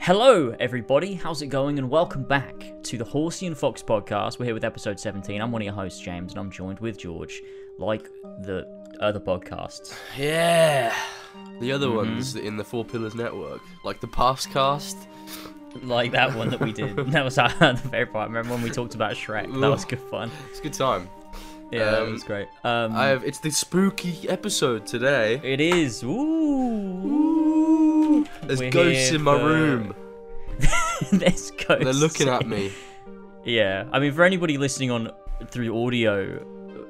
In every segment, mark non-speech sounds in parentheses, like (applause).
Hello, everybody. How's it going? And welcome back to the Horsey and Fox podcast. We're here with episode 17. I'm one of your hosts, James, and I'm joined with George, like the other podcasts. Yeah. The Mm-hmm. other ones in the Four Pillars Network, like the Past Cast. Like that one that we did. (laughs) That was uh, the very part. Remember when we talked about Shrek? That was good fun. It's a good time. Yeah, that Um, was great. Um, I have. It's the spooky episode today. It is. Ooh. There's We're ghosts in my for- room. (laughs) There's ghosts. They're looking at me. Yeah, I mean, for anybody listening on through audio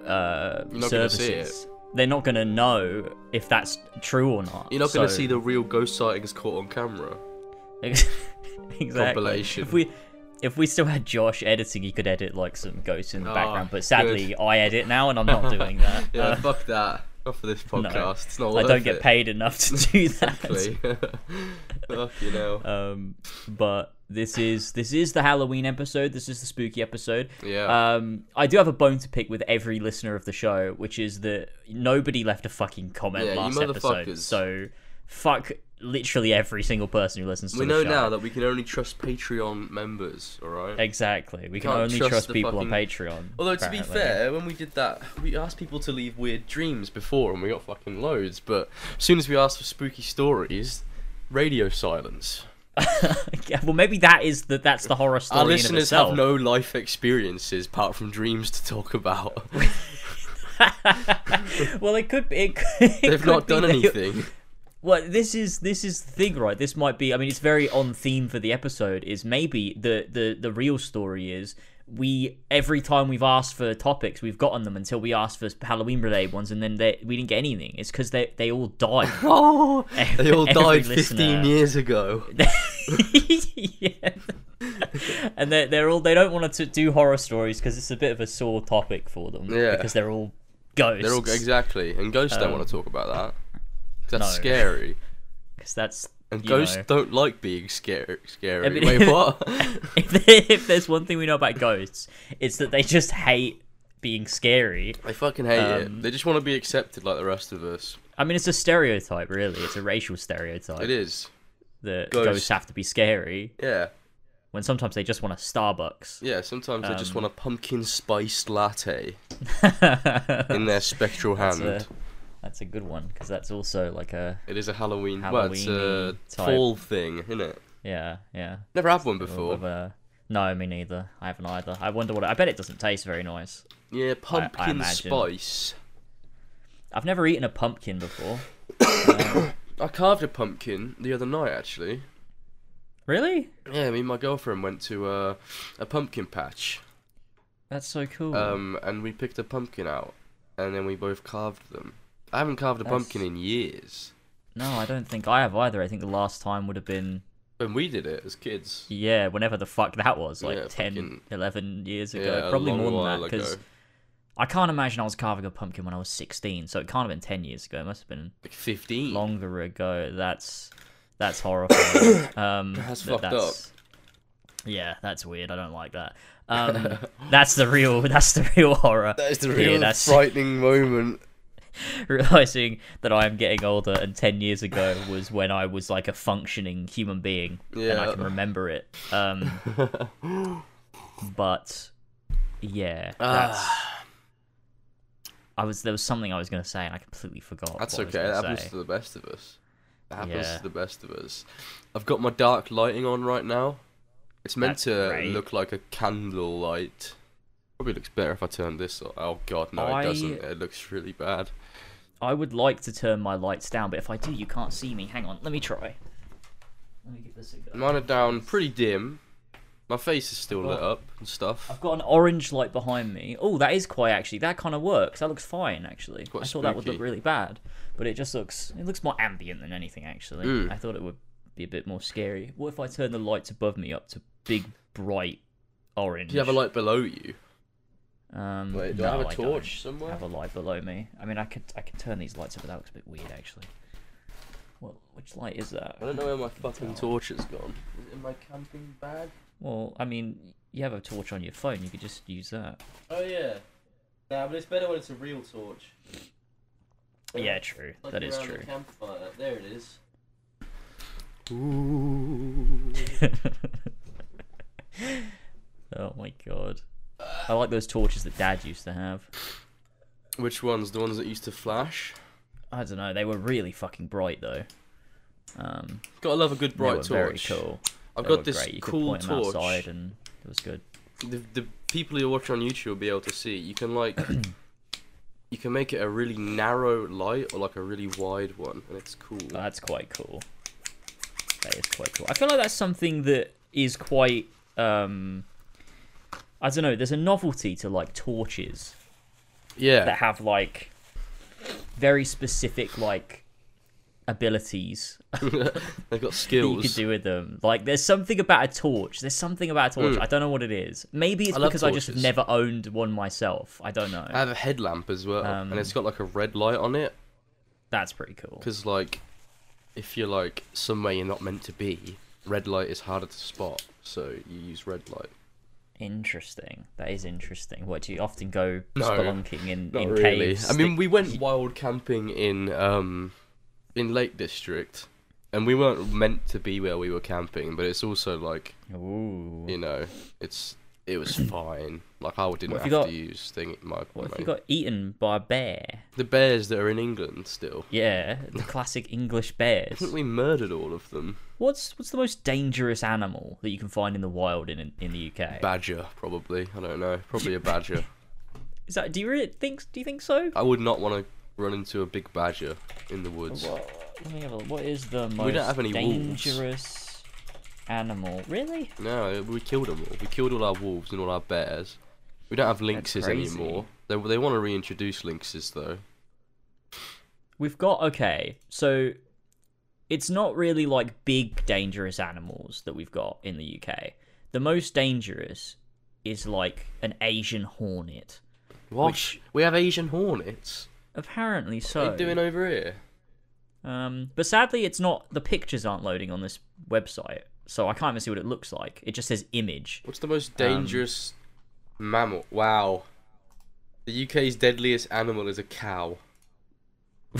uh, gonna services, they're not gonna know if that's true or not. You're not going to see the real ghost sightings caught on camera. (laughs) exactly. compilation. If we if we still had Josh editing, he could edit like some ghosts in the Oh, background. But sadly, I edit now, and I'm not doing that. (laughs) Yeah, Uh, fuck that. Not for this (laughs) podcast. It's not I don't get it. paid enough to do that. Fuck you know. Um, but this is this is the Halloween episode. This is the spooky episode. Yeah. Um, I do have a bone to pick with every listener of the show, which is that nobody left a fucking comment Yeah, last episode. So fuck literally every single person who listens to we the know show. now that we can only trust Patreon members, alright? Exactly. We can Can't only trust trust the people on Patreon. Although to be fair, when we did that, we asked people to leave weird dreams before, and we got fucking loads. But as soon as we asked for spooky stories, radio silence. yeah, (laughs) well, maybe that is the that's the horror story Our in of listeners itself. have no life experiences apart from dreams to talk about. (laughs) well, it could be. It could, (laughs) it They've could not be done that you- anything. Well, this is this is the thing, right? This might be. I mean, it's very on theme for the episode. Is maybe the the the real story is we every time we've asked for topics, we've gotten them until we asked for Halloween related ones, and then they, we didn't get anything. It's because they they all died. (laughs) Oh, they all died 15 years ago. (laughs) yeah. and they're, they're all they don't want to do horror stories because it's a bit of a sore topic for them. Yeah. Because they're all ghosts. They're all exactly, and ghosts don't Um, want to talk about that. That's no. scary, (laughs) Because that's and ghosts know. don't like being scary. Scary. I mean- Wait, what? (laughs) if, if there's one thing we know about ghosts, it's that they just hate being scary. They fucking hate Um, it. They just want to be accepted like the rest of us. I mean, it's a stereotype, really. It's a racial stereotype It is. that Ghosts. ghosts have to be scary Yeah. when sometimes they just want a Starbucks. Yeah, sometimes they just Um, want a pumpkin spiced latte (laughs) in their spectral hand. That's a good one because that's also like a It is a Halloween, well, it's a type. fall thing, isn't it? yeah, yeah. Never had one before. of a- no, me neither. I haven't either. I wonder what. I bet it doesn't taste very nice. Yeah, pumpkin imagine. spice. I've never eaten a pumpkin before. (coughs) I carved a pumpkin the other night, actually. really? Yeah, me and my girlfriend went to uh, a pumpkin patch, That's so cool. um, and we picked a pumpkin out, and then we both carved them. I haven't carved a That's- pumpkin in years. no, I don't think I have either. I think the last time would have been When we did it as kids. Yeah, whenever the fuck that was, like Yeah, 10, fucking- 11 years ago. Yeah, Probably more than that, because. I can't imagine I was carving a pumpkin when I was 16, so it can't have been 10 years ago. It must have been Like 15. longer ago. That's that's horrifying. (coughs) um, That's fucked that's- Yeah, that's weird. I don't like that. Um, that's the real. (laughs) That's the real horror. That is the Yeah, real that's- frightening moment. (laughs) realizing that I am getting older, and 10 years ago was when I was like a functioning human being, and I can remember it. Um, (laughs) but yeah, that's. Ah, I was there was something I was gonna say and I completely forgot. that's what I was okay. That happens say. to the best of us. That happens Yeah. to the best of us. I've got my dark lighting on right now. It's meant That's to great. look like a candle light. Probably looks better if I turn this. Oh god, no, I- it doesn't. It looks really bad. I would like to turn my lights down, but if I do, you can't see me. Hang on, let me try. Let me give this a go. Mine are down pretty dim. My face is still lit Oh. up and stuff. I've got an orange light behind me. Oh, that is quite actually. That kind of works. That looks fine actually. I thought that would look really bad, but it just looks. It looks more ambient than anything actually. Mm. I thought it would be a bit more scary. What if I turn the lights above me up to big bright orange? Do you have a light below you? Um, Wait, do no, I have a don't torch somewhere? I have a light below me. I mean, I could I could turn these lights up, but that looks a bit weird actually. What which light is that? I don't know where my fucking tell. torch has gone. Is it in my camping bag? Well, I mean, you have a torch on your phone. You could just use that. Oh yeah. Nah, but it's better when it's a real torch. Yeah, true. That is true. campfire. There it is. (laughs) oh my god. I like those torches that Dad used to have. Which ones? The ones that used to flash? I don't know. They were really fucking bright though. Um, Gotta love a good bright torch. very cool. I've They got this great. You could cool point 'em torch. outside and it was good. The, the people who watch on YouTube will be able to see. You can like, (coughs) you can make it a really narrow light or like a really wide one, and it's cool. Oh, that's quite cool. That is quite cool. I feel like that's something that is quite. Um, I don't know. There's a novelty to like torches Yeah. that have like very specific like abilities (laughs) they've got that you could do with them. Like there's something about a torch. There's something about a torch. Mm. I don't know what it is. Maybe it's I because I just never owned one myself. I don't know. I have a headlamp as well, Um, and it's got like a red light on it. That's pretty cool. Because like, if you're like somewhere you're not meant to be, red light is harder to spot. So you use red light. Interesting. That is interesting. What do you often go No, spelunking in, in really. caves? I mean, we went wild camping in um, in Lake District, and we weren't meant to be where we were camping. But it's also like Ooh. you know, it's it was (clears throat) fine. Like I didn't What have you got- to use thing my. What if my- you got eaten by a bear? the bears that are in England still? Yeah, the classic English bears. we murdered all of them. What's what's the most dangerous animal that you can find in the wild in in the UK? Badger, probably. I don't know. Probably a badger. (laughs) Is that? Do you really think? Do you think so? I would not want to run into a big badger in the woods. What, let me have a look. What is the most We don't have any wolves. dangerous animal? Really? No, we killed them all. We killed all our wolves and all our bears. We don't have lynxes anymore. They they want to reintroduce lynxes though. We've got okay. So it's not really like big dangerous animals that we've got in the UK. The most dangerous is like an Asian hornet. What? Which- we have Asian hornets. Apparently so. What so. are you doing over here? Um, but sadly, it's not. The pictures aren't loading on this website, so I can't even see what it looks like. It just says image. What's the most Um, dangerous mammal? Wow. The UK's deadliest animal is a cow. (laughs)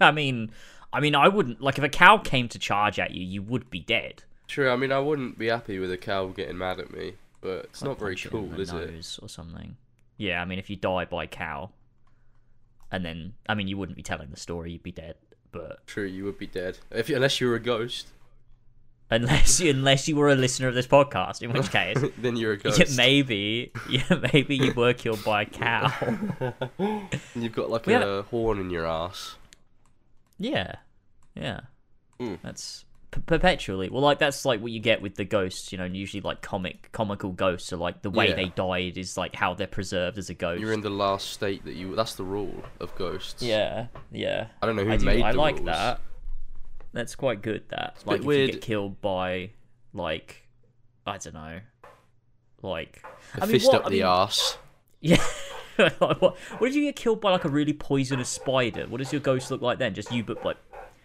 I mean, I mean, I wouldn't like if a cow came to charge at you, you would be dead. True. I mean, I wouldn't be happy with a cow getting mad at me, but it's Like not very punch it in cool, is it? Or something. Yeah, I mean, if you die by cow, and then I mean, you wouldn't be telling the story; you'd be dead. But True, you would be dead if unless you were a ghost. Unless you, (laughs) unless you were a listener of this podcast, in which case. (laughs) then you're a ghost. Yeah, maybe, yeah, maybe you were killed by a (laughs) cow. And You've got like We had a horn in your ass. Yeah, yeah. Mm. That's p- perpetually. Well, like that's like what you get with the ghosts, you know. And usually, like comic comical ghosts are like the way Yeah. they died is like how they're preserved as a ghost. You're in the last state that you. That's the rule of ghosts. Yeah, yeah. I don't know who I do. made I the like rules. that. That's quite good. That a like bit if you weird. get killed by like I don't know, like A I mean, fist what- up I the mean- arse. (laughs) yeah. (laughs) Like, what, what if you get killed by like a really poisonous spider? What does your ghost look like then? Just you, but like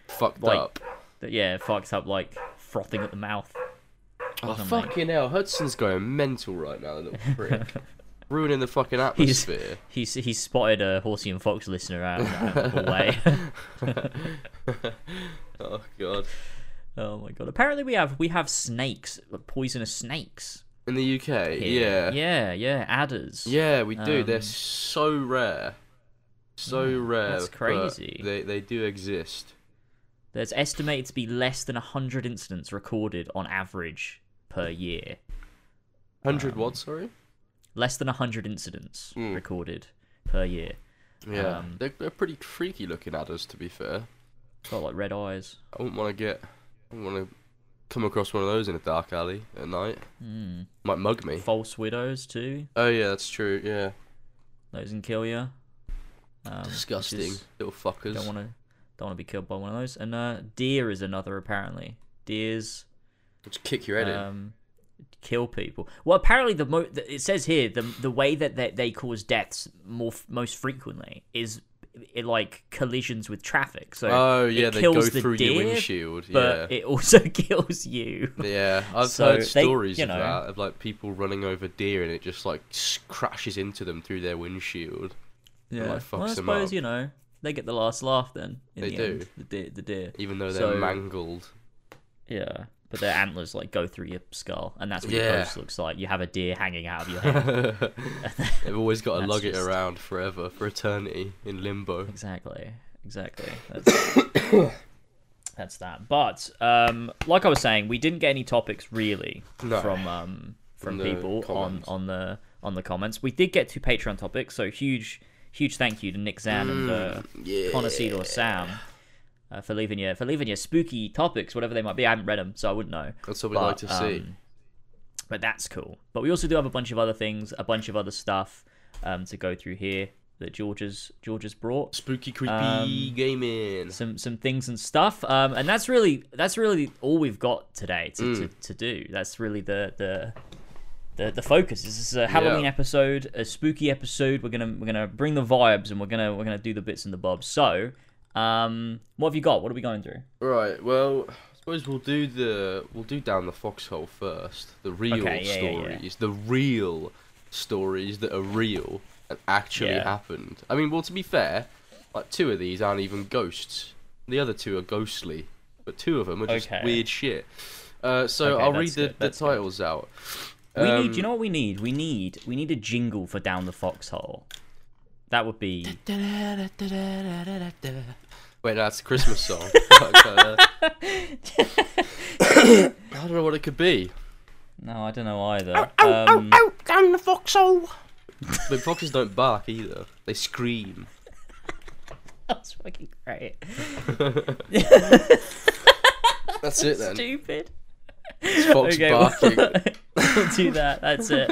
Fucked like- up. yeah, fucked up, like frothing at the mouth. Oh something. fucking hell! Hudson's going mental right now, the little (laughs) prick. Ruining the fucking atmosphere. He's he's spotted a Horsey and Fox listener out out of the way. Oh god. oh my god! Apparently we have we have snakes, like poisonous snakes. In the UK, here. yeah. yeah, yeah, adders. Yeah, we do. They're Um, so rare. So Yeah, rare. that's crazy. They they do exist. There's estimated to be less than hundred incidents recorded on average per year. Hundred Um, what? Sorry. Less than hundred incidents Mm. recorded per year. Yeah, um, they're, they're pretty freaky looking adders. To be fair, Got like red eyes. I wouldn't want to get. I wouldn't want to come across one of those in a dark alley at night. Mm. Might mug me. False widows too. Oh yeah, that's true. Yeah, Those can kill you. Um, disgusting is- little fuckers. Don't want to, don't want to be killed by one of those. And uh, deer is another apparently. Deers Just kick your head in. um, kill people. Well, apparently the mo- it says here the the way that they, they cause deaths more f- most frequently is it like collisions with traffic. So Oh yeah, it they go kills the through deer, your windshield. but yeah. it also (laughs) kills you. Yeah, I've So heard they- stories you of that of like people running over deer and it just like crashes into them through their windshield. Yeah, like, fucks well, I them suppose up. you know they get the last laugh then. In They the do. End, the deer, the deer. even though they're So- mangled. Yeah, but their antlers like go through your skull, and that's what Yeah. your ghost looks like. You have a deer hanging out of your head. (laughs) They've always got to lug it around forever, for eternity, in limbo. exactly, exactly. That's, (coughs) that's that. But um, like I was saying, we didn't get any topics really No. from um from From people comments. on on the on the comments. We did get two Patreon topics, so huge huge thank you to Nick Zan and uh, Yeah. Connoisseur Sam. Uh, for leaving your for leaving your spooky topics, whatever they might be. I haven't read them, so I wouldn't know. That's what we like to see. um, but that's cool. But we also do have a bunch of other things, a bunch of other stuff um, to go through here that George's George's brought. Spooky, creepy um, gaming. Some some things and stuff. Um, and that's really that's really all we've got today to, to, Mm. to do. That's really the the the, the focus. This is a Halloween Yeah. episode, a spooky episode. We're gonna we're gonna bring the vibes and we're gonna we're gonna do the bits and the bobs. So, um, what have you got? What are we going through? Right. Well, I suppose we'll do the we'll do down the foxhole first. The real Okay, yeah, yeah, yeah. stories, the real stories that are real and actually Yeah. happened. I mean, well, to be fair, like two of these aren't even ghosts. The other two are ghostly, but two of them are just Okay. weird shit. Uh, so Okay, I'll read the, the that's good. titles out. We Um, need. Do you know what we need? We need. We need a jingle for down the foxhole. That would be. (laughs) Wait, that's a Christmas song. (laughs) (coughs) I don't know what it could be. No, I don't know either. Um, down the foxhole. (laughs) but foxes don't bark either. They scream. that's fucking great. That's it then. Stupid. It's fox Okay, barking. we'll, (laughs) we'll do that. That's it.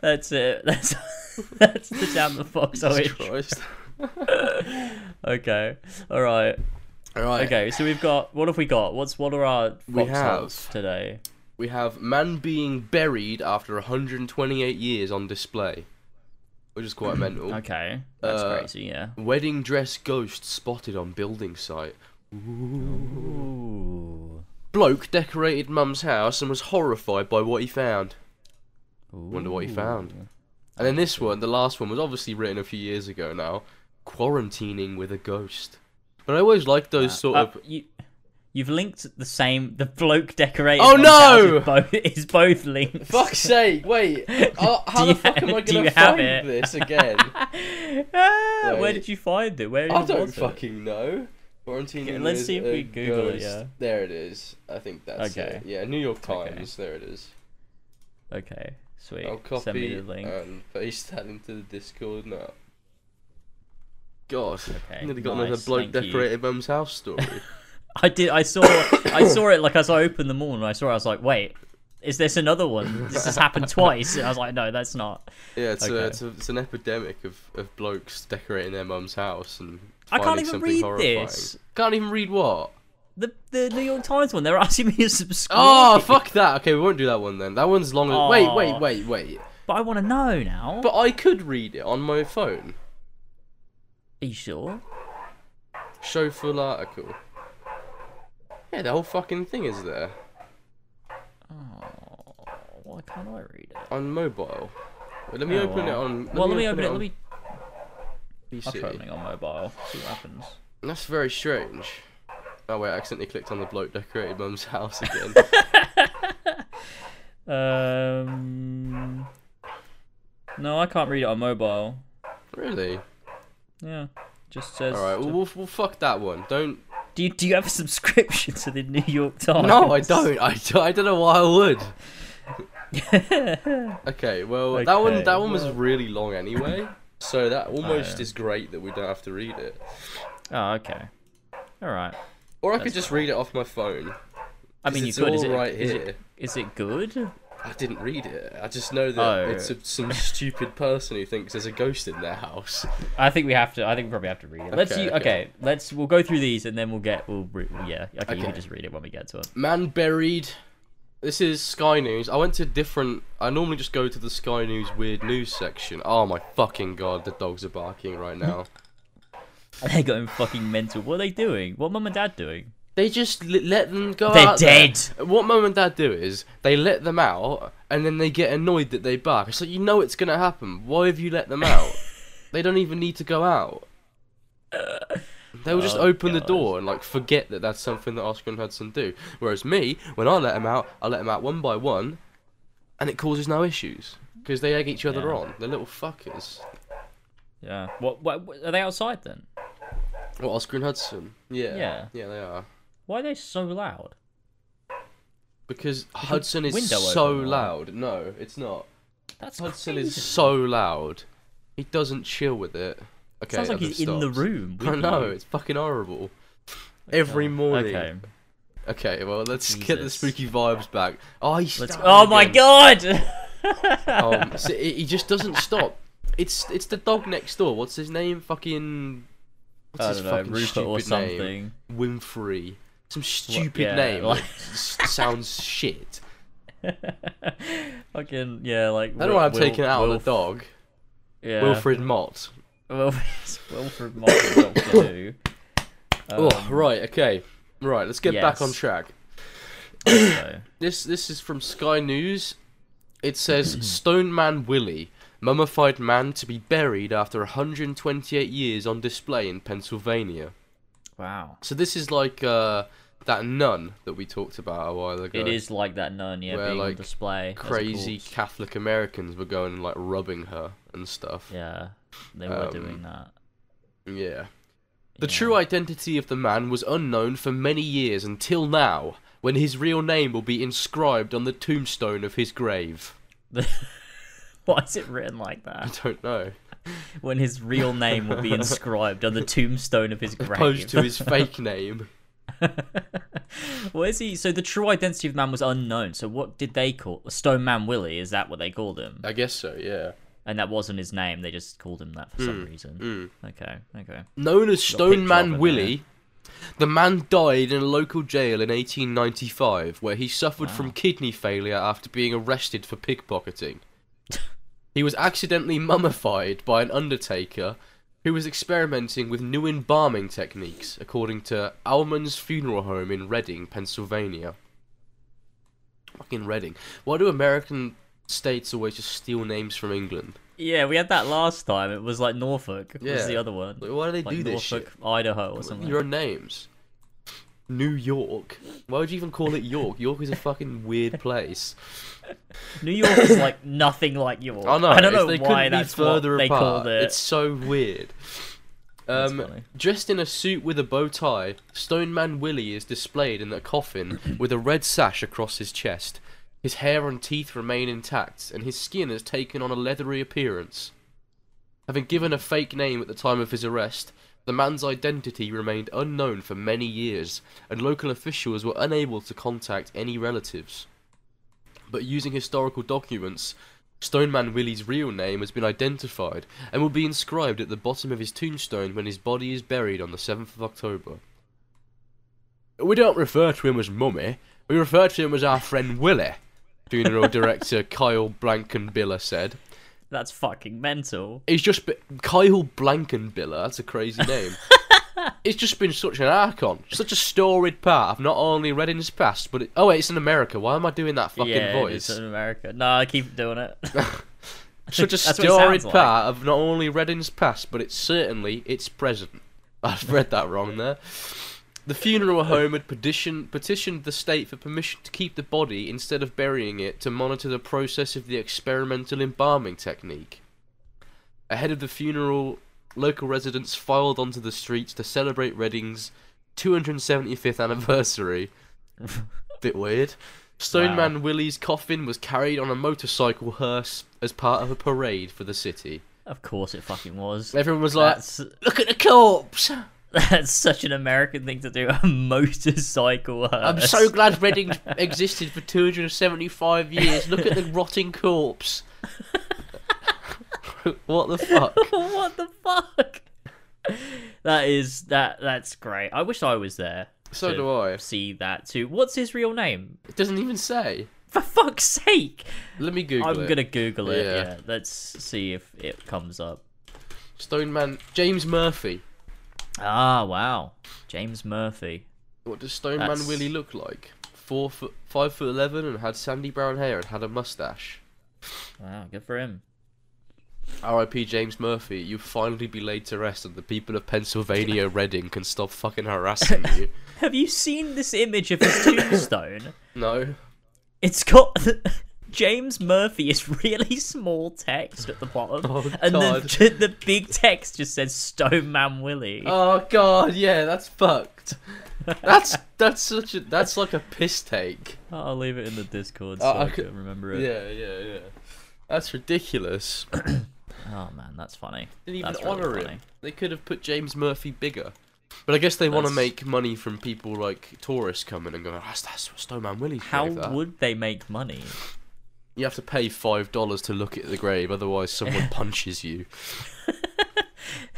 That's it. (laughs) That's that's the down the. Jesus intro. Christ. (laughs) Okay. All right. Alright. Okay. So we've got. What have we got? What's what are our We have- today? We have man being buried after 128 years on display, which is quite mental. (clears throat) Okay. That's Uh, crazy. Yeah. Wedding dress ghost spotted on building site. Ooh. Bloke decorated mum's house and was horrified by what he found. Wonder what he found. And then this one, the last one, was obviously written a few years ago now. Quarantining with a ghost. But I always like those sort Uh, of. you, you've linked the same. The bloke decorated. Oh, no! Is both, (laughs) is both linked. Fuck's sake! Wait, (laughs) uh, how the fuck ha- am I gonna find it? this again? (laughs) Ah, where did you find it? Where? I don't it? fucking know. Quarantining. Okay, let's see if we Google it, yeah. There it is. I think that's Okay. it. Yeah, New York Okay. Times. There it is. Okay, sweet. I'll Send copy me the link. and paste that into the Discord now. God, Okay, nearly got another bloke you. decorated mum's house story. (laughs) I did. I saw. I saw it like as I opened the and I saw. it, I was like, wait, is this another one? This has happened twice. And I was like, no, that's not. yeah, it's, a, it's, a, it's an epidemic of, of blokes decorating their mum's house and I can't even read horrifying. this. Can't even read what? The the New York Times one. They're (laughs) asking me to subscribe. Oh, fuck that. Okay, we won't do that one then. That one's long. as Wait, wait, ah. wait, wait. But I want to know now. But I could read it on my phone. Are you sure? Show full article. Yeah, the whole fucking thing is there Oh, why can't I read it? on mobile. Wait, let me Oh, open it well. on. well, let me open it. on Let me. PC. I'll try opening on mobile. See what happens. That's very strange. Oh wait, I accidentally clicked on the bloke decorated mum's house again. (laughs) Um. No, I can't read it on mobile. really? Yeah, just says. All right. Well, we'll, we'll fuck that one. Don't. Do you do you have a subscription to the New York Times? No, I don't. I, don't- I don't know why I would. (laughs) Okay. Well, that one. That one was really long anyway. So that almost oh, yeah. is great that we don't have to read it. oh, okay. All right. Or I could That's just read it off my phone. I mean, you it's could. Is it, right is, it, is it good? I didn't read it. I just know that Oh. it's a, some (laughs) stupid person who thinks there's a ghost in their house. I think we have to. I think we probably have to read it. Let's Okay, see. okay. Okay. let's. We'll go through these and then we'll get. We'll. Yeah. Okay, You can just read it when we get to it. Man buried. This is Sky News. I went to different. I normally just go to the Sky News weird news section. Oh my fucking god, the dogs are barking right now. (laughs) They're going fucking mental. What are they doing? What mum and dad doing? They just let them go They're out there. dead. What mum and dad do is they let them out, and then they get annoyed that they bark. It's like you know it's gonna happen. Why have you let them out? (laughs) they don't even need to go out. (laughs) They'll just Oh, open the door and like forget that that's something that Oscar and Hudson do. Whereas me, when I let them out, I let them out one by one, and it causes no issues because they egg each other Yeah. on. They're little fuckers. Yeah. What, what? what- Are they outside then? What Oscar and Hudson? Yeah. Yeah. Yeah, they are. Why are they so loud? Because Hudson is so open loud. No, it's not. That's Hudson crazy. is so loud. He doesn't chill with it. Okay. Sounds like he's in the room. I know, you. it's fucking horrible. Every morning. Okay. Okay, well, let's get the spooky vibes back. Oh, he's Oh my god! Um, (laughs) so he just doesn't stop. It's it's the dog next door. What's his name? Fucking. What's I his know, fucking Rupert stupid or name? Winfrey. Some stupid yeah, name. like- (laughs) sounds shit. (laughs) Fucking yeah, like. I don't know why I'm it out on Wilf- the dog. Yeah. Wilfred Mott. Wilf- Wilfred Doctor Who. oh, Um, right. Okay. Right. Let's get back on track. (coughs) so- (coughs) This this is from Sky News. It says (coughs) Stone Man Willie, mummified man to be buried after 128 years on display in Pennsylvania. Wow. So this is like uh, that nun that we talked about a while ago. It is like that nun, yeah, Where, being like, on display. crazy. Catholic Americans were going and like rubbing her and stuff. Yeah, they were Um, doing that. Yeah. The Yeah. true identity of the man was unknown for many years until now, when his real name will be inscribed on the tombstone of his grave. (laughs) Why is it written like (laughs) that? I don't know. When his real name will be (laughs) inscribed on the tombstone of his grave. Opposed to his fake name. what is he? So the true identity of the man was unknown. So what did they call Stone Man Willie? Is that what they called him? I guess so, yeah. And that wasn't his name. They just called him that for some reason. Mm. Okay, okay. Known as picture Stone Man Willie, the man died in a local jail in 1895, where he suffered from kidney failure after being arrested for pickpocketing. he was accidentally mummified by an undertaker who was experimenting with new embalming techniques, according to Auman's Funeral Home in Reading, Pennsylvania. Fucking Reading. Why do American states always just steal names from England? Yeah, we had that last time. It was like Norfolk. Yeah. Was the other one? Like, why do they Like do this Norfolk, shit? Idaho, or something. Your own names. New York. Why would you even call it York? York is a fucking weird place. New York is like nothing like York. I know. I don't know they why that's further what they called it. It's so weird. Um, dressed in a suit with a bow tie, Stone Man Willie is displayed in a coffin with a red sash across his chest. His hair and teeth remain intact, and his skin has taken on a leathery appearance. Having given a fake name at the time of his arrest, the man's identity remained unknown for many years, and local officials were unable to contact any relatives. But using historical documents, Stoneman Willie's real name has been identified and will be inscribed at the bottom of his tombstone when his body is buried on the 7th of October. We don't refer to him as Mummy, we refer to him as our friend Willie, funeral director Kyle Blankenbiller said. That's fucking mental. He's just been Kyle Blankenbiller. That's a crazy name. (laughs) it's just been such an icon, such a storied part of not only Reading's past, but it, oh wait, it's in America. Why am I doing that fucking yeah, voice? it's in America. No, I keep doing it. (laughs) Such a (laughs) That's what it storied sounds like. part of not only Reading's past, but it's certainly its present. I've read that wrong there. The funeral home had petition, petitioned the state for permission to keep the body instead of burying it to monitor the process of the experimental embalming technique. Ahead of the funeral, local residents filed onto the streets to celebrate Reading's 275th anniversary. (laughs) Bit weird. Stoneman Willie's coffin was carried on a motorcycle hearse as part of a parade for the city. of course, it fucking was. Everyone was like, That's "Look at the corpse! That's such an American thing to do. (laughs) A motorcycle. I'm so glad Reading existed for 275 years. Look at the (laughs) rotting corpse." (laughs) what the fuck? what the fuck? That is that. That's great. I wish I was there. So do I. See that too. What's his real name? It doesn't even say. For fuck's sake! Let me Google I'm it. gonna Google it. Yeah. Yeah. Let's see if it comes up. Stoneman James Murphy. Ah, wow. James Murphy. What does Stoneman That's- Willie look like? Four foot, five foot eleven, and had sandy brown hair and had a mustache. Wow, good for him. R.I.P. James Murphy, you finally be laid to rest, and the people of Pennsylvania, (laughs) Reading, can stop fucking harassing you. (laughs) Have you seen this image of his (coughs) tombstone? No. It's got (laughs) James Murphy is (laughs) really small text at the bottom, Oh, and the (laughs) the big text just says Stone Man Willie. Oh god, yeah, that's fucked. That's that's such a that's like a piss take. I'll leave it in the Discord Oh, so I I can remember it. Yeah, yeah, yeah. That's ridiculous. (clears throat) Oh man, that's funny. Didn't even That's really honor him. They could have put James Murphy bigger. But I guess they want to make money from people like tourists coming and going, ah, that's, that's Stoneman Willie's How would they make money? You have to pay five dollars to look at the grave, otherwise someone (laughs) punches you.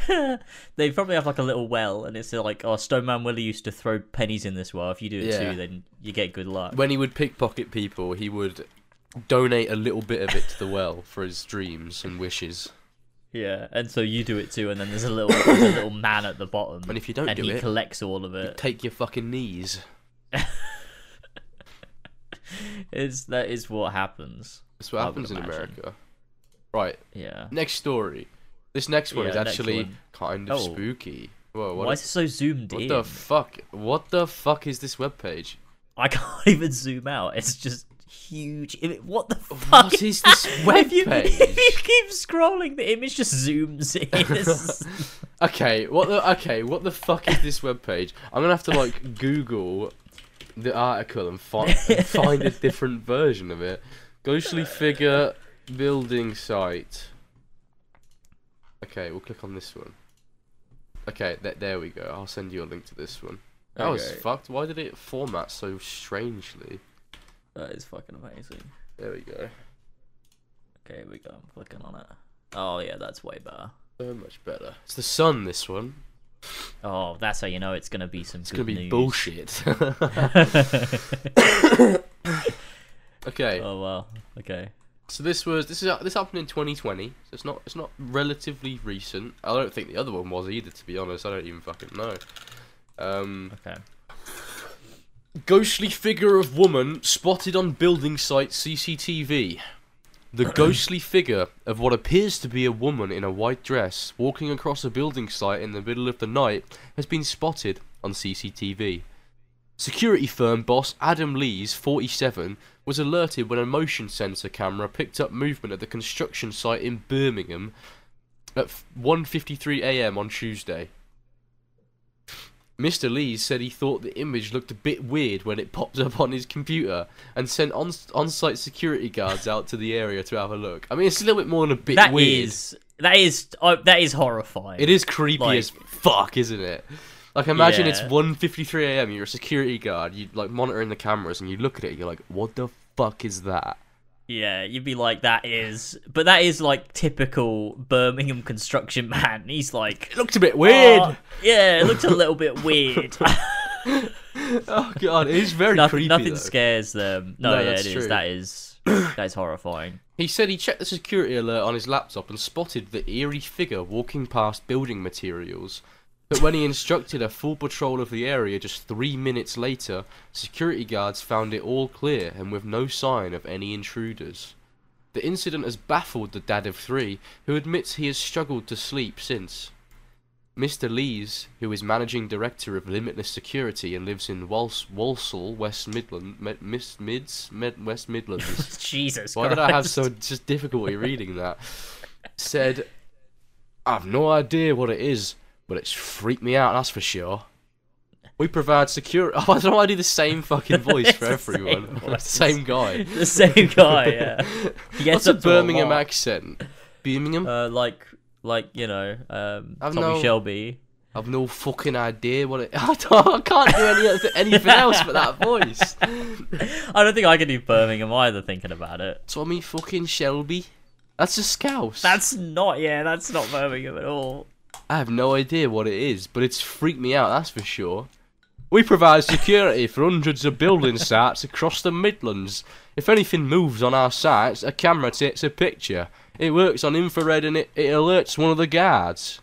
(laughs) they probably have like a little well, and it's like, oh, Stone Man Willie used to throw pennies in this well. If you do it Yeah. too, then you get good luck. When he would pickpocket people, he would donate a little bit of it to the well for his dreams and wishes. Yeah, and so you do it too, and then there's a little there's a little (coughs) man at the bottom, And if you don't and do he it, collects all of it. take your fucking knees. (laughs) Is that is what happens? That's what I happens in imagine. America. Right, Yeah. next story. This next one Yeah, is actually one. kind of Oh. spooky. Whoa, what, Why is it so zoomed what in? the fuck? What the fuck is this webpage? I (laughs) can't even zoom out. It's just huge. What the fuck? What is this (laughs) (laughs) If you, if you keep scrolling, the image just zooms in. Okay, what the okay, what the fuck is this webpage? I'm gonna have to like Google the article and find and (laughs) find a different version of it. Ghostly figure building site. Okay, we'll click on this one. Okay, th- there we go. I'll send you a link to this one. That was fucked. Why did it format so strangely? that is fucking amazing. There we go. Okay, we go. I'm clicking on it. Oh yeah, that's way better. So much better. It's the sun. This one. Oh, that's how you know it's gonna be some It's gonna be news. bullshit. (laughs) (coughs) okay. oh wow. Okay. So this was this is this happened in 2020. So it's not it's not relatively recent. I don't think the other one was either. To be honest, I don't even fucking know. Um, Okay. ghostly figure of woman spotted on building site CCTV. The ghostly figure of what appears to be a woman in a white dress walking across a building site in the middle of the night has been spotted on CCTV. Security firm boss Adam Lees, 47, was alerted when a motion sensor camera picked up movement at the construction site in Birmingham at 1:53 a.m. on Tuesday. Mr. Lees said he thought the image looked a bit weird when it popped up on his computer and sent on on-site security guards out to the area to have a look. I mean, it's a little bit more than a bit That weird. is that is uh, that is horrifying. It is creepy Like- as fuck, isn't it? Like imagine it's Yeah. 1:53 a.m. You're a security guard. You like monitoring the cameras, and you look at it. and You're like, what the fuck is that? Yeah, you'd be like, that is, but that is like typical Birmingham construction (laughs) man. He's like, It looked a bit weird. "Oh, yeah, it looked a little bit weird. (laughs) (laughs) oh god, it is very nothing creepy. nothing though. scares them. No, No, yeah, it is. true. That is (coughs) that is horrifying. He said he checked the security alert on his laptop and spotted the eerie figure walking past building materials. But when he instructed a full patrol of the area just three minutes later, security guards found it all clear and with no sign of any intruders. The incident has baffled the dad of three, who admits he has struggled to sleep since. Mr. Lees, who is managing director of Limitless Security and lives in Wals- Walsall, West Midland, Med- Miss Mids, Med- West Midlands. (laughs) Jesus Why Christ. did I have so just difficulty reading that? Said, I've no idea what it is, but it's freaked me out, that's for sure. We provide security. Oh, (laughs) I don't know why I do the same fucking (laughs) voice for same (laughs) everyone. The same guy. the same guy? Yeah. What's a Birmingham lot. accent? Birmingham? Uh, like like you know, um, Tommy no- Shelby. I've no fucking idea what it. I, I can't do any anything else but that voice. I don't think I can do Birmingham either. Thinking about it. Tommy fucking Shelby. That's a scouse. That's not. Yeah, that's not Birmingham at all. I have no idea what it is, but it's freaked me out, that's for sure. We provide security for hundreds of building (laughs) sites across the Midlands. If anything moves on our sites, a camera takes a picture. It works on infrared and it, it alerts one of the guards.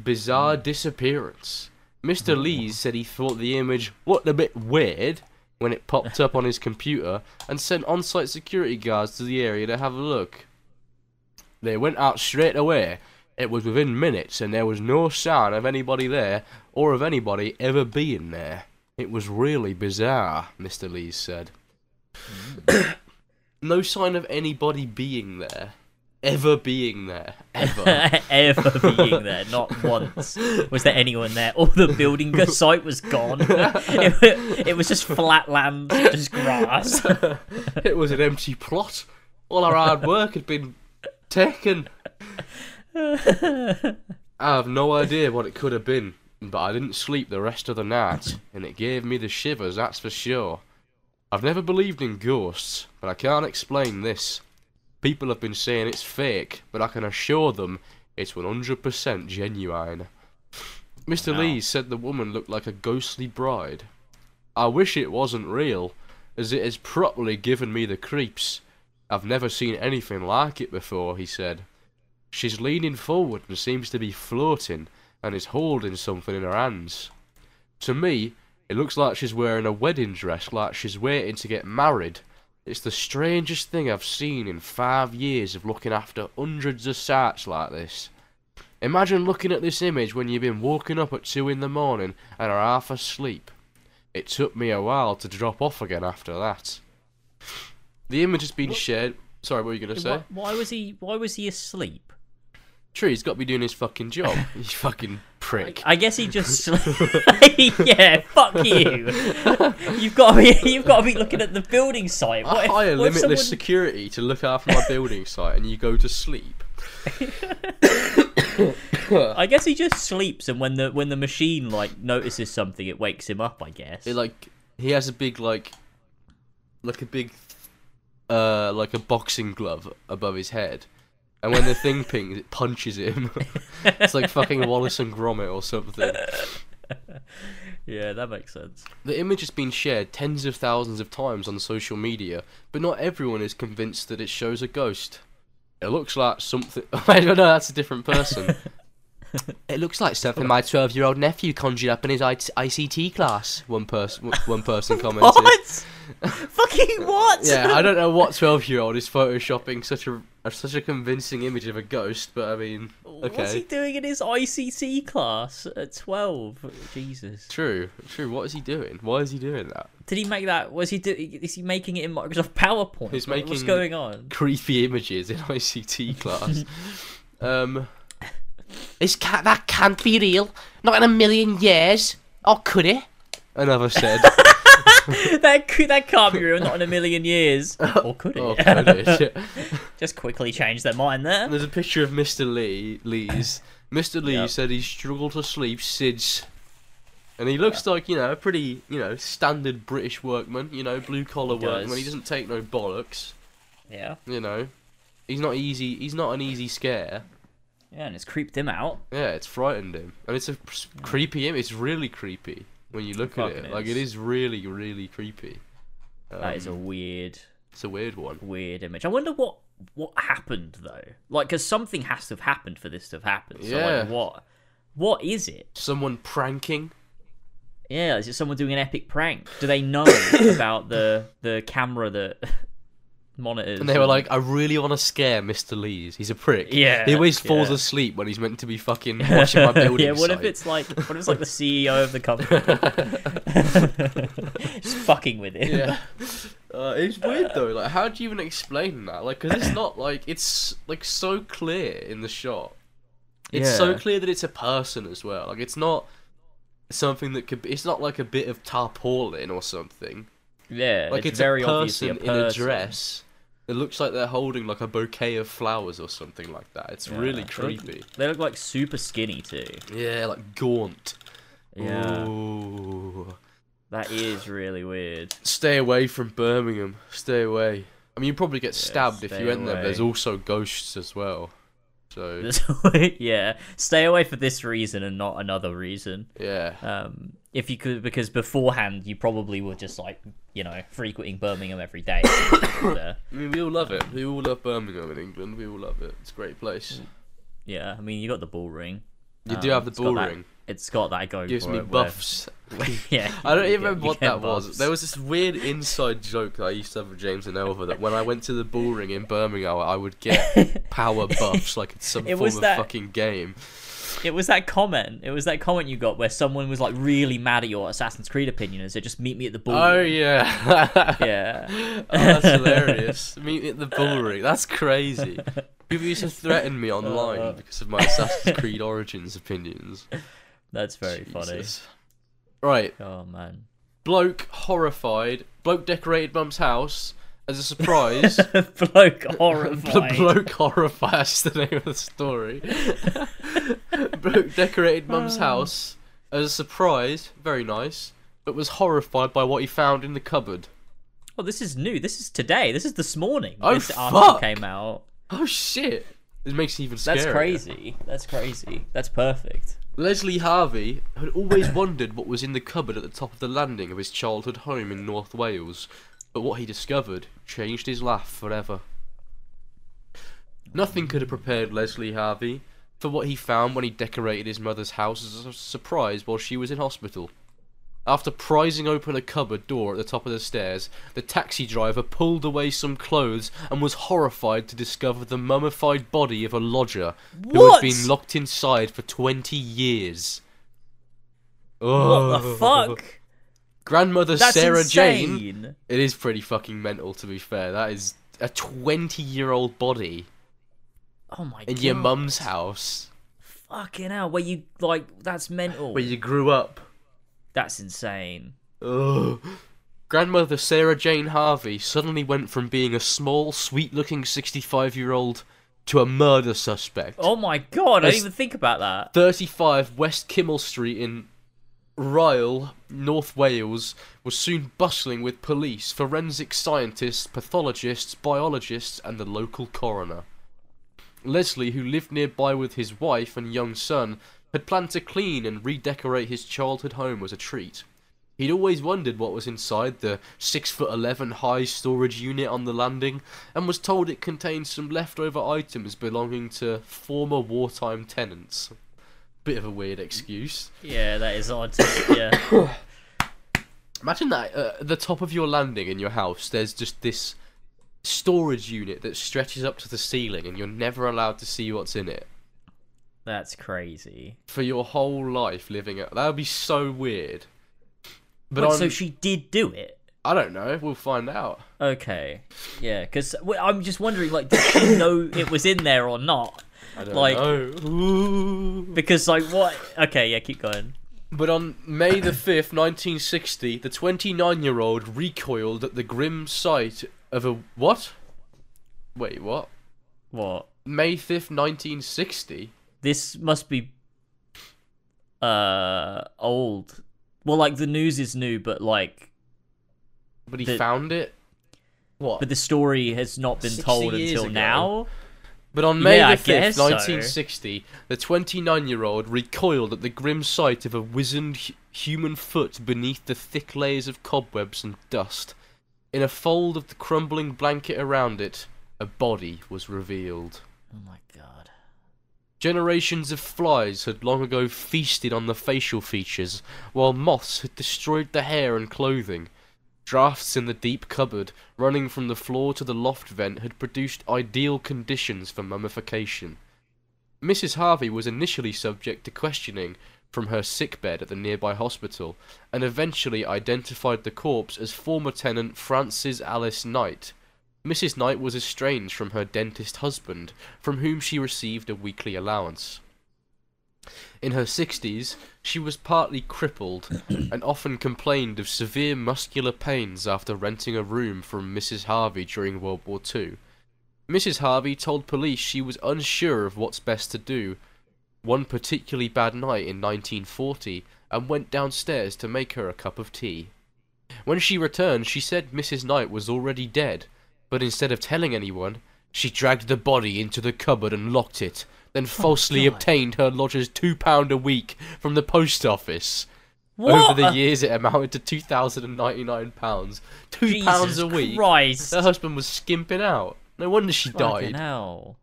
Bizarre disappearance. Mr. Hmm. Lees said he thought the image looked a bit weird when it popped up on his computer and sent on site security guards to the area to have a look. They went out straight away. It was within minutes, and there was no sign of anybody there or of anybody ever being there. It was really bizarre, Mr. Lees said. Mm. (coughs) no sign of anybody being there. Ever being there. Ever. (laughs) ever being there, not once was there anyone there. All the building (laughs) site was gone. (laughs) It, it was just flat land, just grass. it was an empty plot. All our hard work had been taken. I have no idea what it could have been, but I didn't sleep the rest of the night, and it gave me the shivers, that's for sure. I've never believed in ghosts, but I can't explain this. People have been saying it's fake, but I can assure them it's 100% genuine. Mr. Wow. Lee said the woman looked like a ghostly bride. I wish it wasn't real, as it has properly given me the creeps. I've never seen anything like it before, he said. She's leaning forward and seems to be floating, and is holding something in her hands. To me, it looks like she's wearing a wedding dress, like she's waiting to get married. It's the strangest thing I've seen in five years of looking after hundreds of sites like this. Imagine looking at this image when you've been woken up at two in the morning and are half asleep. It took me a while to drop off again after that. The image has been What- shared. Sorry, what were you going to say? Why, why was he? Why was he asleep? True, he's got to be doing his fucking job. (laughs) you fucking prick. I guess he just. (laughs) (laughs) yeah, fuck you. You've got to be. You've got to be looking at the building site. What I if, hire what if limitless someone- security to look after my building site, and you go to sleep. (coughs) I guess he just sleeps, and when the when the machine like notices something, it wakes him up. I guess. It like he has a big like, like a big, uh, like a boxing glove above his head, and when the thing pings, it punches him. (laughs) it's like fucking Wallace and Gromit or something. (laughs) yeah, that makes sense. The image has been shared tens of thousands of times on social media, but not everyone is convinced that it shows a ghost. It looks like something. (laughs) I don't know. That's a different person. It looks like something my twelve-year-old nephew conjured up in his I- ICT class. One person, one person (laughs) commented. What? (laughs) Fucking what? Yeah, I don't know what twelve-year-old is photoshopping such a, a such a convincing image of a ghost, but I mean, okay. What's he doing in his ICT class at twelve? Jesus. true, true. What is he doing? Why is he doing that? Did he make that? Was he? Do, is he making it in Microsoft PowerPoint? He's What- What's making- going on? creepy images in ICT class. (laughs) um, this cat that can't be real. Not in a million years. Or could it? Another said. (laughs) that could, that can't be real. Not in a million years. (laughs) Or could it? or could it? (laughs) Just quickly change their mind there. There's a picture of Mr. Lee. Lee's. Mr. Lee Yep. said he's struggled to sleep since. And he looks like, you know, a pretty, you know, standard British workman, you know, blue collar He workman. He doesn't take no bollocks, Yeah. you know. He's not easy, he's not an easy scare. Yeah, and it's creeped him out. Yeah, it's frightened him, and it's a p- creepy image. It's really creepy when you look at it. Like it is. is really, really creepy. That is a Um, weird, It's a weird one. weird image. I wonder what what happened though. Like, because something has to have happened for this to have happened. So, Yeah. like, what? What is it? Someone pranking. Yeah, is it someone doing an epic prank? Do they know (coughs) about the the camera that monitors? And they were like, I really want to scare Mr. Lees. He's a prick. Yeah, He always falls yeah. asleep when he's meant to be fucking watching my (laughs) building yeah, what if it's like what if it's like the CEO of the company? (laughs) (laughs) Just fucking with it. yeah. Uh, it's weird though. Like, how do you even explain that? Like, because it's not like it's like so clear in the shot. It's so clear that it's a person as well. Like, it's not something that could. Be, it's not like a bit of tarpaulin or something. Yeah, Like, it's, it's, very a obviously person, a person in a dress. It looks like they're holding like a bouquet of flowers or something like that. It's Yeah, really they look- creepy. They look like super skinny too. Yeah, like gaunt. Yeah, Ooh. that is really weird. Stay away from Birmingham. Stay away. I mean, you probably get stabbed if stay you went there. but There's also ghosts as well. So (laughs) yeah, stay away for this reason and not another reason. yeah, Um, if you could, because beforehand you probably were just like you know frequenting Birmingham every day. (coughs) I mean, we all love it. We all love Birmingham in England. We all love it. It's a great place. yeah, I mean you got the bull ring. You do Um, have the that- ring. It's got that going gives for me it, where- buffs. (laughs) yeah, (laughs) I don't even remember what that was. There was this weird inside joke that I used to have with James and Elva that when I went to the bull ring in Birmingham, I would get (laughs) power buffs like it's some It form of that- fucking game. It was that comment. It was that comment you got where someone was like really mad at your Assassin's Creed opinion and said, "Just meet me at the ball." Oh ring." yeah. yeah. oh, that's hilarious. Meet me at the bull ring. That's crazy. People used to threaten me online Uh. because of my Assassin's Creed Origins opinions. That's very funny. Right, Oh man. bloke horrified. Bloke decorated mum's house as a surprise. (laughs) Bloke (laughs) The horrified. bloke horrified. (laughs) That's the name of the story. bloke decorated mum's oh. house as a surprise. Very nice. But was horrified by what he found in the cupboard. Oh, this is new. This is today. This is this morning. Oh, this article fuck. came out. Oh shit! It makes it even scarier. That's crazy. That's crazy. That's perfect. Leslie Harvey had always wondered what was in the cupboard at the top of the landing of his childhood home in North Wales, but what he discovered changed his life forever. Nothing could have prepared Leslie Harvey for what he found when he decorated his mother's house as a surprise while she was in hospital. After prizing open a cupboard door at the top of the stairs, the taxi driver pulled away some clothes and was horrified to discover the mummified body of a lodger who What? had been locked inside for 20 years. What Oh. the fuck? Grandmother That's Sarah Jane. It is pretty fucking mental, to be fair. That is a 20 year old body Oh my god. in god. your mum's house Fucking hell. Where you like? That's mental. where you grew up. That's insane. Ugh. Grandmother Sarah Jane Harvey suddenly went from being a small, sweet looking 65 year old to a murder suspect. Oh my god. I didn't even think about that. 35 West Kinmel Street in Rhyl, North Wales, was soon bustling with police, forensic scientists, pathologists, biologists, and the local coroner. Leslie, who lived nearby with his wife and young son, had planned to clean and redecorate his childhood home as a treat. He'd always wondered what was inside the six foot eleven high storage unit on the landing, and was told it contained some leftover items belonging to former wartime tenants. Bit of a weird excuse. Yeah, that is odd. yeah. (coughs) Imagine that uh, at the top of your landing in your house, there's just this storage unit that stretches up to the ceiling, and you're never allowed to see what's in it That's crazy. for your whole life living it. That would be so weird. But Wait, so she did do it. I don't know. We'll find out. Okay. Yeah, because I'm just wondering, like, did she (coughs) know it was in there or not? I don't Like- know. (gasps) Because, like, what? Okay, yeah, keep going. But on May the 5th, 1960, the 29 year old recoiled at the grim sight of a. What? Wait, what? What? May 5th, 1960? This must be uh old. Well, like the news is new, but like, But he The- found it? What? but the story has not been told until ago. now. But on May Yeah, the 5th, guess so. 1960, the 29 year old recoiled at the grim sight of a wizened hu- human foot beneath the thick layers of cobwebs and dust. In a fold of the crumbling blanket around it, a body was revealed. Oh my god. Generations of flies had long ago feasted on the facial features, while moths had destroyed the hair and clothing. Drafts in the deep cupboard, running from the floor to the loft vent, had produced ideal conditions for mummification. Mrs. Harvey was initially subject to questioning from her sickbed at the nearby hospital, and eventually identified the corpse as former tenant Frances Alice Knight. Mrs. Knight was estranged from her dentist husband, from whom she received a weekly allowance. In her 60s, she was partly crippled and often complained of severe muscular pains after renting a room from Mrs. Harvey during World War II. Mrs. Harvey told police she was unsure of what's best to do one particularly bad night in 1940 and went downstairs to make her a cup of tea. When she returned, she said Mrs. Knight was already dead, but instead of telling anyone, she dragged the body into the cupboard and locked it, then falsely God. obtained her lodger's two pound a week from the post office. What? Over the years, it amounted to two thousand and ninety nine pounds. Two Jesus pounds a week. Christ. Her husband was skimping out. No wonder she Fucking died. hell.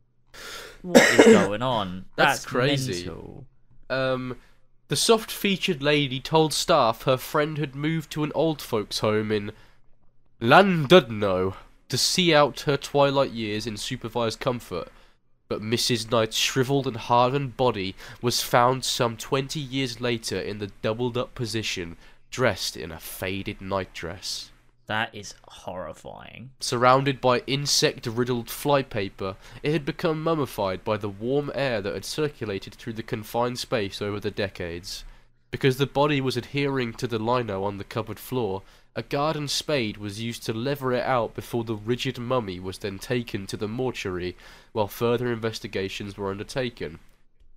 What is going on? (laughs) That's That's, crazy. mental. Um, The soft featured lady told staff her friend had moved to an old folks' home in Llandudno to see out her twilight years in supervised comfort. But Mrs. Knight's shriveled and hardened body was found some twenty years later in the doubled up position, dressed in a faded nightdress. That is horrifying. Surrounded by insect riddled flypaper, it had become mummified by the warm air that had circulated through the confined space over the decades. Because the body was adhering to the lino on the cupboard floor, a garden spade was used to lever it out before the rigid mummy was then taken to the mortuary, while further investigations were undertaken.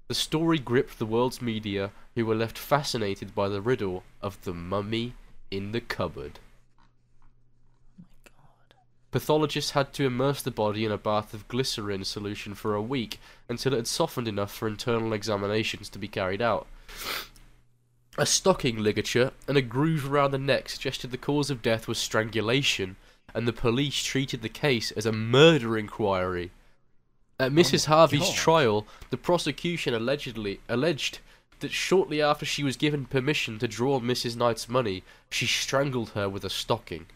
The story gripped the world's media, who were left fascinated by the riddle of the mummy in the cupboard. Pathologists had to immerse the body in a bath of glycerin solution for a week until it had softened enough for internal examinations to be carried out. A stocking ligature and a groove around the neck suggested the cause of death was strangulation, and the police treated the case as a murder inquiry. At oh Mrs. Harvey's God. trial, the prosecution allegedly alleged that shortly after she was given permission to draw Mrs. Knight's money, she strangled her with a stocking.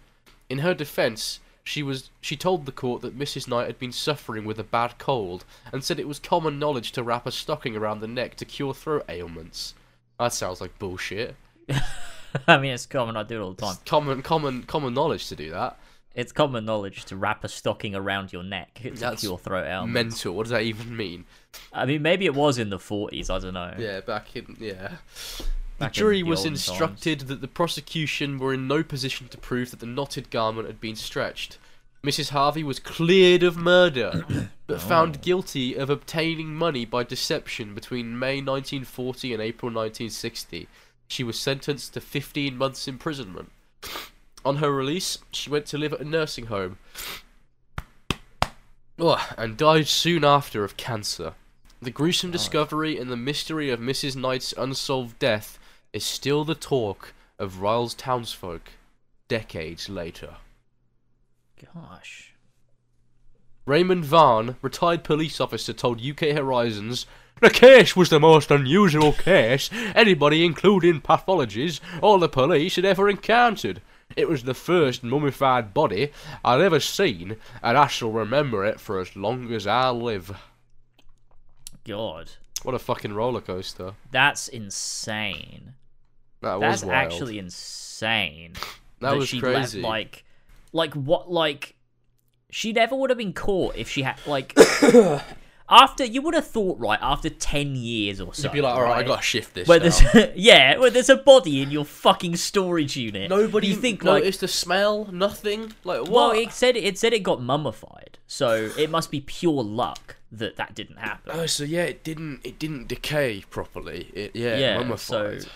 In her defence, she was she told the court that Mrs. Knight had been suffering with a bad cold and said it was common knowledge to wrap a stocking around the neck to cure throat ailments. That sounds like bullshit. (laughs) I mean, it's common. I do it all the time. It's common common common knowledge to do that. It's common knowledge to wrap a stocking around your neck That's cure throat ailments. Mental. What does that even mean? I mean, maybe it was in the 40s. I don't know. Yeah, back in yeah. The Back in jury the was instructed that the prosecution were in no position to prove that the knotted garment had been stretched. Mrs. Harvey was cleared of murder, (coughs) but oh. found guilty of obtaining money by deception between May 1940 and April 1960. She was sentenced to 15 months imprisonment. On her release, she went to live at a nursing home Ugh, and died soon after of cancer. The gruesome discovery and the mystery of Mrs. Knight's unsolved death is still the talk of Rhyl's townsfolk decades later. Gosh. Raymond Vaughn, retired police officer, told UK Horizons, The case was the most unusual case anybody, including pathologists or the police, had ever encountered. It was the first mummified body I'd ever seen, and I shall remember it for as long as I live. God. What a fucking roller coaster. That's insane. That That's was wild. actually insane. that, was she crazy. Let, like, like what? Like, she never would have been caught if she had like. (coughs) after you would have thought right after ten years or so. You'd be like, alright, I gotta shift this. Where now." there's (laughs) yeah, where there's a body in your fucking storage unit. Nobody you think like noticed the smell, nothing. Like what? well, it said it said it got mummified, so it must be pure luck that that didn't happen. Oh, so yeah, it didn't. It didn't decay properly. It yeah, yeah, mummified. so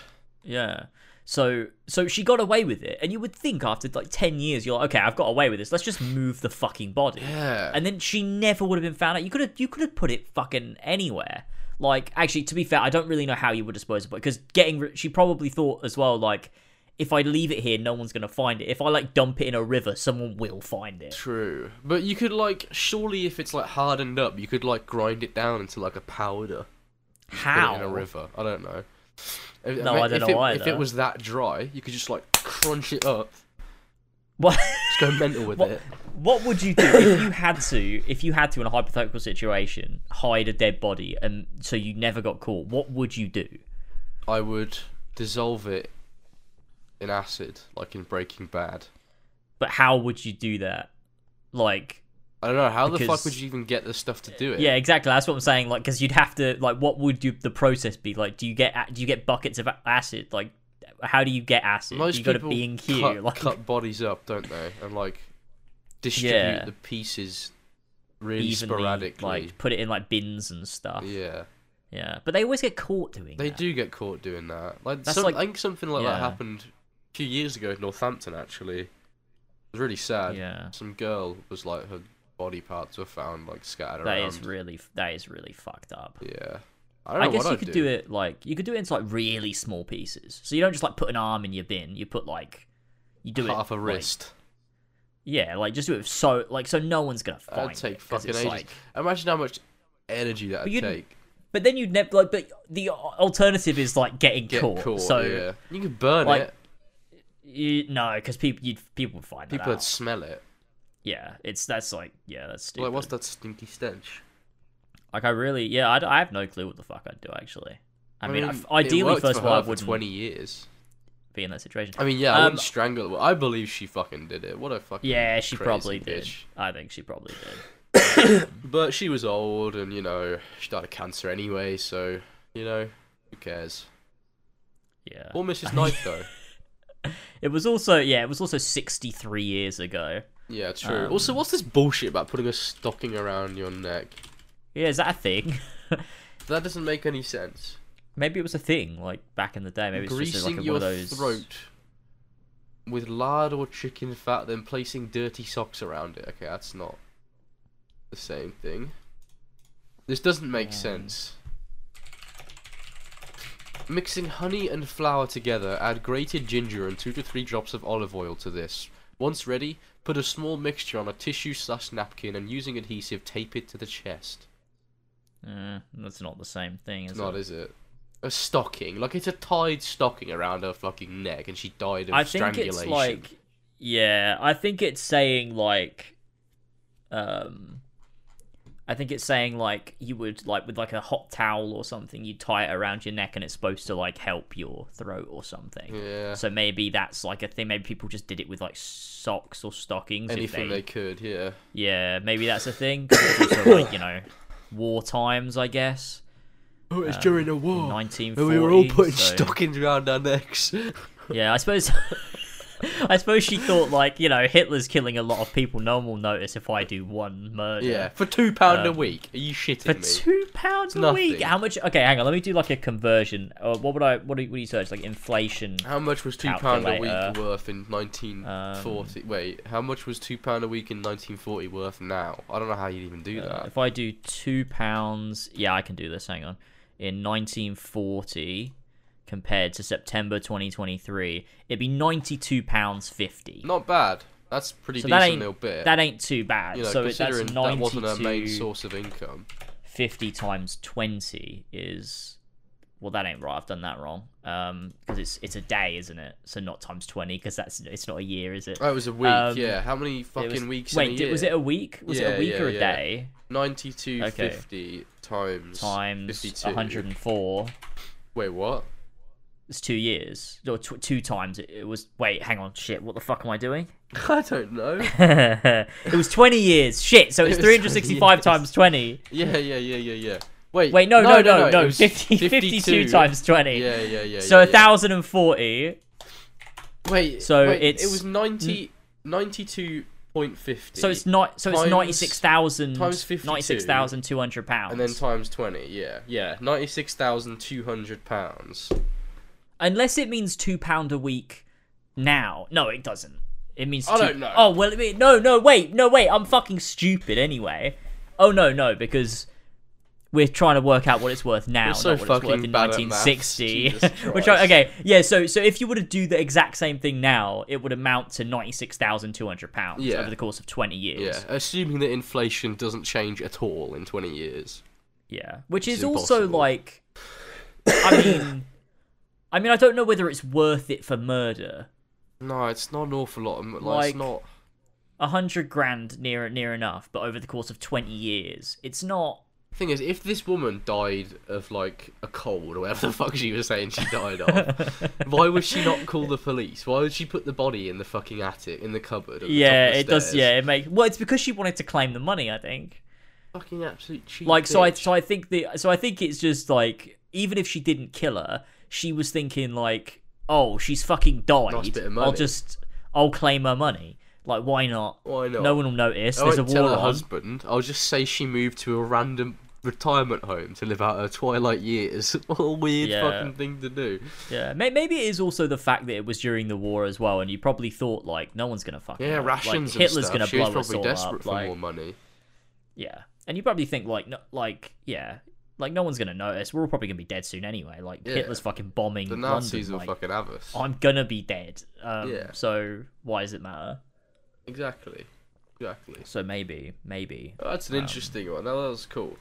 yeah, so so she got away with it, and you would think after like ten years, you're like, okay, I've got away with this. Let's just move the fucking body. Yeah. and then she never would have been found out. You could have you could have put it fucking anywhere. Like actually, to be fair, I don't really know how you would dispose of it because getting ri- she probably thought as well like. If I leave it here, no one's gonna find it. If I like dump it in a river, someone will find it. True, but you could like surely if it's like hardened up, you could like grind it down into like a powder. Put How? it in a river. I don't know. If, No, I don't if know it, If it was that dry, you could just like crunch it up, What? just go mental with (laughs) What- it. What would you do if you had to, if you had to in a hypothetical situation, hide a dead body and so you never got caught? What would you do? I would dissolve it in acid, like in Breaking Bad. But how would you do that? Like, I don't know how the fuck would you even get the stuff to do it. yeah, exactly. That's what I'm saying. Like, because you'd have to, like, what would you, the process be? Like, do you get do you get buckets of acid? Like, how do you get acid? Most you got to be in queue. cut, like, cut bodies up, don't they? And like distribute Yeah. the pieces really evenly, sporadically. like put it in like bins and stuff. yeah, Yeah, but they always get caught doing they that. do get caught doing that. Like, some, like- I think something like yeah. that happened a few years ago in Northampton. Actually, it was really sad. Yeah. some girl was like her body parts were found like scattered That around. is really that is really fucked up. yeah, I don't I guess you I'd could do. do it like you could do it into like really small pieces. So you don't just like put an arm in your bin. You put like you do it half a like- wrist. yeah, like just do it so like so no one's gonna find. That'd take it, fucking ages. like Imagine how much energy that'd take. but then you'd never like. But the alternative is like getting Get caught. caught. so yeah. you could burn like, it. you, no, because people you'd people would find that People would smell it. Yeah, it's that's like yeah, that's stupid. Like, what's that stinky stench? Like I really yeah, I, I have no clue what the fuck I'd do actually. I, mean, I- it ideally, first of all, I wouldn't twenty years. be in that situation. I mean, yeah, I Um, wouldn't strangle her. I believe she fucking did it. What a fucking yeah, she probably did. bitch. I think she probably did. (coughs) But she was old, and you know, she died of cancer anyway. So you know, who cares? Yeah. Or Mrs. (laughs) Knight though. It was also yeah, it was also 63 years ago. Yeah, true. Um, also, what's this bullshit about putting a stocking around your neck? Yeah, is that a thing? (laughs) That doesn't make any sense. Maybe it was a thing like back in the day. Maybe it's just Greasing like a, your one of those. throat with lard or chicken fat, then placing dirty socks around it. Okay, that's not the same thing. This doesn't make Um. sense. Mixing honey and flour together, add grated ginger and 2 to 3 drops of olive oil to this. Once ready, put a small mixture on a tissue slash napkin and using adhesive tape it to the chest. Uh, that's not the same thing. Is It's not, it? is it? A stocking. Like, it's a tied stocking around her fucking neck and she died of I think strangulation. it's like yeah, I think it's saying like um I think it's saying like you would like with like a hot towel or something you tie it around your neck and it's supposed to like help your throat or something. Yeah. So maybe that's like a thing. Maybe people just did it with like socks or stockings. if Anything they, they could, yeah. Yeah, maybe that's a thing. also like you know, war times, I guess. Oh, it's Um, during a war. Nineteen And we were all putting so... stockings around our necks. Yeah, I suppose. (laughs) I suppose she thought like you know Hitler's killing a lot of people. No one will notice if I do one murder. yeah, for two pound a Um, week. Are you shitting For me? two pounds a week, how much? Okay, hang on. Let me do like a conversion. Uh, what would I? What do you, what do you search? Like inflation. How much was two pound a week worth in 1940? Wait, how much was two pound a week in 1940 worth now? I don't know how you'd even do Uh, that. if I do two pounds, yeah, I can do this. Hang on. In 1940, compared to September 2023, it'd be 92 pounds 50. Not bad. That's pretty So that decent ain't- little bit. That ain't too bad. you know, so it- that's considering 92. that wasn't her main source of income. 50 times 20 is well that ain't right i've done that wrong um because it's it's a day isn't it so not times 20 because that's it's not a year is it Oh, it was a week. Um, yeah. How many fucking was- weeks? wait in a did- year? was it a week was it a week yeah, or a yeah. day 92, Okay. 50 times times 52. 104 Wait, what? It's two years or tw- two times it, it was wait hang on shit what the fuck am i doing (laughs) (laughs) I don't know. it was 20 years shit so it's It was 365 times 20 Yeah, yeah, yeah, yeah, yeah. Wait, wait no no no no, it was 50, 52 times 20 Yeah, yeah, yeah. so yeah, a 1040 Wait, So wait, it's- it was 90, 92.50. So it's not. So it's times- ninety six thousand times 52. ninety six thousand two hundred pounds. and then times 20, yeah. Yeah, 96,200 pounds. Unless it means two pound a week now. No, it doesn't. It means. I two- don't know. Oh well, it mean, no, no, wait, no, wait. I'm fucking stupid anyway. Oh no, no, because we're trying to work out what it's worth now, so not what it's worth fucking in bad at maths, 1960. Jesus (laughs) Which Christ. okay, yeah. So so if you were to do the exact same thing now, it would amount to ninety six thousand two hundred pounds Yeah. over the course of twenty years. Yeah, assuming that inflation doesn't change at all in 20 years. Yeah, which is also impossible. like, I mean, I mean, I don't know whether it's worth it for murder. No, it's not an awful lot. Of, like, Like- it's not. A hundred grand near near enough, but over the course of twenty years, it's not. Thing is, if this woman died of like a cold or whatever the (laughs) fuck she was saying she died of, (laughs) why would she not call the police? Why would she put the body in the fucking attic in the cupboard? At the yeah, of it the does. Yeah, it makes. Well, it's because she wanted to claim the money. I think. Fucking absolute cheap. Like, so I so I think the so I think it's just like even if she didn't kill her, she was thinking like, oh, she's fucking died. Nice I'll just I'll claim her money. Like, why not? Why not? No one will notice. I There's a won't tell war her on. husband. I'll just say she moved to a random retirement home to live out her twilight years. (laughs) what a weird Yeah. fucking thing to do. Yeah, may- maybe it is also the fact that it was during the war as well, and you probably thought like no one's gonna fucking Yeah, like, rations Hitler's and stuff. gonna she blow was us probably all desperate up. for like, more money. yeah, and you probably think like no, like yeah, like no one's gonna notice. We're all probably gonna be dead soon anyway. Like Yeah. Hitler's fucking bombing The Nazis London. will like, fucking have us. I'm gonna be dead. Um, Yeah. So why does it matter? Exactly. Exactly. So maybe, maybe. Oh, that's an Um, interesting one. That was cool.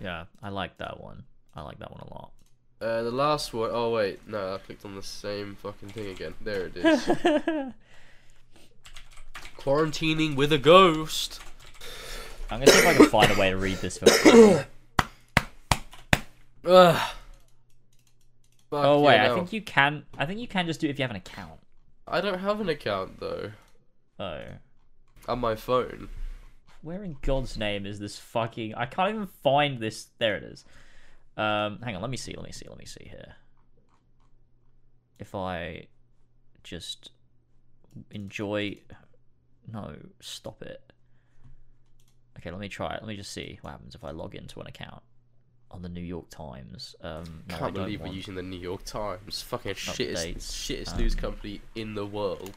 Yeah, I like that one. I like that one a lot. Uh, the last one oh wait, no, I clicked on the same fucking thing again. There it is. (laughs) Quarantining with a ghost. I'm gonna see if I can find a way to read this (coughs) Ugh. oh wait, I think you can. I think you can just do it if you have an account. I don't have an account though Oh, on my phone. where in God's name is this fucking? I can't even find this. There it is. Um, hang on. Let me see. Let me see. Let me see here. If I just enjoy, no, stop it. Okay, let me try it. Let me just see what happens if I log into an account on the New York Times. Um, no, I Can't believe we're using the New York Times. Fucking shittest, shittest Um, news company in the world.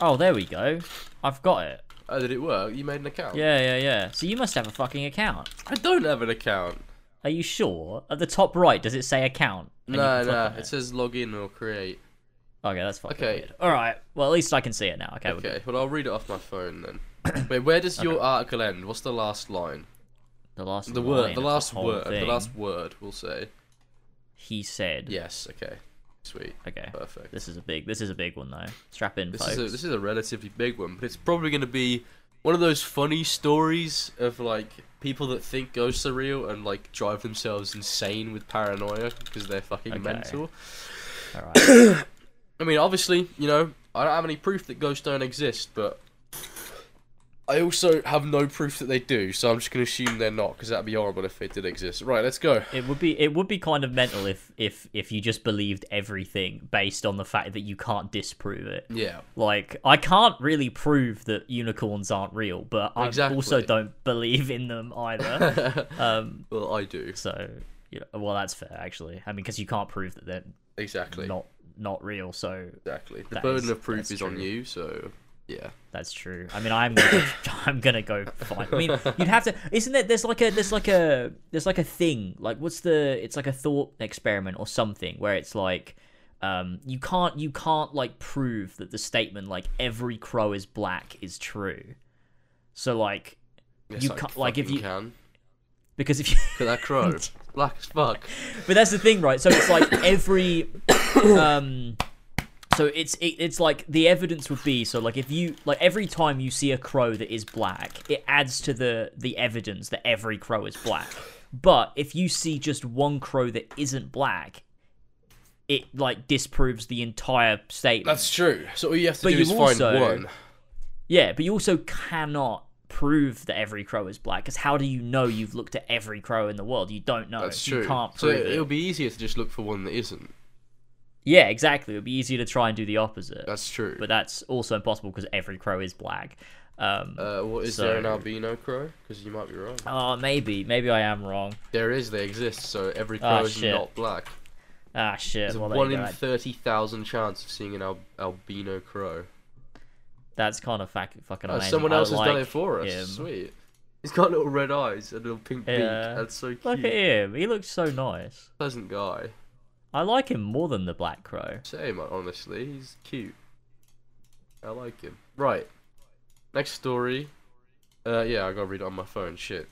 Oh, there we go. I've got it. Oh, did it work? You made an account? Yeah, yeah, yeah. So you must have a fucking account. I don't have an account. Are you sure? At the top right, does it say account? No, no. on It says login or create. Okay, that's fucking Okay. weird. All right. Well, at least I can see it now. Okay. Okay, well I'll read it off my phone then. (coughs) Wait, where does your article end? What's the last line? The last. The word, the last whole word, the last word. We'll say He said. yes. Okay, sweet, Okay. perfect. This is a big. This is a big one though. Strap in, This folks. is a, this is a relatively big one, but it's probably going to be one of those funny stories of like people that think ghosts are real and like drive themselves insane with paranoia because they're fucking Okay. mental. All right. (coughs) I mean, obviously, you know, I don't have any proof that ghosts don't exist, but I also have no proof that they do, so I'm just going to assume they're not because that'd be horrible if they did exist. Right, let's go. it would be. It would be kind of mental if if if you just believed everything based on the fact that you can't disprove it. Yeah. Like I can't really prove that unicorns aren't real, but I Exactly. also don't believe in them either. (laughs) um. Well, I do. So. Yeah, well, that's fair, actually. I mean, because you can't prove that they're Exactly. not not real, so Exactly. The burden is- of proof is on you, so yeah. That's true. I mean, I'm gonna go, (coughs) I'm gonna go find. I mean, you'd have to. Isn't there? There's like a there's like a there's like a thing. Like what's the? It's like a thought experiment or something where it's like, um, you can't you can't like prove that the statement like every crow is black is true. So like, Yes, You I can't- like, if you- can. because if you Look at that crow. (laughs) Black as fuck. but that's the thing, right? So it's like every, (coughs) um, so it's it, it's like the evidence would be so like if you like every time you see a crow that is black, it adds to the the evidence that every crow is black. But if you see just one crow that isn't black, it like disproves the entire statement. That's true. So all you have to But do you is also- find one. Yeah, but you also cannot prove that every crow is black because how do you know you've looked at every crow in the world? You don't know. That's you true. can't so prove it, it. it'll be easier to just look for one that isn't. Yeah, exactly. It would be easier to try and do the opposite. That's true. but that's also impossible because every crow is black. Um, uh, what is there an albino crow? Because you might be wrong. oh, maybe, maybe I am wrong. There is. They exist. So every crow Ah, is shit. not black. Ah, shit. There's a Well, one in thirty thousand chance of seeing an al- albino crow. That's kind of fac- fucking Oh, amazing. someone I else has done it for us. him. Sweet. He's got little red eyes and a little pink beak. That's so cute. Look at him. He looks so nice. Pleasant guy. I like him more than the black crow. Same, honestly. He's cute. I like him. Right. Next story. Uh, yeah, I gotta read it on my phone. Shit.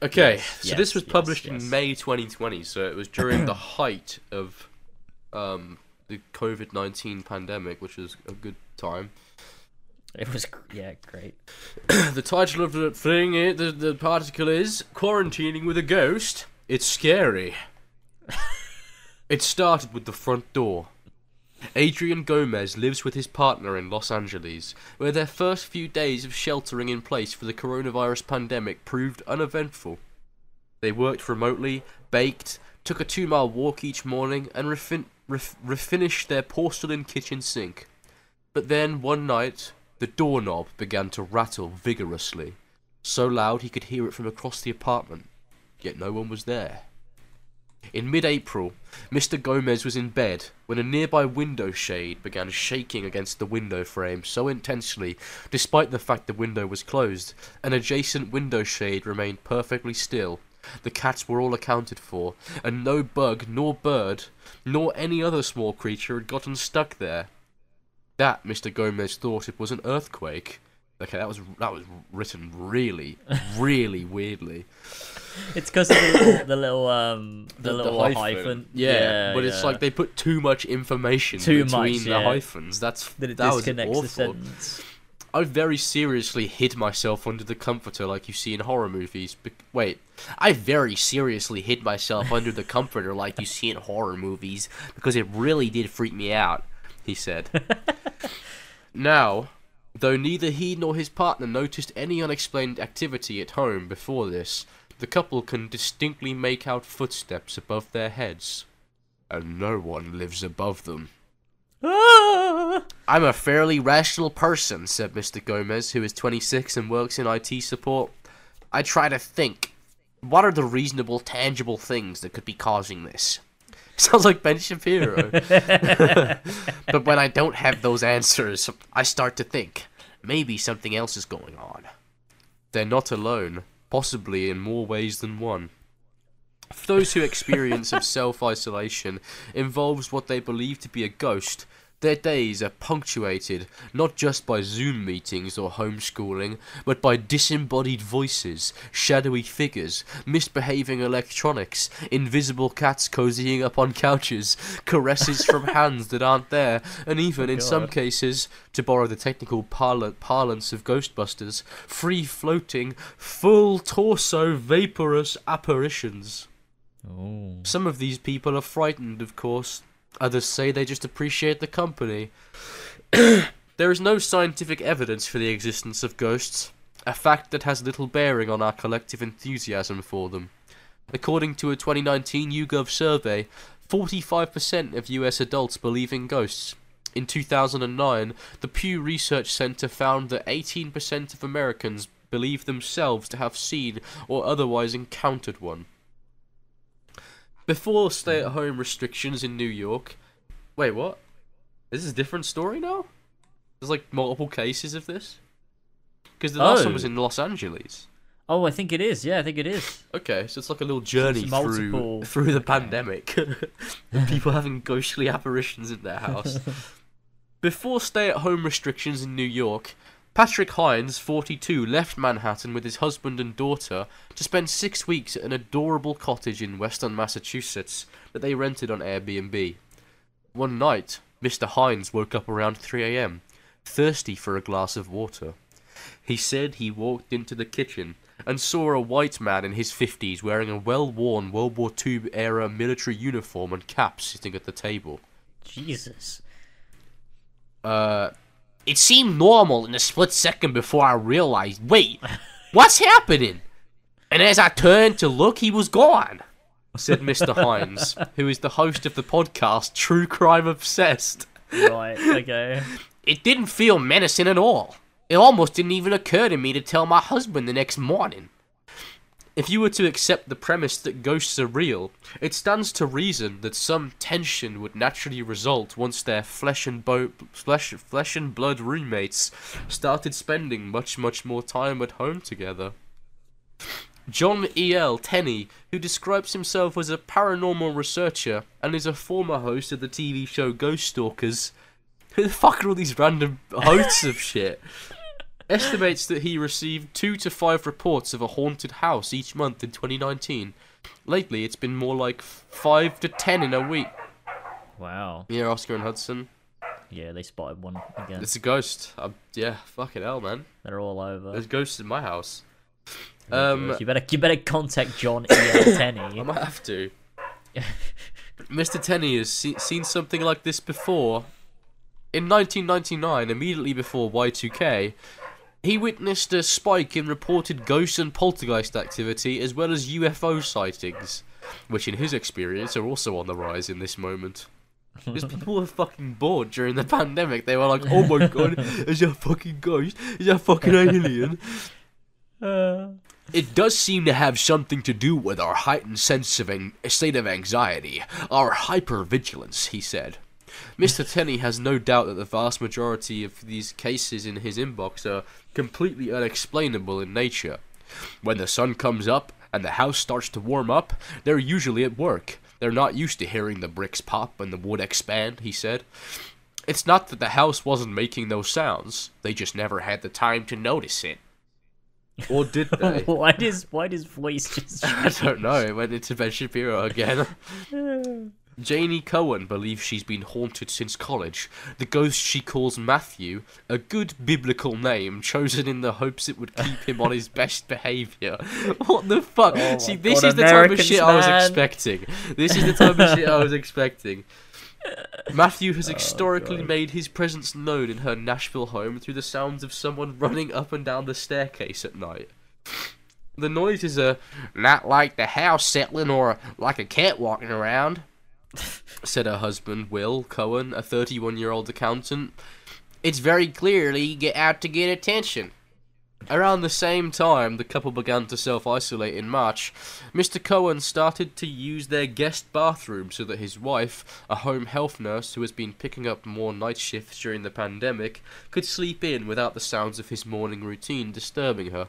Okay, Yes, so this was published yes. in May 2020, so it was during the (coughs) height of um, the COVID 19 pandemic, which was a good time. It was, yeah, great. (coughs) the title of the thing, the, the article is Quarantining with a Ghost. It's scary. (laughs) it started with the front door. Adrian Gomez lives with his partner in Los Angeles, where their first few days of sheltering in place for the coronavirus pandemic proved uneventful. They worked remotely, baked, took a two mile walk each morning, and refin- ref- refinished their porcelain kitchen sink. But then, one night, the doorknob began to rattle vigorously, so loud he could hear it from across the apartment, yet no one was there. In mid April, Mr. Gomez was in bed when a nearby window shade began shaking against the window frame so intensely, despite the fact the window was closed, an adjacent window shade remained perfectly still. The cats were all accounted for, and no bug, nor bird, nor any other small creature had gotten stuck there. That Mr. Gomez thought it was an earthquake. Okay, that was that was written really, really weirdly. It's because of the little, the little, um, the, little hyphen. Yeah, but it's like they put too much information Too between much, the yeah. hyphens. That's that it that was disconnects the awful. sentence. I very seriously hid myself under the comforter like you see in horror movies. Be- wait, I very seriously hid myself under the comforter like you see in horror movies because it really did freak me out, he said. (laughs) now, though neither he nor his partner noticed any unexplained activity at home before this, the couple can distinctly make out footsteps above their heads. And no one lives above them. Ah! I'm a fairly rational person, said Mr. Gomez, who is 26 and works in IT support. I try to think. What are the reasonable, tangible things that could be causing this? (laughs) Sounds like Ben Shapiro. (laughs) but when I don't have those answers, I start to think maybe something else is going on. They're not alone, possibly in more ways than one. For those who experience of (laughs) self isolation involves what they believe to be a ghost, their days are punctuated not just by Zoom meetings or homeschooling, but by disembodied voices, shadowy figures, misbehaving electronics, invisible cats cozying up on couches, caresses from (laughs) hands that aren't there, and even, in some cases, to borrow the technical parla- parlance of Ghostbusters, free floating, full torso vaporous apparitions. Oh. Some of these people are frightened, of course. Others say they just appreciate the company. (coughs) there is no scientific evidence for the existence of ghosts, a fact that has little bearing on our collective enthusiasm for them. According to a 2019 YouGov survey, 45% of US adults believe in ghosts. In 2009, the Pew Research Center found that 18% of Americans believe themselves to have seen or otherwise encountered one. Before hmm. stay at home restrictions in New York. Wait, what? Is this is a different story now? There's like multiple cases of this? Because the last one was Oh. in Los Angeles. Oh, I think it is. Yeah, I think it is. Okay, so it's like a little journey through (laughs) through the pandemic. (laughs) People having ghostly apparitions in their house. (laughs) Before stay-at-home restrictions in New York, Patrick Hines, 42, left Manhattan with his husband and daughter to spend six weeks at an adorable cottage in western Massachusetts that they rented on Airbnb. One night, Mr. Hines woke up around 3 a.m., thirsty for a glass of water. He said he walked into the kitchen and saw a white man in his 50s wearing a well worn World War II era military uniform and cap sitting at the table. Jesus. Uh, it seemed normal in a split second before I realized, wait, (laughs) what's happening? And as I turned to look, he was gone, said Mr. (laughs) Hines, who is the host of the podcast True Crime Obsessed. Right. Okay. (laughs) It didn't feel menacing at all. It almost didn't even occur to me to tell my husband the next morning. If you were to accept the premise that ghosts are real, it stands to reason that some tension would naturally result once their flesh and bo- flesh, flesh and blood roommates started spending much, much more time at home together. John E. L. Tenney, who describes himself as a paranormal researcher and is a former host of the TV show Ghost Stalkers, who the fuck are all these random hosts of shit? Estimates that he received two to five reports of a haunted house each month in 2019. Lately, it's been more like five to ten in a week. Wow. Yeah, Oscar and Hudson. Yeah, they spotted one again. It's a ghost. Uh, yeah, fucking hell, man. They're all over. There's ghosts in my house. Oh, Um, you better you better contact John E. Tenney. (laughs) I might have to. (laughs) Mr. Tenney has se- seen something like this before. In 1999, immediately before Y2K, he witnessed a spike in reported ghost and poltergeist activity as well as UFO sightings, which in his experience are also on the rise in this moment. (laughs) Because people were fucking bored during the pandemic. They were like, oh my (laughs) god, is that a fucking ghost? Is that fucking alien? Uh, It does seem to have something to do with our heightened sense of an- state of anxiety, our hypervigilance, he said. Mr. Tenney has no doubt that the vast majority of these cases in his inbox are completely unexplainable in nature. When the sun comes up and the house starts to warm up, they're usually at work. They're not used to hearing the bricks pop and the wood expand, he said. It's not that the house wasn't making those sounds, they just never had the time to notice it. Or did (laughs) they? why does why does voice (laughs) just? I don't know. It went into Ben Shapiro again. (laughs) Janie Cohen believes she's been haunted since college. The ghost she calls Matthew, a good biblical name chosen in the hopes it would keep him on his (laughs) best behavior. What the fuck? Oh See, this God, is the type of shit I was expecting. This is the type of shit I was (laughs) expecting. Matthew has Oh, historically God. made his presence known in her Nashville home through the sounds of someone running up and down the staircase at night. The noises are not like the house settling or like a cat walking around, said her husband, Will Cohen, a 31 year old accountant. It's very clearly get out to get attention. Around the same time the couple began to self isolate in March, Mr. Cohen started to use their guest bathroom so that his wife, a home health nurse who has been picking up more night shifts during the pandemic, could sleep in without the sounds of his morning routine disturbing her.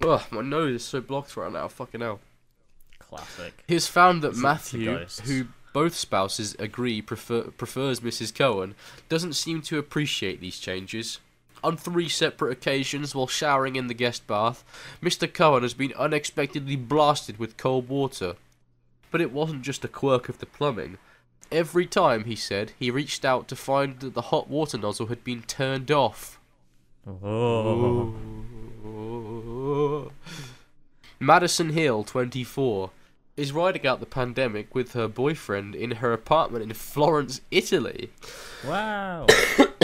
Ugh, my nose is so blocked right now, fucking hell. Classic. He has found that it's Matthew, who both spouses agree prefer, prefers Mrs. Cohen, doesn't seem to appreciate these changes. On three separate occasions while showering in the guest bath, Mr. Cohen has been unexpectedly blasted with cold water. But it wasn't just a quirk of the plumbing. Every time, he said, he reached out to find that the hot water nozzle had been turned off. Oh. Madison Hill, 24, is riding out the pandemic with her boyfriend in her apartment in Florence, Italy. Wow.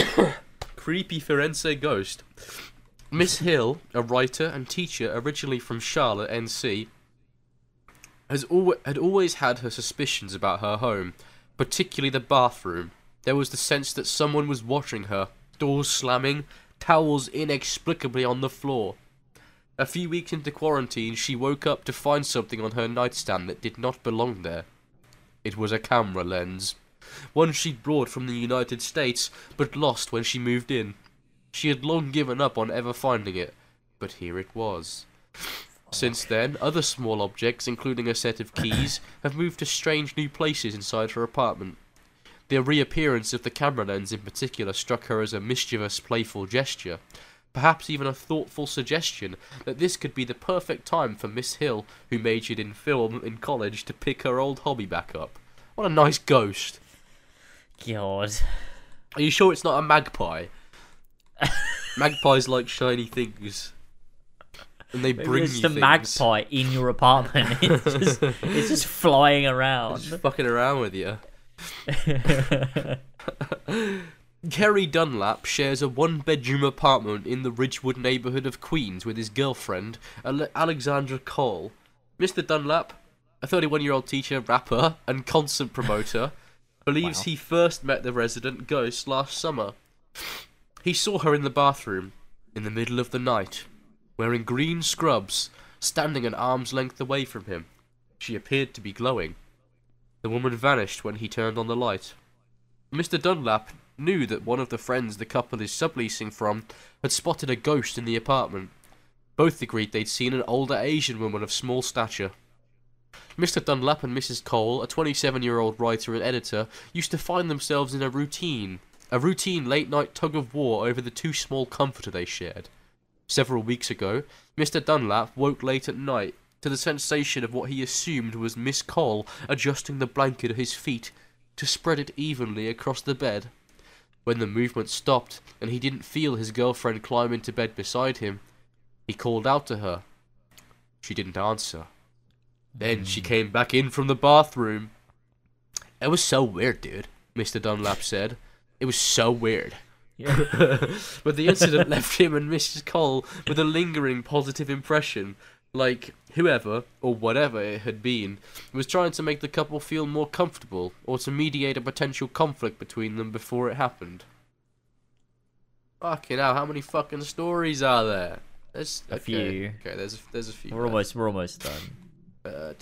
(coughs) Creepy Firenze ghost. Miss Hill, a writer and teacher originally from Charlotte, NC, has al- had always had her suspicions about her home, particularly the bathroom. There was the sense that someone was watching her, doors slamming, towels inexplicably on the floor. A few weeks into quarantine, she woke up to find something on her nightstand that did not belong there. It was a camera lens. One she'd brought from the United States, but lost when she moved in. She had long given up on ever finding it, but here it was. Since then, other small objects, including a set of keys, (coughs) have moved to strange new places inside her apartment. The reappearance of the camera lens in particular struck her as a mischievous, playful gesture. Perhaps even a thoughtful suggestion that this could be the perfect time for Miss Hill, who majored in film in college, to pick her old hobby back up. What a nice ghost. God. Are you sure it's not a magpie? (laughs) Magpies like shiny things. And they Maybe bring it's you the things. magpie in your apartment. (laughs) It's just, it's just (laughs) flying around. Just fucking around with you. Kerry Dunlap shares a one bedroom apartment in the Ridgewood neighbourhood of Queens with his girlfriend, Ale- Alexandra Cole. Mr. Dunlap, a 31 year old teacher, rapper, and concert promoter, (laughs) believes Wow. he first met the resident ghost last summer. He saw her in the bathroom, in the middle of the night, wearing green scrubs, standing an arm's length away from him. She appeared to be glowing. The woman vanished when he turned on the light. Mr. Dunlap knew that one of the friends the couple is subleasing from had spotted a ghost in the apartment. Both agreed they'd seen an older Asian woman of small stature. Mr. Dunlap and Mrs. Cole, a 27 year old writer and editor, used to find themselves in a routine, a routine late night tug of war over the too small comforter they shared. Several weeks ago, Mr. Dunlap woke late at night to the sensation of what he assumed was Miss Cole adjusting the blanket at his feet to spread it evenly across the bed. When the movement stopped and he didn't feel his girlfriend climb into bed beside him, he called out to her. She didn't answer. Then she hmm. came back in from the bathroom. It was so weird, dude, Mr. Dunlap said. It was so weird. Yeah. (laughs) but the incident left him and Mrs. Cole with a lingering positive impression, like whoever, or whatever it had been, was trying to make the couple feel more comfortable, or to mediate a potential conflict between them before it happened. Fucking hell, how many fucking stories are there? There's A okay, few. Okay, there's there's a few. We're there. almost we're almost done. Uh,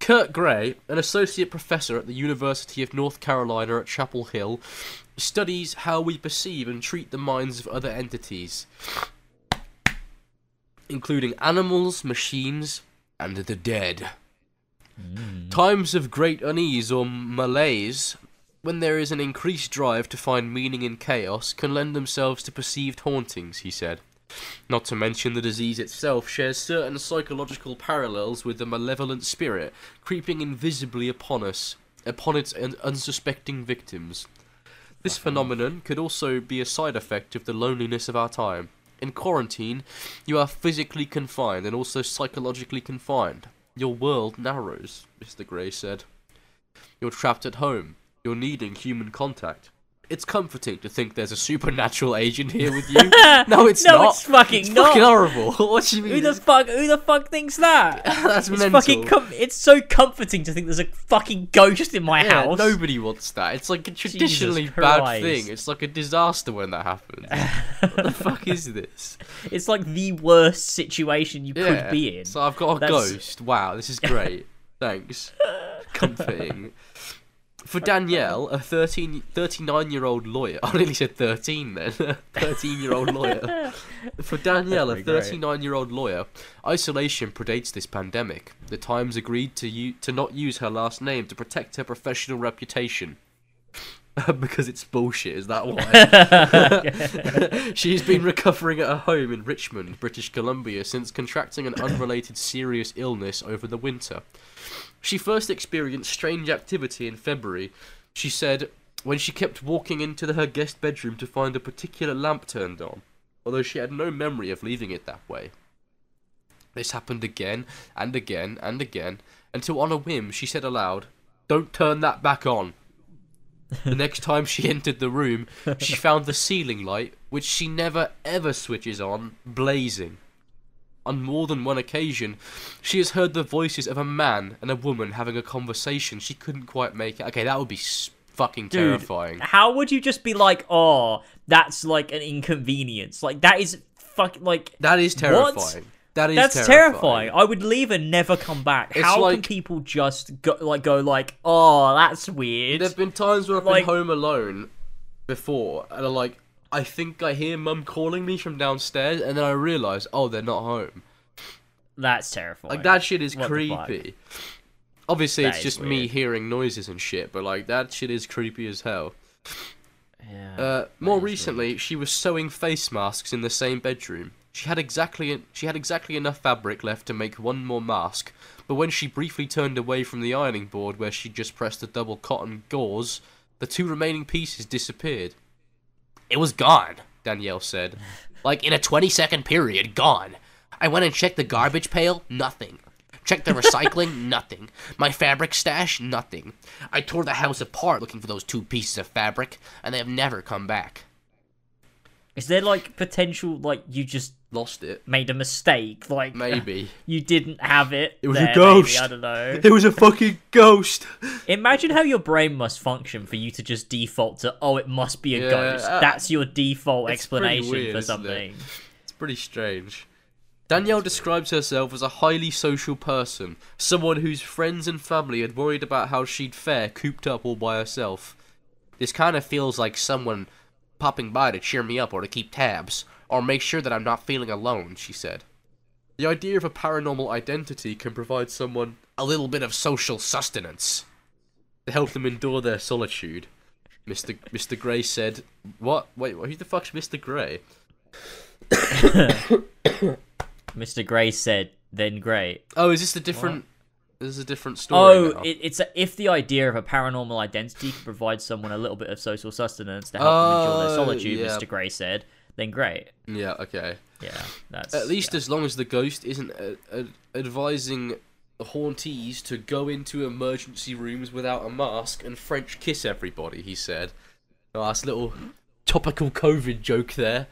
Kurt Gray, an associate professor at the University of North Carolina at Chapel Hill, studies how we perceive and treat the minds of other entities, including animals, machines, and the dead. Mm. Times of great unease or malaise when there is an increased drive to find meaning in chaos, can lend themselves to perceived hauntings, he said. Not to mention the disease itself shares certain psychological parallels with the malevolent spirit creeping invisibly upon us, upon its un- unsuspecting victims. This phenomenon could also be a side effect of the loneliness of our time. In quarantine, you are physically confined and also psychologically confined. Your world narrows, Mr. Gray said. You're trapped at home. You're needing human contact. It's comforting to think there's a supernatural agent here with you. (laughs) no, it's No, not. it's fucking It's not. fucking horrible. (laughs) what do you mean? Who the fuck? Who the fuck thinks that? (laughs) That's It's mental. fucking. Com- it's so comforting to think there's a fucking ghost in my yeah, house. nobody wants that. It's like a traditionally bad thing. It's like a disaster when that happens. what the fuck is this? It's like the worst situation you Yeah. could be in. So I've got a That's- ghost. Wow, this is great. Thanks. Comforting. For Danielle, a 13, 39 year old lawyer. (laughs) I nearly said 13 then. (laughs) 13 year old lawyer. (laughs) For Danielle, a That'd be great. 39 year old lawyer, isolation predates this pandemic. The Times agreed to, u- to not use her last name to protect her professional reputation. because it's bullshit, is that why? She's been recovering at her home in Richmond, British Columbia, since contracting an unrelated serious illness over the winter. She first experienced strange activity in February. She said when she kept walking into the, her guest bedroom to find a particular lamp turned on, although she had no memory of leaving it that way. This happened again and again and again until on a whim she said aloud, Don't turn that back on. The (laughs) next time she entered the room, she found the ceiling light, which she never ever switches on, blazing. On more than one occasion, she has heard the voices of a man and a woman having a conversation she couldn't quite make it. Okay, that would be fucking Dude, terrifying. How would you just be like, oh, that's like an inconvenience? Like that is fuck like That is What? terrifying. That is that's terrifying. I would leave and never come back. It's How can people just go like go like, oh, that's weird? There've been times where I've Like- been home alone before, and I'm like, I think I hear mum calling me from downstairs, and then I realise, oh, they're not home. That's terrifying. Like that shit is What creepy. Obviously, That it's just me hearing noises and shit, but like that shit is creepy as hell. Yeah. Uh, more recently, she was sewing face masks in the same bedroom. She had exactly she had exactly enough fabric left to make one more mask, but when she briefly turned away from the ironing board where she just pressed the double cotton gauze, the two remaining pieces disappeared. It was gone, Danielle said. like in a 20 second period, gone. I went and checked the garbage pail, nothing. Checked the recycling, (laughs) nothing. My fabric stash, nothing. I tore the house apart looking for those two pieces of fabric, and they have never come back. Is there like potential like you just Lost it. made a mistake? Like Maybe. (laughs) you didn't have it. It was a there, maybe, ghost. I don't know. (laughs) It was a fucking ghost. (laughs) Imagine how your brain must function for you to just default to, oh, it must be a Yeah, ghost. uh, That's your default it's explanation weird, for isn't it? something. It's pretty strange. Danielle describes herself as a highly social person, someone whose friends and family had worried about how she'd fare cooped up all by herself. This kind of feels like someone popping by to cheer me up or to keep tabs, or make sure that I'm not feeling alone, she said. The idea of a paranormal identity can provide someone a little bit of social sustenance to help them endure their solitude. Mr. Mr. Gray said, "What? Wait, who the fuck's Mr. Gray?" (coughs) Mr. Gray said, then great. Oh, is this a different? This is a different story. Oh, it, it's a, if the idea of a paranormal identity can provide someone a little bit of social sustenance to help them oh, endure their Oh, solitude, yeah. Mr. Gray said, then great. yeah. Okay. Yeah, that's At least yeah. as long as the ghost isn't uh, uh, advising hauntees to go into emergency rooms without a mask and French kiss everybody. He said. Oh, that's a little topical COVID joke there.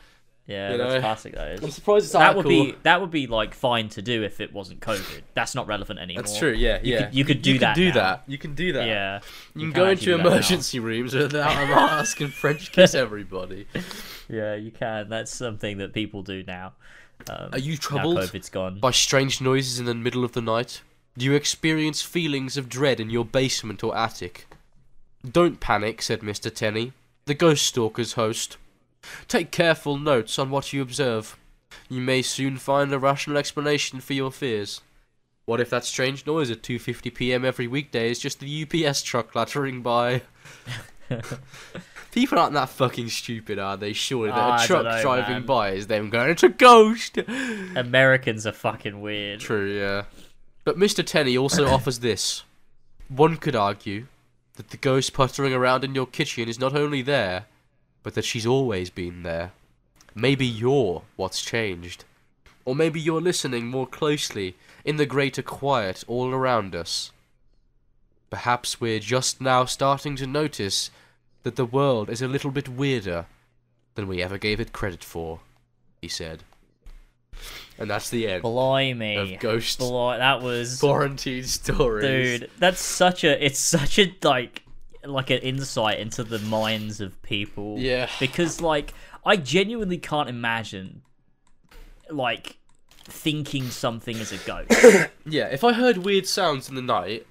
Yeah, you that's know. classic. That is. I'm surprised this That would be that would be like fine to do if it wasn't COVID. That's not relevant anymore. That's true. Yeah. You yeah. could- you could do you that do now. that. You can do that. Yeah, You can can go into do that now. emergency rooms without (laughs) a mask and French kiss everybody. yeah, you can. That's something that people do now. Um, Are you troubled COVID's gone. by strange noises in the middle of the night? Do you experience feelings of dread in your basement or attic? Don't panic, said Mr. Tenney, the Ghost Stalker's host. Take careful notes on what you observe. You may soon find a rational explanation for your fears. What if that strange noise at 2:50 p.m. every weekday is just the UPS truck clattering by? (laughs) People aren't that fucking stupid, are they? Surely that I a truck dunno, driving man. by is them going, "It's a ghost." Americans are fucking weird. True, yeah. But Mr. Tenney also (coughs) offers this. One could argue that the ghost puttering around in your kitchen is not only there, but that she's always been there. Maybe you're what's changed. Or maybe you're listening more closely in the greater quiet all around us. Perhaps we're just now starting to notice that the world is a little bit weirder than we ever gave it credit for, he said. And that's the end Blimey. of Ghost Bli- that was quarantine stories. dude. That's such a. It's such a like like an insight into the minds of people. Yeah. Because like I genuinely can't imagine like thinking something is a ghost. (coughs) Yeah, if I heard weird sounds in the night,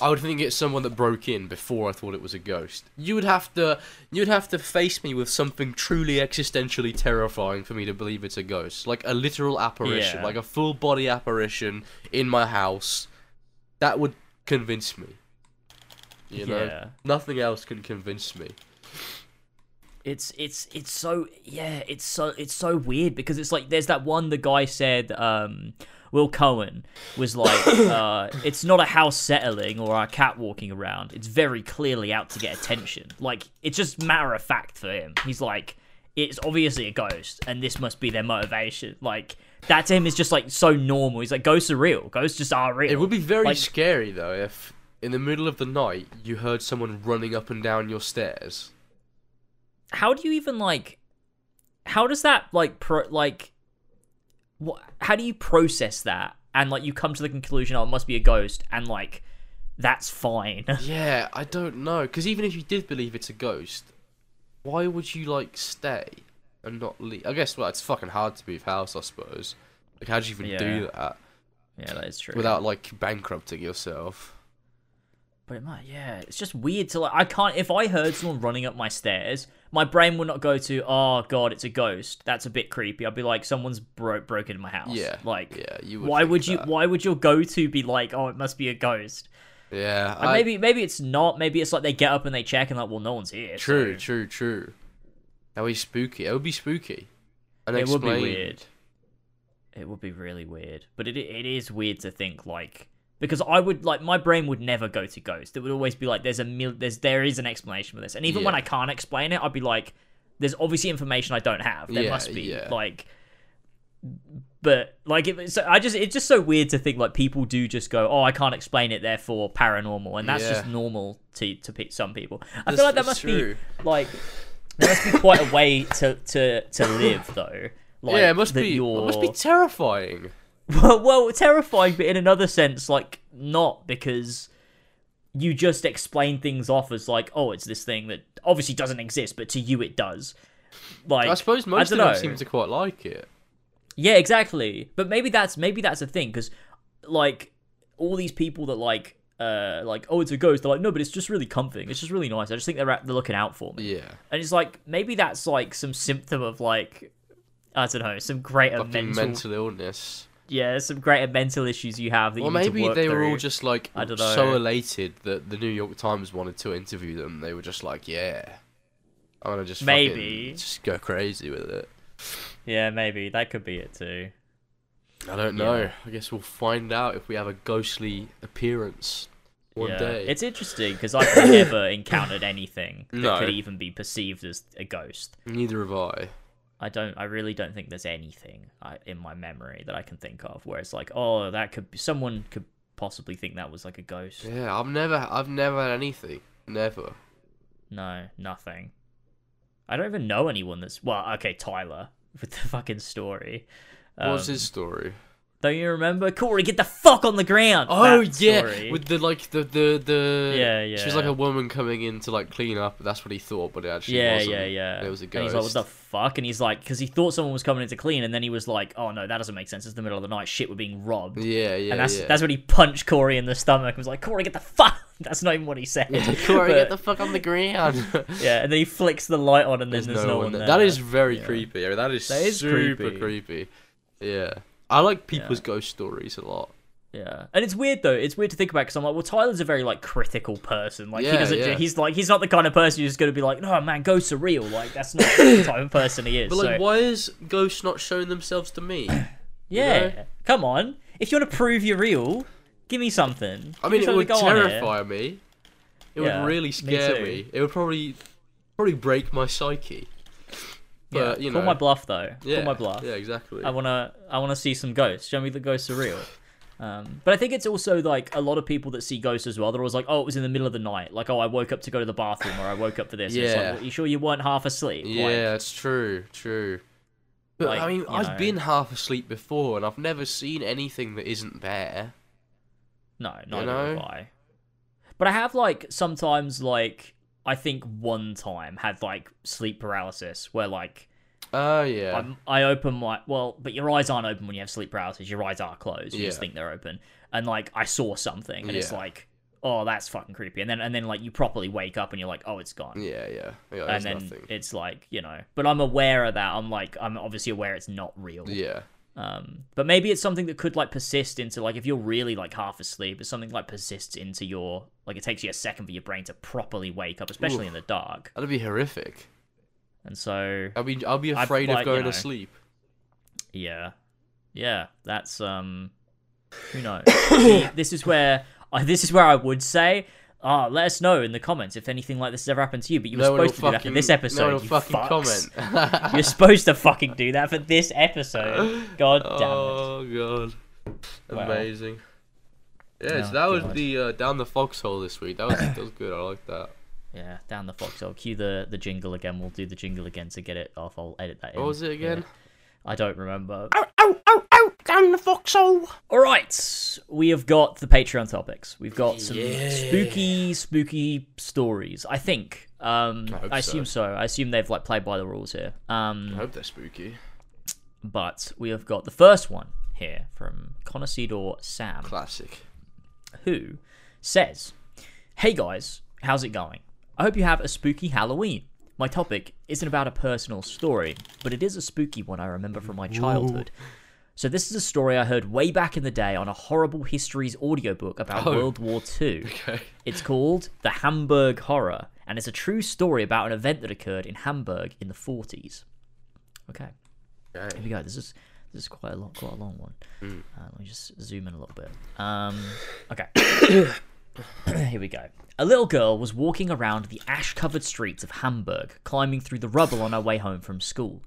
I would think it's someone that broke in before I thought it was a ghost. You would have to you'd have to face me with something truly existentially terrifying for me to believe it's a ghost. Like a literal apparition, Yeah. like a full body apparition in my house. That would convince me. You know? Yeah. Nothing else can convince me. it's it's it's so yeah it's so it's so weird because it's like there's that one the guy said um will cohen was like (coughs) uh it's not a house settling or a cat walking around. It's very clearly out to get attention. Like it's just matter of fact for him. He's like it's obviously a ghost and this must be their motivation. Like that to him is just like so normal. He's like ghosts are real. Ghosts just are real. It would be very Like- scary though if in the middle of the night you heard someone running up and down your stairs. how do you even like how does that like pro like what how do you process that and like you come to the conclusion oh it must be a ghost and like that's fine (laughs) Yeah, I don't know. Because even if you did believe it's a ghost, why would you like stay and not leave? I guess well, it's fucking hard to move house, I suppose. Like, how do you even Yeah. do that yeah that is true without like bankrupting yourself? But it might yeah it's just weird to like i can't if i heard someone running up my stairs my brain would not go to oh god it's a ghost that's a bit creepy i'd be like someone's broke broken in my house Yeah, like yeah. You would why would you why would your go-to be like oh it must be a ghost Yeah, I- maybe maybe it's not. Maybe it's like they get up and they check and like, well, no one's here. True, so true, true. That would be spooky. It would be spooky. And it would be weird. It would be really weird, but it it is weird to think like because I would like my brain would never go to ghost. It would always be like there's a mil- there's there is an explanation for this, and even when I can't explain it, I'd be like, there's obviously information I don't have. There Yeah, must be yeah. like. But like, it, so I just it's just so weird to think like people do just go, oh, I can't explain it, therefore paranormal, and that's just normal to to pe- some people. I That's- feel like that must true. be like there must be quite a way to to to live though. Like, yeah, it must be. It must be terrifying. Well, well, terrifying, but in another sense, like not because you just explain things off as like, oh, it's this thing that obviously doesn't exist, but to you it does. Like I suppose most of dunno. them seem to quite like it. Yeah, exactly. But maybe that's maybe that's a thing because like all these people that like uh like oh it's a ghost they're like no but it's just really comforting it's just really nice i just think they're at, they're looking out for me Yeah. and it's like maybe that's like some symptom of like i don't know some greater mental, mental illness. Yeah some greater mental issues you have that Or you need to maybe they were all just like I dunno. so elated that the New York Times wanted to interview them. They were just like, "Yeah, I'm gonna just Maybe. just go crazy with it." yeah maybe that could be it too I don't know. Yeah. I guess we'll find out if we have a ghostly appearance one yeah. day. it's interesting because i've never encountered anything that No. could even be perceived as a ghost Neither have I. I don't. I really don't think there's anything I, in my memory that I can think of where it's like, oh, that could be someone could possibly think that was like a ghost. Yeah, I've never, I've never had anything. Never. No, nothing. I don't even know anyone that's well. Okay, Tyler with the fucking story. What's Um, his story? Don't you remember? Corey, get the fuck on the ground. Oh That yeah, story. with the like the the the. Yeah, yeah. She was like a woman coming in to like clean up. That's what he thought, but it actually yeah, wasn't. yeah, yeah. It was a And ghost. he's like, "What the fuck?" And he's like, because he thought someone was coming in to clean, and then he was like, "Oh no, that doesn't make sense. It's the middle of the night. Shit, we're being robbed." yeah, yeah, and that's yeah. that's when he punched Corey in the stomach and was like, Corey, get the fuck. (laughs) That's not even what he said. (laughs) Corey, But- get the fuck on the ground. (laughs) Yeah, and then he flicks the light on, and then There's, there's, no, no, one there. That is very Yeah. creepy. I mean, that is, That is super creepy. creepy. Yeah, I like people's Yeah. ghost stories a lot. Yeah, and it's weird though. It's weird to think about because I'm like, well, Tyler's a very like critical person. Like he doesn't. yeah. He's like he's not the kind of person who's going to be like, no man, ghosts are real. Like that's not the type of person he is. But like, so, why is ghosts not showing themselves to me? (clears throat) yeah, know? come on. If you want to prove you're real, give me something. I Give me mean, it would terrify me. It Yeah, would really scare too. me. It would probably probably break my psyche. But yeah, you know, call my bluff though. yeah, Call my bluff. Yeah, exactly. I wanna I wanna see some ghosts. Show me the ghosts are real. Um, but I think it's also like a lot of people that see ghosts as well. They're always like, "Oh, it was in the middle of the night." Like, "Oh, I woke up to go to the bathroom," or "I woke up for this." And It's like, Yeah. well, you sure you weren't half asleep? Yeah, Like, that's true, true. But Like, I mean, I've know. been half asleep before, and I've never seen anything that isn't there. no, neither know? have I. But I have like sometimes like I think one time had like sleep paralysis where like Oh yeah, I'm, I open my well, but your eyes aren't open when you have sleep paralysis. Your eyes are closed. You just think they're open, and like I saw something, and it's like, oh, that's fucking creepy. And then and then like you properly wake up, and you're like, oh, it's gone. yeah, yeah. yeah and then nothing. it's like you know, but I'm aware of that. I'm like I'm obviously aware it's not real. Yeah, Um, but maybe it's something that could like persist into like if you're really like half asleep, it's something like persists into your like it takes you a second for your brain to properly wake up, especially in the dark. that'd be horrific. And so I'll be, I'll be I'd afraid like, of going you know, to sleep. Yeah, yeah, that's um, who knows? (coughs) See, this is where I, this is where I would say, ah, let us know in the comments if anything like this has ever happened to you. But you were No one supposed to do that for this episode. no you fucking fucks. comment. (laughs) You're supposed to fucking do that for this episode. (laughs) God damn it! oh god, Well. amazing. Yeah, Oh, so that was God. the uh, down the foxhole this week. That was that was good. I like that. Yeah, down the foxhole. Cue the the jingle again. We'll do the jingle again to get it off. I'll edit that. In. What was it again? Yeah. I don't remember. Oh oh oh! Down the foxhole. All right, we have got the Patreon topics. We've got some Yeah. spooky, spooky stories. I think. Um, I I, hope so. assume so. I assume they've like played by the rules here. Um, I hope they're spooky. but we have got the first one here from Connoisseur Sam, Classic. who says, "Hey guys, how's it going? I hope you have a spooky Halloween." My topic isn't about a personal story, but it is a spooky one I remember from my childhood. So this is a story I heard way back in the day on a horrible histories audiobook about Oh. World War II. (laughs) Okay. It's called The Hamburg Horror, and it's a true story about an event that occurred in Hamburg in the 40s. Okay, here we go. This is this is quite a long, quite a long one. Uh, let me just zoom in a little bit. Um, okay. (coughs) (coughs) Here we go. A little girl was walking around the ash covered streets of Hamburg, climbing through the rubble on her way home from school.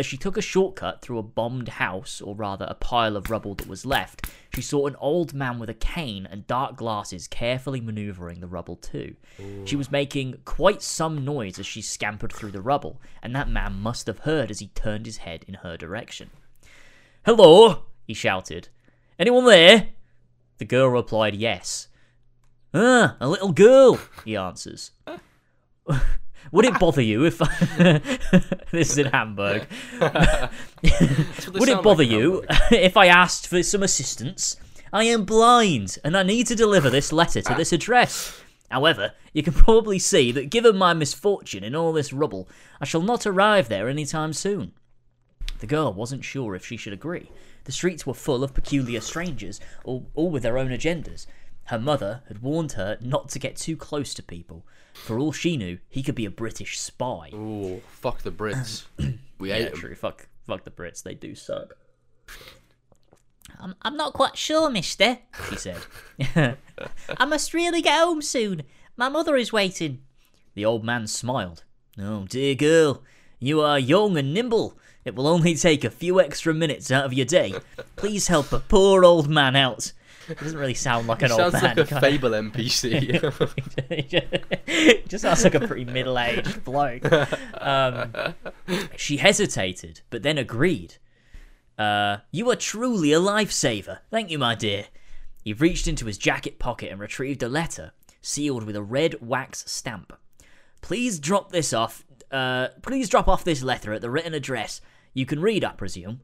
As she took a shortcut through a bombed house, or rather a pile of rubble that was left, she saw an old man with a cane and dark glasses carefully maneuvering the rubble too. She was making quite some noise as she scampered through the rubble, and that man must have heard as he turned his head in her direction. Hello, he shouted. Anyone there? The girl replied yes. Ah, a little girl, he answers. Would it bother you if (laughs) this is in Hamburg? That's what they (laughs) Would it bother like, you (laughs) if I asked for some assistance? I am blind and I need to deliver this letter to this address. However, you can probably see that given my misfortune in all this rubble, I shall not arrive there any time soon. The girl wasn't sure if she should agree. The streets were full of peculiar strangers, all, all with their own agendas. Her mother had warned her not to get too close to people. For all she knew, he could be a British spy. Ooh, fuck the Brits. (clears throat) We Yeah, hate 'em. true. Fuck, fuck the Brits. They do suck. I'm, I'm not quite sure, mister, she said. (laughs) I must really get home soon. My mother is waiting. The old man smiled. Oh, dear girl, you are young and nimble. It will only take a few extra minutes out of your day. Please help a poor old man out. (laughs) It doesn't really sound like an old Sounds man. like a Fable NPC. (laughs) Just sounds like a pretty middle-aged bloke. Um, she hesitated, but then agreed. Uh, you are truly a lifesaver. Thank you, my dear. He reached into his jacket pocket and retrieved a letter, sealed with a red wax stamp. Please drop this off. Uh, please drop off this letter at the written address. You can read, I presume.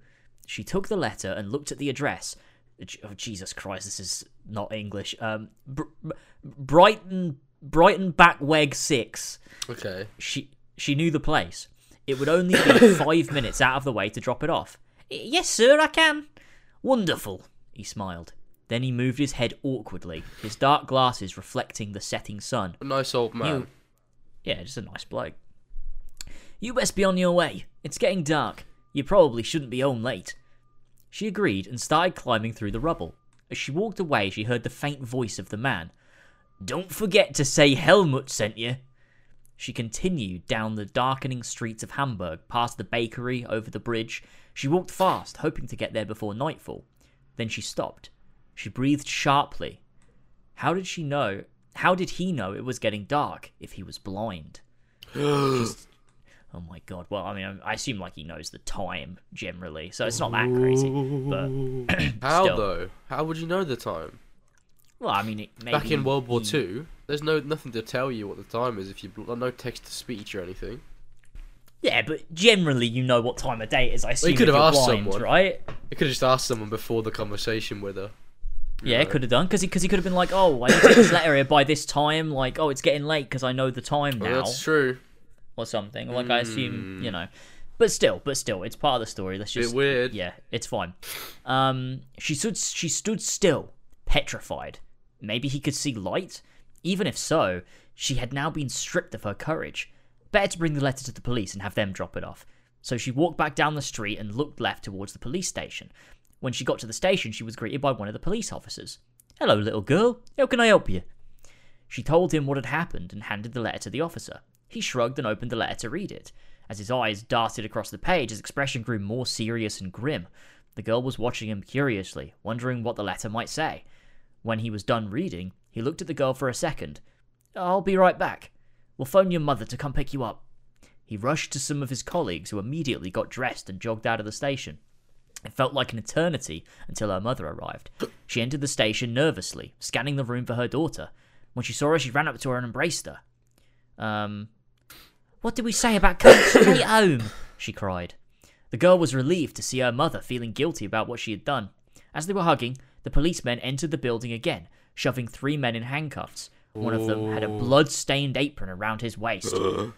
She took the letter and looked at the address. Oh, Jesus Christ, this is not English. Um, Br- Br- Brighton, Brighton Backweg Six. okay. She she knew the place. It would only be (coughs) five minutes out of the way to drop it off. Yes, sir, I can. Wonderful. He smiled. Then he moved his head awkwardly, his dark glasses reflecting the setting sun. A nice old man. Yeah, just a nice bloke. You best be on your way. It's getting dark. You probably shouldn't be home late. She agreed and started climbing through the rubble. As she walked away, she heard the faint voice of the man. Don't forget to say Helmut sent you. She continued down the darkening streets of Hamburg, past the bakery, over the bridge. She walked fast, hoping to get there before nightfall. Then she stopped. She breathed sharply. How did she know? How did he know it was getting dark if he was blind? (gasps) She's- oh my god. Well, I mean, I assume like he knows the time generally, so it's not that crazy. But (clears throat) How still. though? How would you know the time? well, I mean, it, maybe Back in World War he- Two, there's no nothing to tell you what the time is if you no text to speech or anything. Yeah, but generally you know what time of day it is. I assume you could have you're asked blind, someone. right? You could have just asked someone before the conversation with her. Yeah, it could have done because he because he could have been like, oh, I need to get this letter here by this time. Like, oh, it's getting late because I know the time Well, now. that's true. Or something. Like I assume, you know. But still, but still, it's part of the story. Let's Bit just weird. Yeah, it's fine. Um, she stood she stood still, petrified. Maybe he could see light. Even if so, she had now been stripped of her courage. Better to bring the letter to the police and have them drop it off. So she walked back down the street and looked left towards the police station. When she got to the station, she was greeted by one of the police officers. Hello, little girl. How can I help you? She told him what had happened and handed the letter to the officer. He shrugged and opened the letter to read it. As his eyes darted across the page, his expression grew more serious and grim. The girl was watching him curiously, wondering what the letter might say. When he was done reading, he looked at the girl for a second. I'll be right back. We'll phone your mother to come pick you up. He rushed to some of his colleagues who immediately got dressed and jogged out of the station. It felt like an eternity until her mother arrived. She entered the station nervously, scanning the room for her daughter. When she saw her, she ran up to her and embraced her. Um, what did we say about coming (coughs) straight home? She cried. The girl was relieved to see her mother feeling guilty about what she had done. As they were hugging, the policemen entered the building again, shoving three men in handcuffs. One of them had a blood stained apron around his waist. Uh.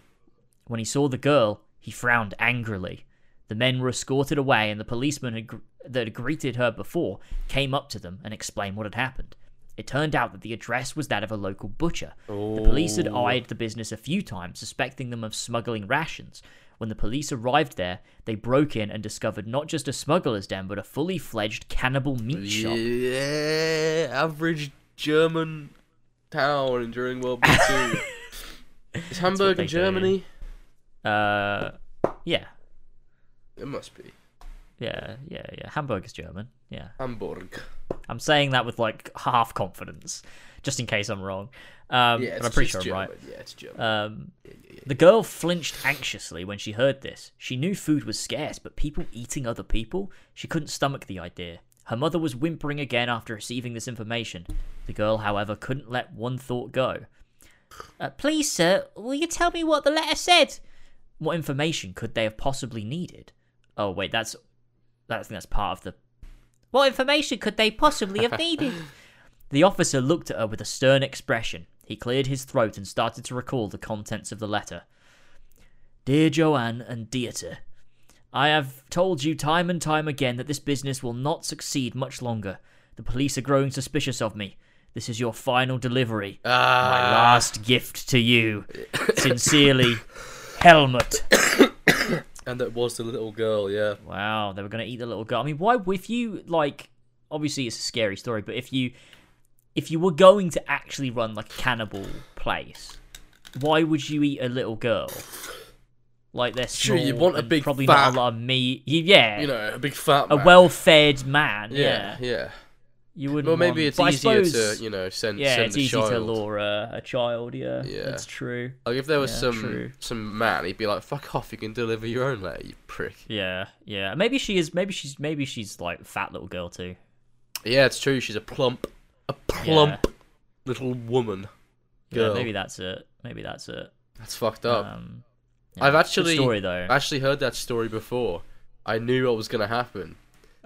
When he saw the girl, he frowned angrily. The men were escorted away, and the policeman had gr- that had greeted her before came up to them and explained what had happened. It turned out that the address was that of a local butcher. The police had eyed the business a few times, suspecting them of smuggling rations. When the police arrived there, they broke in and discovered not just a smuggler's den, but a fully fledged cannibal meat shop. Yeah, average German town during World War Two. (laughs) Is Hamburg in do. Germany? Uh, yeah, It must be yeah, yeah, yeah. Hamburg is German. Yeah. Hamburg. I'm saying that with like half confidence, just in case I'm wrong. Um, Yeah, but it's, I'm pretty sure I'm right. Yeah, it's German. Um, the girl flinched anxiously when she heard this. She knew food was scarce, but people eating other people? She couldn't stomach the idea. Her mother was whimpering again after receiving this information. The girl, however, couldn't let one thought go. Uh, please, sir, will you tell me what the letter said? What information could they have possibly needed? Oh, wait, that's. I think that's part of the. What information could they possibly have (laughs) needed? The officer looked at her with a stern expression. He cleared his throat and started to recall the contents of the letter. Dear Joanne and Dieter, I have told you time and time again that this business will not succeed much longer. The police are growing suspicious of me. This is your final delivery. My Ah, last gift to you. Sincerely, Helmut. (laughs) and that was the little girl. Yeah. Wow, they were going to eat the little girl. I mean, why? If you like, obviously it's a scary story, but if you, if you were going to actually run like a cannibal place, why would you eat a little girl? Like they're Sure, you want a big probably fat- not a lot of meat. You, yeah, You know, a big fat. a well-fed man. Yeah, Yeah, yeah. You wouldn't. Well, maybe want- it's but easier suppose- to you know send Yeah, send it's easy child. to lure a, a child. Yeah, Yeah. that's true. Like if there was Yeah, some true. some man, he'd be like, "Fuck off! You can deliver your own letter, you prick." Yeah, yeah. Maybe she is. Maybe she's. Maybe she's like fat little girl too. Yeah, it's true. She's a plump, a plump little woman. Yeah, maybe that's it. Maybe that's it. That's fucked up. Um, I've Good actually story though. I actually heard that story before. I knew what was gonna happen.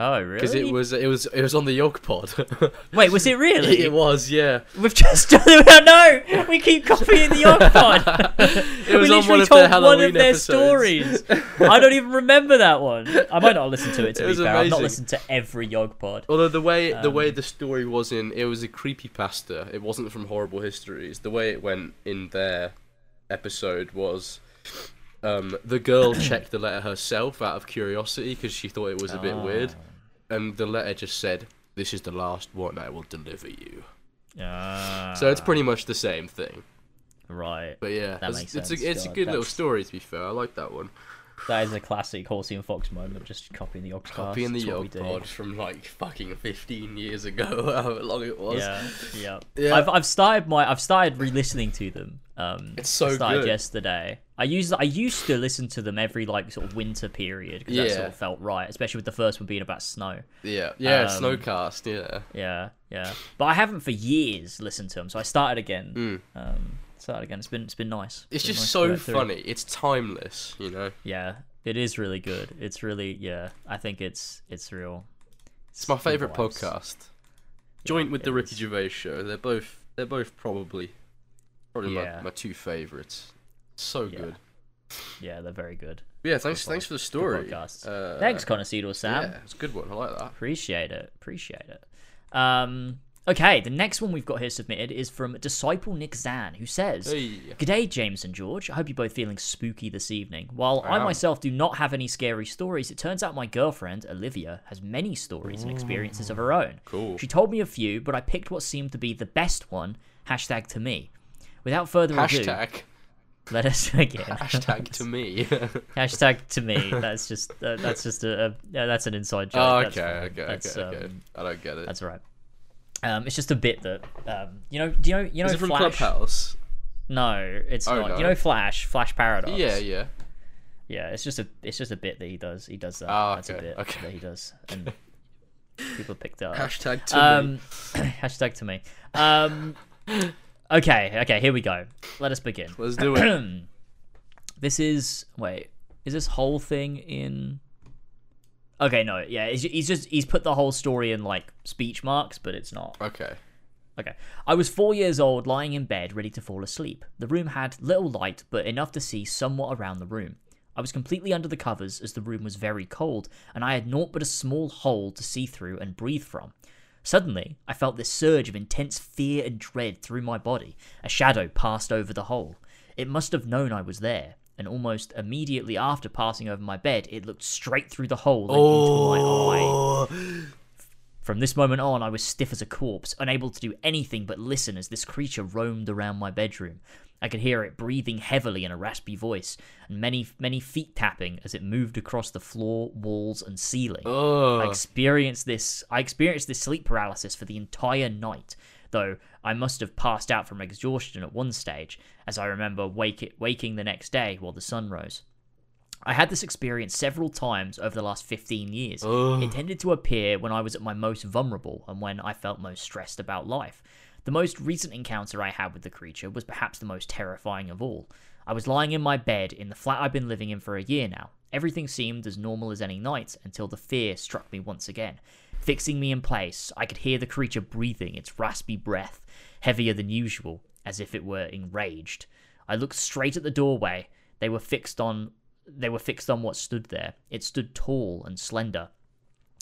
Oh, really? because it was it was it was on the Yog Pod. (laughs) Wait, was it really? (laughs) it was, yeah. We've just (laughs) done it. No, we keep copying the Yogpod. It was we on literally one of told their Halloween one of their episodes. stories. I don't even remember that one. I might not listen to it. To It be fair, I've not amazing. listened to every Yogpod. Although the way the way Um, the story was in, it was a creepy pasta. It wasn't from Horrible Histories. The way it went in their episode was, um, the girl (coughs) checked the letter herself out of curiosity because she thought it was a bit weird, and the letter just said, "This is the last one I will deliver you." Ah, So it's pretty much the same thing. right. But yeah, That it's, makes it's sense. a it's a God, good little story. To be fair, I like that one. That is a classic Horsey and Fox moment. Just copying the Yogcast. Copying the That's what we Yog. Pod from like fucking fifteen years ago, (laughs) however long it was. Yeah, yeah. Yeah. I've I've started my I've started re-listening to them. Um, It's so I started good. yesterday. I used I used to listen to them every like sort of winter period because that sort Yeah. of felt right, especially with the first one being about snow. Yeah, yeah, Um, Snowcast, yeah. Yeah, yeah. But I haven't for years listened to them, so I started again. Mm. Um, started again. It's been it's been nice. It's been just nice so funny. It's timeless, you know. Yeah, it is really good. It's really yeah. I think it's it's real. It's my favorite vibes. podcast. Joint with it the Ricky is. Gervais show. They're both they're both probably probably Yeah. my, my two favorites. So Yeah. good. Yeah, they're very good. Yeah, thanks Good thanks for the story. Uh, Thanks, Connoisseur Sam. Yeah, it's a good one. I like that. Appreciate it. Appreciate it. Um, okay, the next one we've got here submitted is from Disciple Nick Zan, who says, Hey. G'day, James and George. I hope you're both feeling spooky this evening. While I, am. myself do not have any scary stories, it turns out my girlfriend, Olivia, has many stories and experiences of her own. Cool. She told me a few, but I picked what seemed to be the best one. Hashtag to me. Without further ado, Hashtag let us (laughs) begin. hashtag to me. (laughs) Hashtag to me. That's just uh, that's just a, a yeah, that's an inside joke. oh, okay, okay, That's, okay, okay. um, I don't get it. That's right. Um, it's just a bit that um, you know. Do you know? You know Is it from Flash? Clubhouse? No, it's Oh, not. no. You know Flash? Flash Paradox. Yeah, yeah. Yeah, it's just a it's just a bit that he does. He does that. Ah, That's a okay, bit okay. that he does, and (laughs) people picked up. Hashtag to Um, me. (laughs) hashtag to me. Um, okay, okay, here we go. Let us begin. Let's do it. (clears throat) This is wait, is this whole thing in? Okay, no, yeah, he's, he's just he's put the whole story in like speech marks, but it's not. Okay. Okay. I was four years old, lying in bed, ready to fall asleep. The room had little light, but enough to see somewhat around the room. I was completely under the covers as the room was very cold, and I had naught but a small hole to see through and breathe from. Suddenly, I felt this surge of intense fear and dread through my body. A shadow passed over the hole. It must have known I was there, and almost immediately after passing over my bed, it looked straight through the hole and into my eye. Oh. From this moment on, I was stiff as a corpse, unable to do anything but listen as this creature roamed around my bedroom. I could hear it breathing heavily in a raspy voice, and many, many feet tapping as it moved across the floor, walls, and ceiling. I experienced this. I experienced this sleep paralysis for the entire night, though I must have passed out from exhaustion at one stage, as I remember wake waking the next day while the sun rose. I had this experience several times over the last 15 years. Ugh. It tended to appear when I was at my most vulnerable and when I felt most stressed about life. The most recent encounter I had with the creature was perhaps the most terrifying of all. I was lying in my bed in the flat I've been living in for a year now. Everything seemed as normal as any night until the fear struck me once again. Fixing me in place, I could hear the creature breathing its raspy breath, heavier than usual, as if it were enraged. I looked straight at the doorway. They were fixed on they were fixed on what stood there. It stood tall and slender.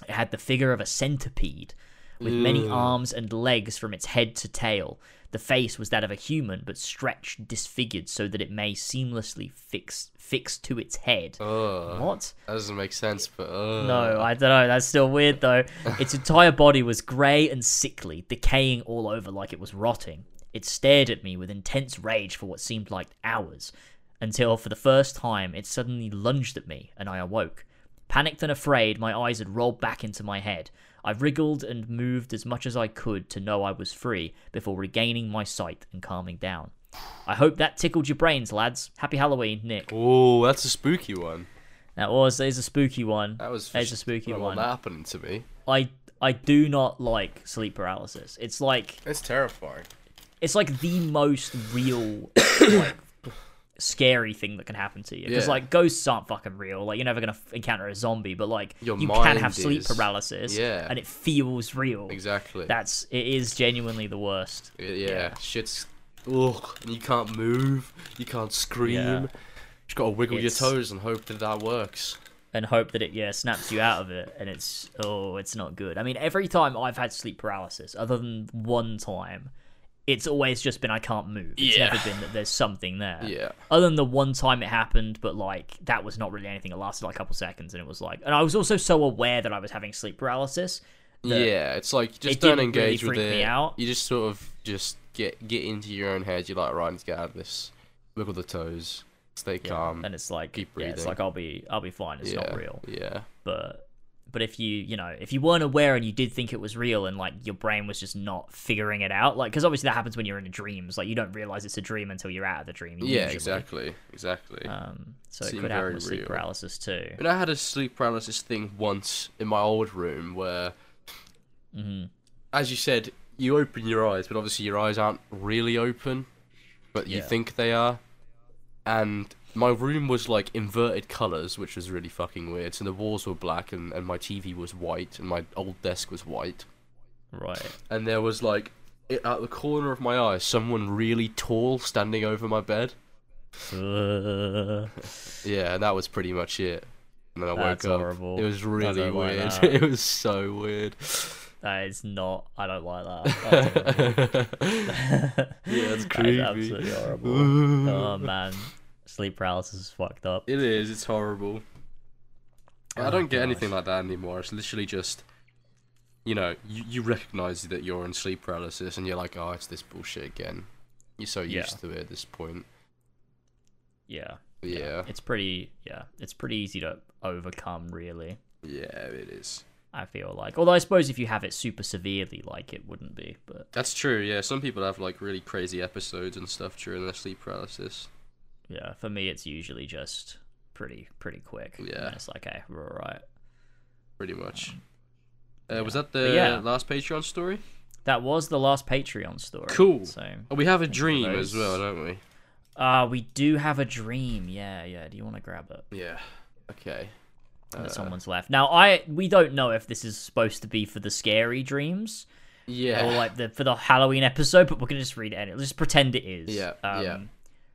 It had the figure of a centipede, with many arms and legs from its head to tail. The face was that of a human, but stretched, disfigured, so that it may seamlessly fix fixed to its head. Ugh. What? That doesn't make sense, but uh, No, I don't know. That's still weird though. (laughs) Its entire body was grey and sickly, decaying all over like it was rotting. It stared at me with intense rage for what seemed like hours, until for the first time it suddenly lunged at me and I awoke. Panicked and afraid, my eyes had rolled back into my head. I wriggled and moved as much as I could to know I was free before regaining my sight and calming down. I hope that tickled your brains, lads. Happy Halloween, Nick. Oh, that's a spooky one. That was there's a spooky one. That was. There's a spooky one. that happened to me. I I do not like sleep paralysis. It's like It's terrifying. it's like the most real (coughs) like scary thing that can happen to you because Yeah. like ghosts aren't fucking real like you're never gonna f- encounter a zombie but like Your you can mind have sleep is. paralysis Yeah. and it feels real Exactly. that's it is genuinely the worst yeah, yeah. yeah. Shit's. Ugh. And you can't move. You can't scream. Yeah. Just gotta wiggle It's- your toes and hope that that works. and hope that it yeah snaps you out of it and it's oh it's not good i mean every time i've had sleep paralysis other than one time it's always just been i can't move it's Yeah. never been that there's something there Yeah. other than the one time it happened but like that was not really anything it lasted like a couple seconds and it was like and i was also so aware that i was having sleep paralysis yeah, it's like just it don't didn't really engage with it. me out. You just sort of just get get into your own head. You're like, right, let's get out of this. Wiggle the toes. Stay yeah, calm. and it's like keep yeah it's like i'll be i'll be fine it's yeah. not real Yeah. but but if you you know if you weren't aware and you did think it was real and like your brain was just not figuring it out like because obviously that happens when you're in a dreams like you don't realize it's a dream until you're out of the dream Yeah. Exactly. Exactly. um so it could happen with sleep real. paralysis too And I had a sleep paralysis thing once in my old room where, hmm as you said, you open your eyes, but obviously your eyes aren't really open, but you Yeah. think they are. And my room was like inverted colors, which was really fucking weird. So the walls were black and, and my TV was white and my old desk was white. right And there was like, it, at the corner of my eye, someone really tall standing over my bed. Uh, (laughs) Yeah, and that was pretty much it. And then I woke up. horrible. It was really don't like weird. (laughs) it was so weird. that is not i don't like that (laughs) That's yeah, it's That creepy. absolutely horrible oh man sleep paralysis is fucked up It is. It's horrible. I Oh, don't get gosh. anything like that anymore. It's literally just, you know, you, you recognize that you're in sleep paralysis, and you're like, oh, it's this bullshit again. You're so Yeah. used to it at this point. yeah But yeah, it's pretty yeah it's pretty easy to overcome really yeah, it is. i feel like although i suppose if you have it super severely like it wouldn't be but That's true. Yeah, some people have like really crazy episodes and stuff during their sleep paralysis. Yeah for me it's usually just pretty pretty quick And Yeah. it's like okay we're all right Pretty much. Uh, Was that the yeah. last Patreon story? that was the last patreon story Cool. so Oh, we have a Thank you for dream as well, don't we? uh we do have a dream yeah yeah do you want to grab it Yeah. Okay. that Uh, someone's left now i we don't know if this is supposed to be for the scary dreams Yeah. or like the for the halloween episode but we're gonna just read it anyway. Let's just pretend it is Yeah, um, yeah.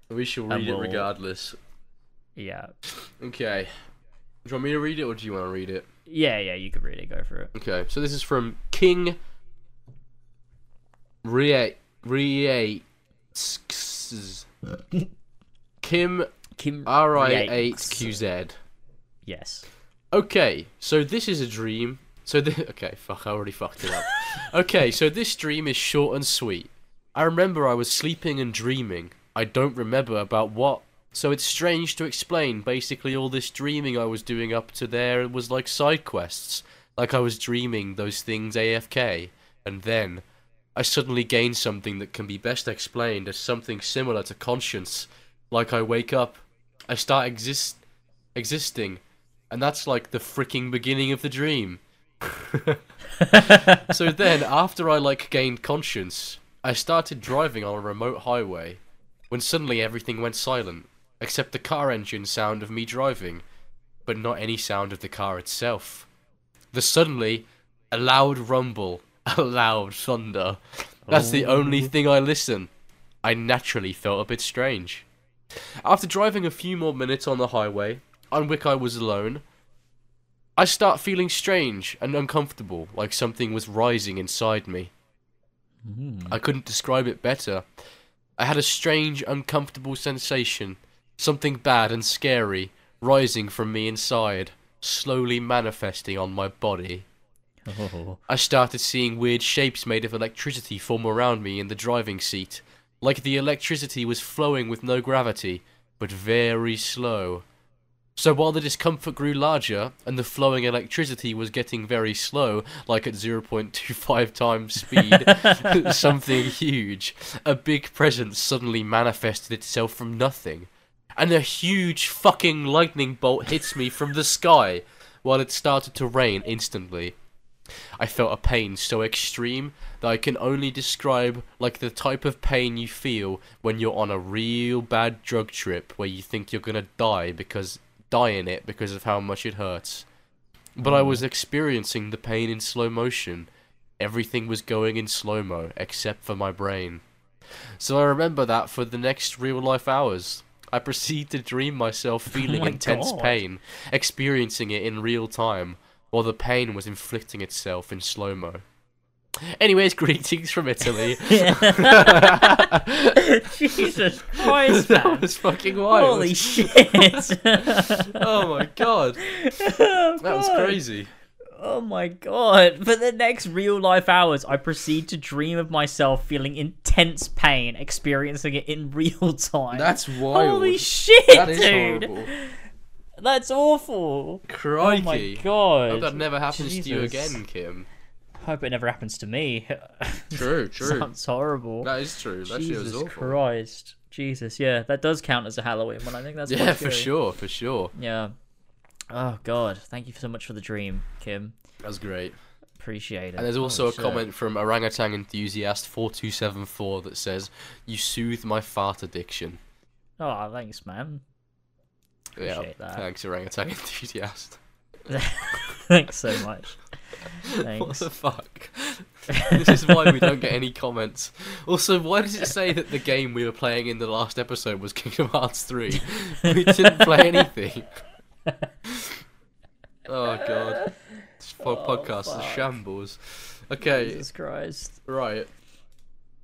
We shall read it we'll- regardless. yeah Okay. Do you want me to read it or do you want to read it? Yeah, yeah, you could read it. Go for it. Okay, so this is from King Rie Rie Kim Kim R I eight Q Z. Yes. Okay, so this is a dream. So the (laughs) okay, fuck, I already fucked it up. okay, so this dream is short and sweet. I remember I was sleeping and dreaming. I don't remember about what. So it's strange to explain. Basically, all this dreaming I was doing up to there was like side quests. Like I was dreaming those things AFK, and then I suddenly gain something that can be best explained as something similar to conscience. Like I wake up, I start exist existing, and that's like the freaking beginning of the dream. (laughs) so then, after I like gained conscience, I started driving on a remote highway when suddenly everything went silent, except the car engine sound of me driving, but not any sound of the car itself. The suddenly, a loud rumble, (laughs) a loud thunder. That's the only oh. thing I listen. I naturally felt a bit strange. After driving a few more minutes on the highway, on which I was alone, I start feeling strange and uncomfortable, like something was rising inside me. Hmm. I couldn't describe it better. I had a strange, uncomfortable sensation, something bad and scary, rising from me inside, slowly manifesting on my body. Oh. I started seeing weird shapes made of electricity form around me in the driving seat, like the electricity was flowing with no gravity, but very slow. So while the discomfort grew larger and the flowing electricity was getting very slow, like at 0.25 (laughs) times speed, (laughs) something huge, a big presence suddenly manifested itself from nothing. And a huge fucking lightning bolt hits me from the sky while it started to rain instantly. I felt a pain so extreme that I can only describe like the type of pain you feel when you're on a real bad drug trip where you think you're gonna die because die in it because of how much it hurts. But I was mm. experiencing the pain in slow motion. Everything was going in slow mo except for my brain. So I remember that for the next real life hours. I (laughs) proceed to dream myself (laughs) oh feeling my intense God. pain, experiencing it in real time, while the pain was inflicting itself in slow mo. Anyways, greetings from Italy. (laughs) (laughs) Jesus (laughs) Christ, that man. was fucking wild. Holy shit. oh my god, oh, that was crazy. Oh my god. For the next real life hours, I proceed to dream of myself feeling intense pain, experiencing it in real time. That's wild. Holy shit, that is dude. horrible. That's awful. Crikey. Oh my god. Hope that never happens to you again, Kim. Hope it never happens to me. (laughs) True, (laughs) true. Sounds horrible. That is true. That Jesus was awful. Christ. Jesus, yeah, that does count as a Halloween one. I think that's Yeah, for sure, for sure. Yeah. Oh god, thank you so much for the dream, Kim. That was great. Appreciate it. And there's also a shit. comment from orangutan enthusiast four two seven four that says, "You soothe my fart addiction." Oh, thanks, man. Yeah, Appreciate that. thanks, orangutan (laughs) enthusiast. thanks so much. What the fuck? (laughs) this is why we don't get any comments. Also, why does it say that the game we were playing in the last episode was Kingdom Hearts 3? We didn't play (laughs) anything. oh god. This Oh, podcast is shambles. Okay, Jesus Christ. right.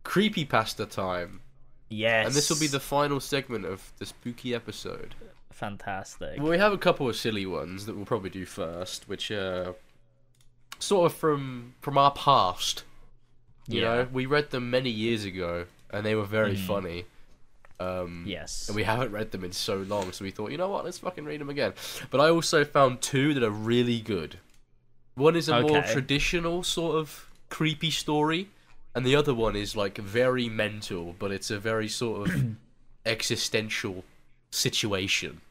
Creepy pasta time. Yes. And this will be the final segment of the spooky episode. fantastic. Well, we have a couple of silly ones that we'll probably do first, which are sort of from from our past. You Yeah. know, we read them many years ago, and they were very Mhm. funny. Um, Yes. And we (laughs) haven't read them in so long, so we thought, you know what, let's fucking read them again. But I also found two that are really good. One is a more traditional sort of creepy story, and the other one is like very mental, but it's a very sort of (coughs) existential situation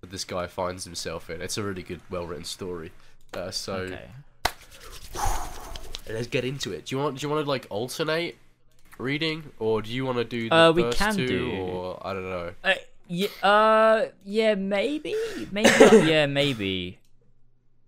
that this guy finds himself in. It's a really good, well-written story. Uh, so Okay. Let's get into it. Do you want? Do you want to like alternate reading, or do you want to do the Uh, we first can two, do- or I don't know. Uh, yeah, uh, yeah, maybe, maybe, (laughs) yeah, maybe.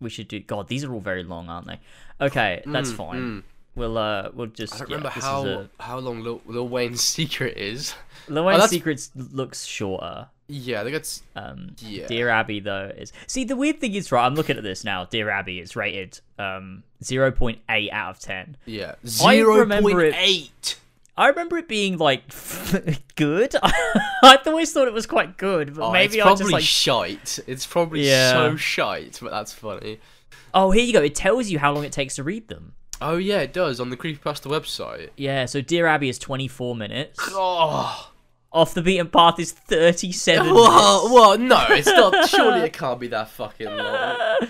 We should do. God, these are all very long, aren't they? Okay, that's Mm, fine. mm. We'll uh, we'll just. I don't yeah, remember how a... how long Lil, Lil Wayne's (laughs) secret is. Lil Wayne's that's- Secrets looks shorter. Yeah, I think it's Um, Yeah. Dear Abby though is see the weird thing is right. I'm looking at this now. Dear Abby is rated um 0.8 out of 10. yeah I zero remember point it- eight. I remember it being like (laughs) good. (laughs) I always thought it was quite good, but Oh, maybe it's I probably just like. shite. It's probably Yeah. so shite, but that's funny. Oh, here you go. It tells you how long it takes to read them. Oh yeah, it does on the Creepypasta website. Yeah, so Dear Abby is 24 minutes. Oh, Off the Beaten Path is 37 minutes. well, well, no, it's not. (laughs) Surely it can't be that fucking long. (laughs)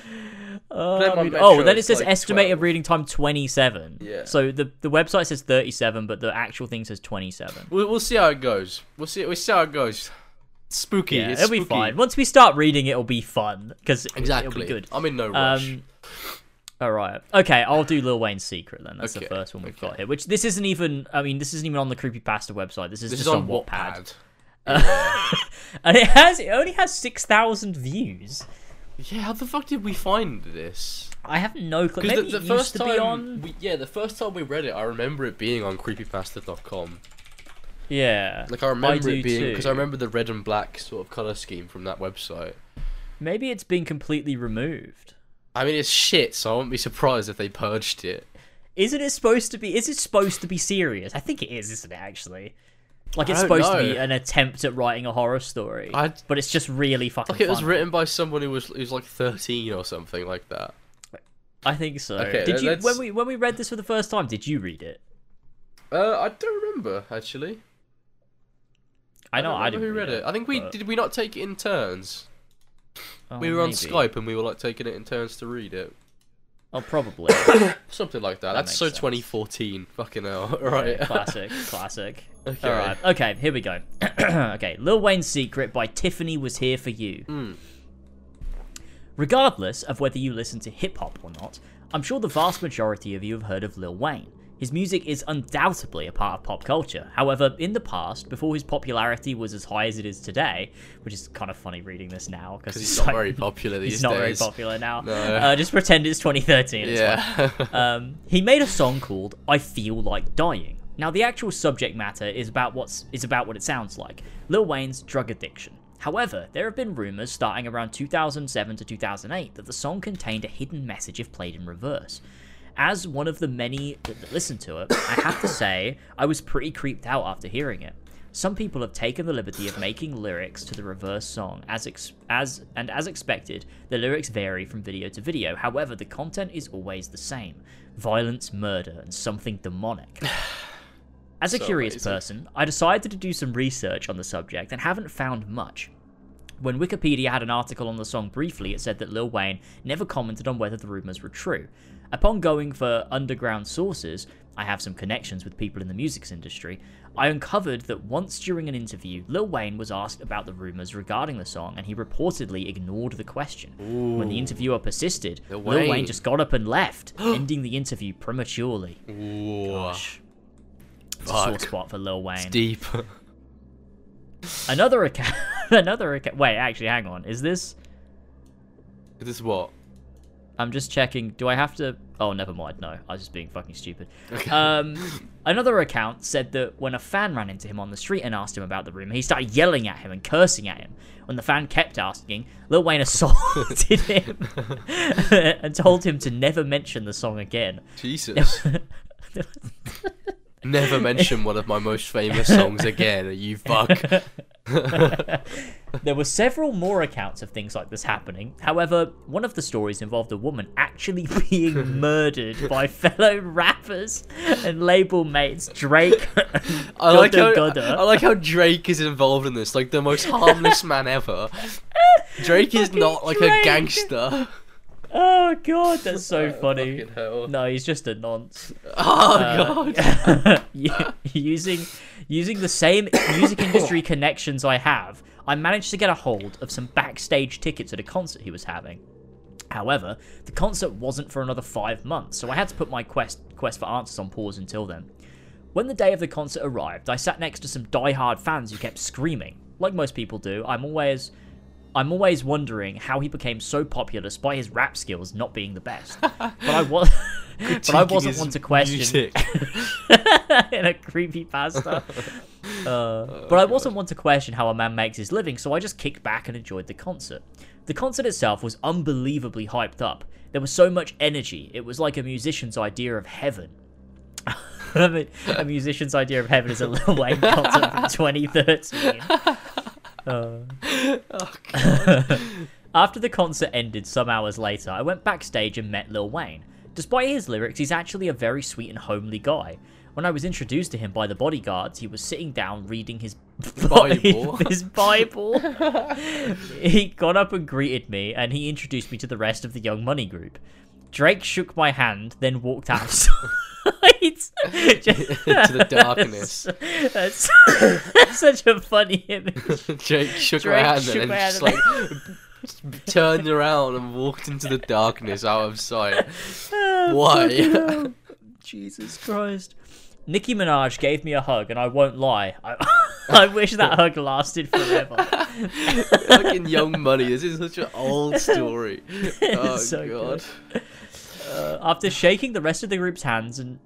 Oh, dude. Metro, oh, then it says like estimated 12. reading time 27. Yeah. So the the website says 37, but the actual thing says 27. We'll, we'll see how it goes. We'll see. We'll see how it goes. It's spooky. Yeah, it's it'll be fine. Once we start reading, it'll be fun because Exactly. it'll be good. I'm in no rush. Um, all right. Okay, I'll do Lil Wayne's Secret then. That's Okay, the first one we've okay. got here. Which this isn't even. I mean, this isn't even on the Creepypasta website. This is this just is on, on Wattpad. Wattpad. (laughs) and it has. It only has six thousand views. Yeah, how the fuck did we find this? I have no clue. Maybe the, the first time, on. we, yeah, the first time we read it, I remember it being on creepypasta.com. Yeah. Like I remember do it being because I remember the red and black sort of color scheme from that website. Maybe it's been completely removed. I mean, it's shit, so I wouldn't be surprised if they purged it. Isn't it supposed to be? Is it supposed to be serious? I think it is, isn't it? Actually, like it's supposed to be an attempt at writing a horror story, I- but it's just really fucking. Like it was written by someone who was who's like thirteen or something like that. I think so. Okay, did you let's- when we when we read this for the first time? Did you read it? Uh, I don't remember actually. I know I, remember didn't who read it. I think we but- did. We not take it in turns. Oh, we were on maybe. Skype and we were like taking it in turns to read it. Oh, probably. (coughs) Something like that. That That's so sense. 2014. Fucking hell. (laughs) Right. classic, classic. (laughs) Okay. All right. Okay, here we go. (coughs) okay, Lil Wayne's Secret by Tiffany was here for you. Mm. Regardless of whether you listen to hip hop or not, I'm sure the vast majority of you have heard of Lil Wayne. His music is undoubtedly a part of pop culture. However, in the past, before his popularity was as high as it is today, which is kind of funny reading this now because (laughs) He's not very popular these he's not very popular now. No. Uh, just pretend it's 2013. It's. Yeah. (laughs) Um, he made a song called "I Feel Like Dying." Now, the actual subject matter is about what's is about what it sounds like: Lil Wayne's drug addiction. However, there have been rumors starting around 2007 to 2008 that the song contained a hidden message if played in reverse. As one of the many that listened to it, I have to say I was pretty creeped out after hearing it. Some people have taken the liberty of making lyrics to the reverse song as ex- as and as expected, the lyrics vary from video to video. However, the content is always the same: violence, murder, and something demonic. (sighs) As a So curious amazing. person, I decided to do some research on the subject and haven't found much. When Wikipedia had an article on the song briefly, it said that Lil Wayne never commented on whether the rumors were true. Upon going for underground sources, I have some connections with people in the music industry, I uncovered that once during an interview, Lil Wayne was asked about the rumors regarding the song and he reportedly ignored the question. When the interviewer persisted, Lil Lil Wayne Wayne. just got up and left, (gasps) ending the interview prematurely. Ooh, Gosh. It's a sore spot for Lil Wayne. deep. (laughs) Another account. (laughs) another account. Wait, actually, hang on. Is this? Is this what? I'm just checking. Do I have to? Oh, never mind. No, I was just being fucking stupid. Okay. Um, another account said that when a fan ran into him on the street and asked him about the rumor, he started yelling at him and cursing at him. When the fan kept asking, Lil Wayne assaulted (laughs) him (laughs) and told him to never mention the song again. Jesus. (laughs) Never mention one of my most famous songs again, you fuck. (laughs) There were several more accounts of things like this happening. However, one of the stories involved a woman actually (laughs) being (laughs) murdered by fellow rappers and label mates Drake. I like how. I like how Drake is involved in this, like the most harmless man ever. Drake is not like Drake. a gangster. Oh god, that's so funny. Fucking. No, he's just a nonce. Oh Uh, god. using using the same (coughs) music industry connections I have, I managed to get a hold of some backstage tickets at a concert he was having. However, the concert wasn't for another five months, so I had to put my quest quest for answers on pause until then. When the day of the concert arrived, I sat next to some die-hard fans who kept screaming. Like most people do, I'm always I'm always wondering how he became so popular despite his rap skills not being the best. But I was (laughs) (laughs) but I wasn't one to question (laughs) in a creepy pasta. Uh, but I wasn't one to question how a man makes his living, so I just kicked back and enjoyed the concert. The concert itself was unbelievably hyped up. There was so much energy. It was like a musician's idea of heaven. I mean, a musician's idea of heaven is a Lil Wayne concert from 2013. Uh, (laughs) After the concert ended some hours later, I went backstage and met Lil Wayne. Despite his lyrics, he's actually a very sweet and homely guy. When I was introduced to him by the bodyguards, he was sitting down reading his (laughs) Bible. (laughs) his Bible. he got up and greeted me, and he introduced me to the rest of the Young Money group. Drake shook my hand, then walked outside. Into (laughs) the darkness. That's, that's such a funny image. (laughs) Jake shook Drake my hand shook and hand just like turned around and walked into the darkness out of sight. (laughs) Ah, Why? Jesus Christ. Nicki Minaj gave me a hug, and I won't lie. I, I wish that hug lasted forever. Fucking Young Money. This is such an old story. Oh so god. Uh, after shaking the rest of the group's hands and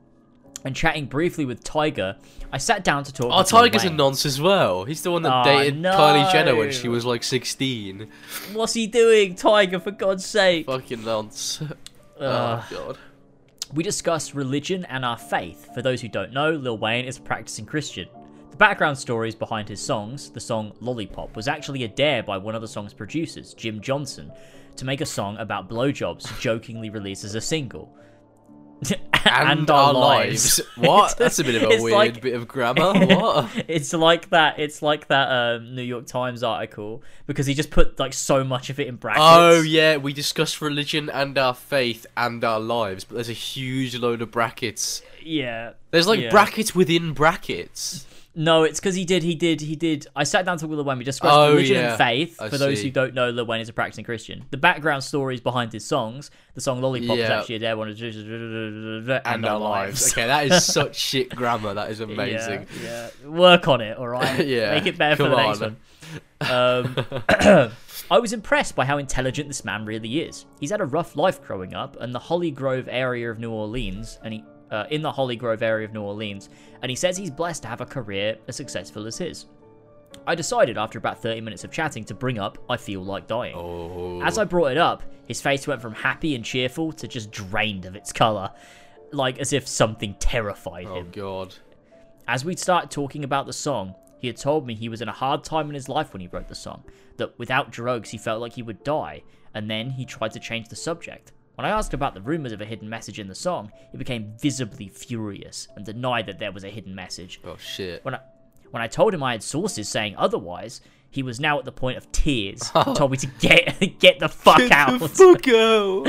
and chatting briefly with Tyga, I sat down to talk. Oh, Tyga's a nonce as well. He's the one that Oh, dated Kylie Jenner when she was like 16. What's he doing, Tiger? For God's sake! Fucking nonce. (laughs) Ugh. Oh god. We discussed religion and our faith. For those who don't know, Lil Wayne is a practicing Christian. The background stories behind his songs, the song Lollipop, was actually a dare by one of the song's producers, Jim Jonsin, to make a song about blowjobs jokingly released as a single. (laughs) And, our lives. (laughs) What? (laughs) That's a bit of a weird like- bit of grammar. What? it's like that. It's like that um, New York Times article because he just put like so much of it in brackets. Oh yeah, we discussed religion and our faith and our lives, but there's a huge load of brackets. yeah. There's like Yeah. brackets within brackets. No, it's because he did. He did. He did. I sat down to Lil Wayne. We discussed Oh, religion yeah. and faith. I For those see. who don't know, Lil is a practicing Christian. The background stories behind his songs. The song "Lollipop" is actually a dead one. And, And our lives. (laughs) Okay, that is such shit grammar. That is (laughs) amazing. Yeah, yeah. Work on it, all right? (laughs) Yeah, Make it better for the next on. one. Um, (clears throat) I was impressed by how intelligent this man really is. He's had a rough life growing up, and the Holly Grove area of New Orleans, and he uh, in the Holly Grove area of New Orleans, and he says he's blessed to have a career as successful as his. I decided after about 30 minutes of chatting to bring up I feel like dying. Oh. As I brought it up, his face went from happy and cheerful to just drained of its colour, like as if something terrified Oh him. god. As we'd started talking about the song, he had told me he was in a hard time in his life when he wrote the song, that without drugs he felt like he would die, and then he tried to change the subject. When I asked about the rumours of a hidden message in the song, he became visibly furious and denied that there was a hidden message. Oh shit. When I, when I told him I had sources saying otherwise, he was now at the point of tears (laughs) and told me to get (laughs) get the fuck out. The (laughs) Fuck out.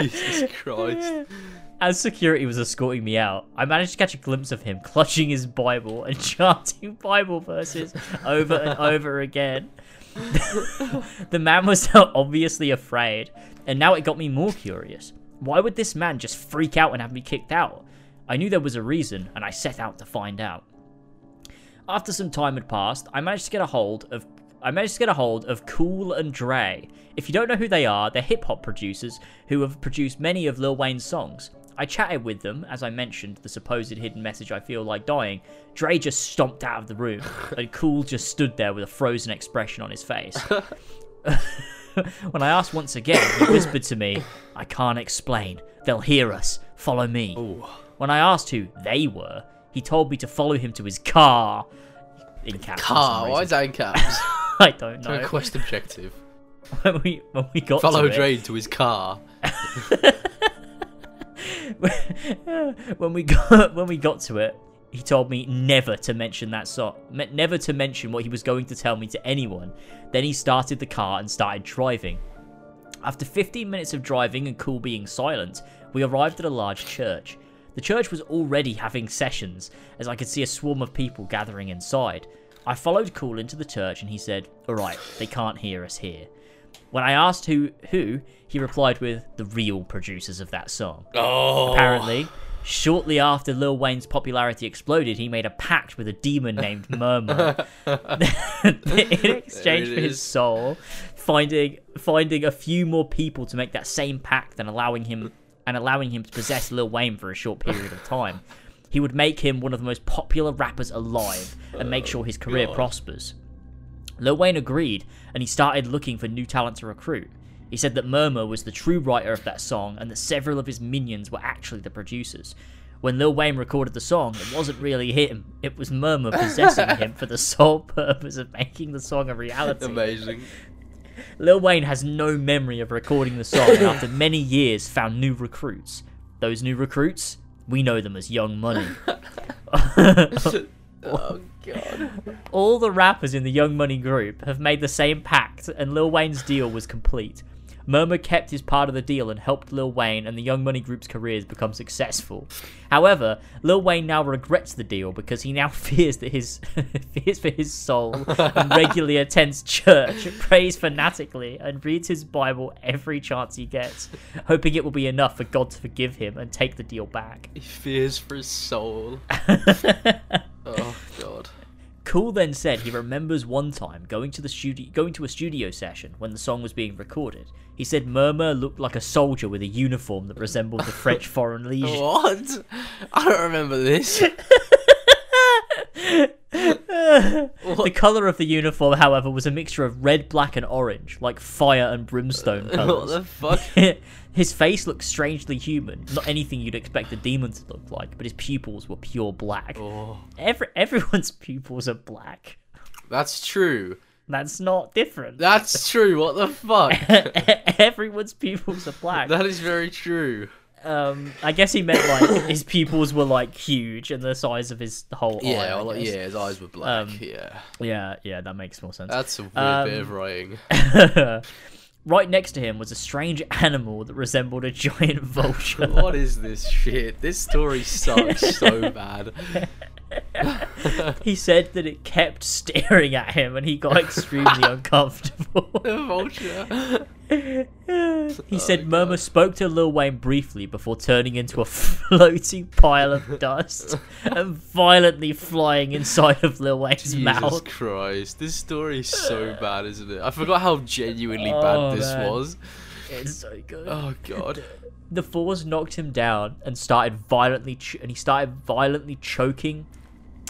Jesus Christ. As security was escorting me out, I managed to catch a glimpse of him clutching his Bible and (laughs) chanting Bible verses over and (laughs) over again. (laughs) the man was now obviously afraid, and now it got me more curious. Why would this man just freak out and have me kicked out? I knew there was a reason, and I set out to find out. After some time had passed, I managed to get a hold of I managed to get a hold of Cool and Dre. If you don't know who they are, they're hip hop producers who have produced many of Lil Wayne's songs. I chatted with them as I mentioned the supposed hidden message I feel like dying. Dre just stomped out of the room, (laughs) and Cool just stood there with a frozen expression on his face. (laughs) when I asked once again, he whispered to me, I can't explain. They'll hear us. Follow me. When I asked who they were, he told me to follow him to his car. In caps. Car. Why is that in caps? (laughs) I don't know. Quest objective. when we when we got Follow to Dre to his car. (laughs) when we got when we got to it, he told me never to mention that me- never to mention what he was going to tell me to anyone. Then he started the car and started driving. After 15 minutes of driving and Cool being silent, we arrived at a large church. The church was already having sessions, as I could see a swarm of people gathering inside. I followed Cool into the church and he said, Alright, they can't hear us here. When I asked who, who, he replied with the real producers of that song. Oh. Apparently, shortly after Lil Wayne's popularity exploded, he made a pact with a demon named (laughs) Murmur (laughs) (laughs) in exchange for his soul, finding finding a few more people to make that same pact and allowing him and allowing him to possess Lil Wayne for a short period of time. He would make him one of the most popular rappers alive and make sure his career God. prospers. Lil Wayne agreed, and he started looking for new talent to recruit. He said that Murmur was the true writer of that song, and that several of his minions were actually the producers. When Lil Wayne recorded the song, it wasn't really him, it was Murmur possessing him for the (laughs) sole purpose of making the song a reality. Amazing. Lil Wayne has no memory of recording the song, and after (laughs) many years, found new recruits. Those new recruits, we know them as Young Money. Oh (laughs) god. All the rappers in the Young Money group have made the same pact, and Lil Wayne's deal was complete. Murmur kept his part of the deal and helped Lil Wayne and the Young Money group's careers become successful. However, Lil Wayne now regrets the deal because he now (laughs) fears that his (laughs) fears for his soul and (laughs) regularly attends church, prays fanatically, and reads his Bible every chance he gets, hoping it will be enough for God to forgive him and take the deal back. He fears for his soul. Oh god. Cool then said he remembers one time going to the studio, going to a studio session when the song was being recorded. He said Murmur looked like a soldier with a uniform that resembled the French (laughs) Foreign Legion. What? I don't remember this. (laughs) the color of the uniform, however, was a mixture of red, black, and orange, like fire and brimstone colours. (laughs) what the fuck? His face looked strangely human, not anything you'd expect a demon to look like, but his pupils were pure black. Oh, Every (laughs) everyone's pupils are black. that's true. That's not different. That's (laughs) true. What the fuck? (laughs) Everyone's pupils are black. that is very true. Um, I guess he meant like (coughs) his pupils were like huge and the size of his whole. Yeah, well, like, yeah, his eyes were black. Um, yeah, yeah, yeah. That makes more sense. that's a weird um, bit of writing. Right next to him was a strange (laughs) animal that resembled a giant (laughs) vulture. What is this shit? This story sucks so (laughs) bad. (laughs) he said that it kept staring at him and he got (laughs) extremely uncomfortable. (laughs) The vulture. he oh said Murmur spoke to Lil Wayne briefly before turning into a floating pile of dust and violently flying inside of Lil Wayne's Jesus mouth. Christ, this story is so bad, isn't it? I forgot how genuinely Oh, bad this man. was. It's so good. Oh god. The force knocked him down and started violently, ch- and he started violently choking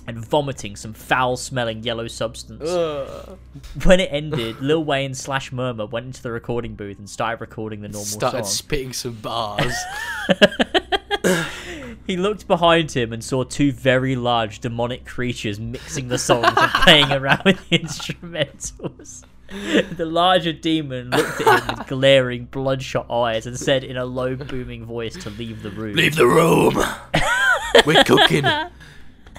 and vomiting some foul-smelling yellow substance. Ugh. When it ended, (laughs) Lil Wayne slash Murmur went into the recording booth and started recording the normal Started song. spitting some bars. (laughs) (laughs) He looked behind him and saw two very large demonic creatures mixing the songs and playing around with the instrumentals. The larger demon looked at him with glaring, bloodshot eyes and said in a low, booming voice to leave the room. Leave the room. We're cooking.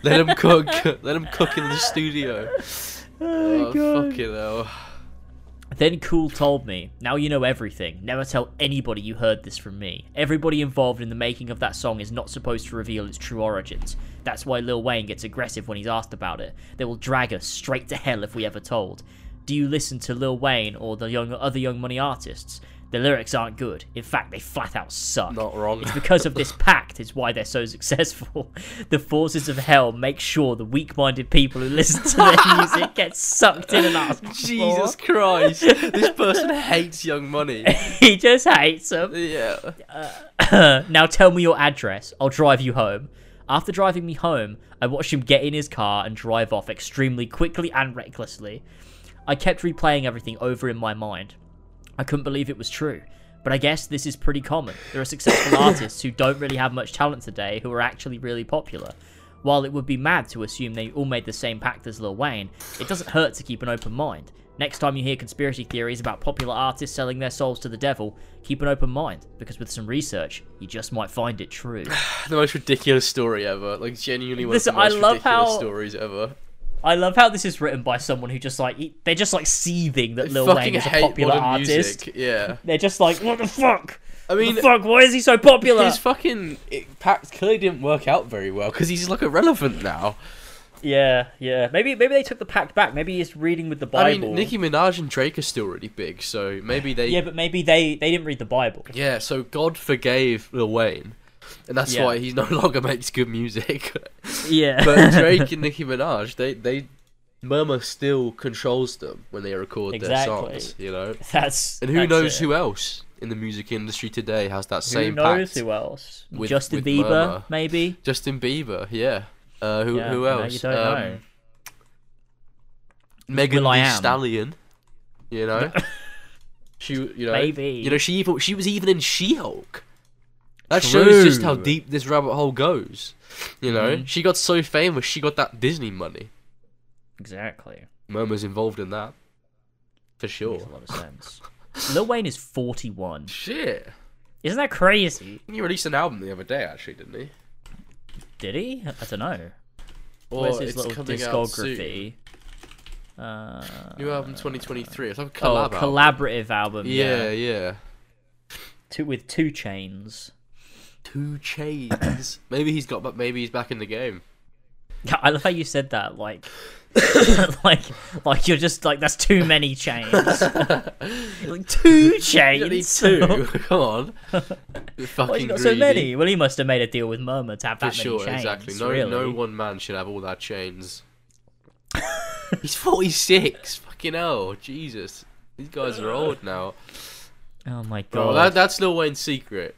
Let him cook. (laughs) Let him cook in the studio. (laughs) Oh, oh fucking hell. Then Cool told me, Now you know everything. Never tell anybody you heard this from me. Everybody involved in the making of that song is not supposed to reveal its true origins. That's why Lil Wayne gets aggressive when he's asked about it. They will drag us straight to hell if we ever told. Do you listen to Lil Wayne or the young other Young Money artists? The lyrics aren't good. In fact, they flat out suck. Not wrong. It's because of this (laughs) pact is why they're so successful. The forces of hell make sure the weak-minded people who listen to their (laughs) music get sucked in and for Jesus Christ. This (laughs) person hates Young Money. he just hates them. Yeah. Uh, (clears throat) now tell me your address. I'll drive you home. After driving me home, I watched him get in his car and drive off extremely quickly and recklessly. I kept replaying everything over in my mind. I couldn't believe it was true. But I guess this is pretty common. There are successful (coughs) artists who don't really have much talent today who are actually really popular. While it would be mad to assume they all made the same pact as Lil Wayne, it doesn't hurt to keep an open mind. Next time you hear conspiracy theories about popular artists selling their souls to the devil, keep an open mind, because with some research, you just might find it true. (sighs) the most ridiculous story ever. Like genuinely one Listen, of the most I love ridiculous how- stories ever. I love how this is written by someone who just like they're just like seething that Lil Wayne is a popular artist. music. Yeah. They're just like, what the fuck? I mean, the fuck? Why is he so popular? his fucking it, pact clearly didn't work out very well because he's like irrelevant now. Yeah, yeah. Maybe maybe they took the pact back. Maybe he's reading with the Bible. I mean, Nicki Minaj and Drake are still really big, so maybe they. Yeah, but maybe they they didn't read the Bible. Yeah, so God forgave Lil Wayne, and that's Yeah. why he no (laughs) longer makes good music. Yeah. but Drake and (laughs) Nicki Minaj, they they Murmur still controls them when they record Exactly. their songs, you know. that's And who that's knows it. who else in the music industry today has that same Who knows who else? with- Justin with Bieber, Murmur. maybe. Justin Bieber, yeah. Uh, who Yeah, who no, else? you don't um, know. Megan Thee Stallion. You know. (laughs) she, you know, Maybe. You know, she even she was even in She-Hulk. That True. shows just how deep this rabbit hole goes. You know, Mhm. she got so famous, she got that Disney money. Exactly. Murmur's involved in that, for Makes sure. a lot of sense. (laughs) Lil Wayne is 41. Shit. Isn't that crazy? He released an album the other day, actually, didn't he? Did he? I don't know. Or Where's his little coming out soon. discography? Uh, New album 2023. It's like a oh, collab album. collaborative album. Yeah, Yeah, yeah. Two, with 2 Chainz. 2 Chainz. (clears throat) maybe he's got, but maybe he's back in the game. Yeah, I love how you said that, like, (laughs) like, like you're just like that's too many chains. (laughs) like two chains. Two. (laughs) Come on. Fucking you got so many? Well, he must have made a deal with Murmur to have For that many sure, chains. exactly. No, really. no one man should have all that chains. He's 46. Fucking hell, Jesus. These guys are old now. Oh my god. Bro, that, that's Lil Wayne's secret.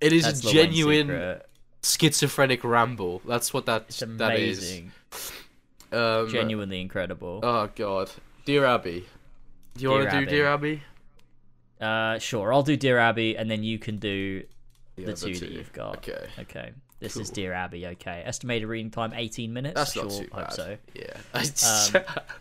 It is That's a genuine schizophrenic ramble. That's what that It's that is. amazing. Um, Genuinely incredible. Oh god, Dear Abby. Do you want to do Dear Abby? Uh, sure. I'll do Dear Abby, and then you can do the other two, that you've got. Okay. Okay. This is Dear Abby. Okay. Estimated reading time 18 minutes. That's sure. not too bad. Hope so. Yeah.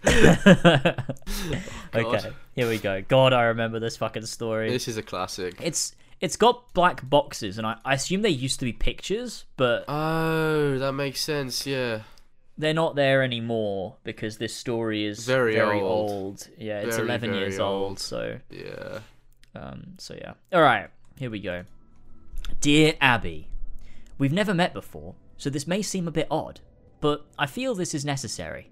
(laughs) (laughs) (laughs) okay. Here we go. God, I remember this fucking story. this is a classic. It's it's got black boxes, and I, I assume they used to be pictures, but Oh, that makes sense. Yeah. they're not there anymore because this story is Very very, old. old. Yeah, it's Very, 11 very years old. old. So, Yeah. um, so yeah. All right, here we go. Dear Abby, we've never met before, so this may seem a bit odd, but I feel this is necessary.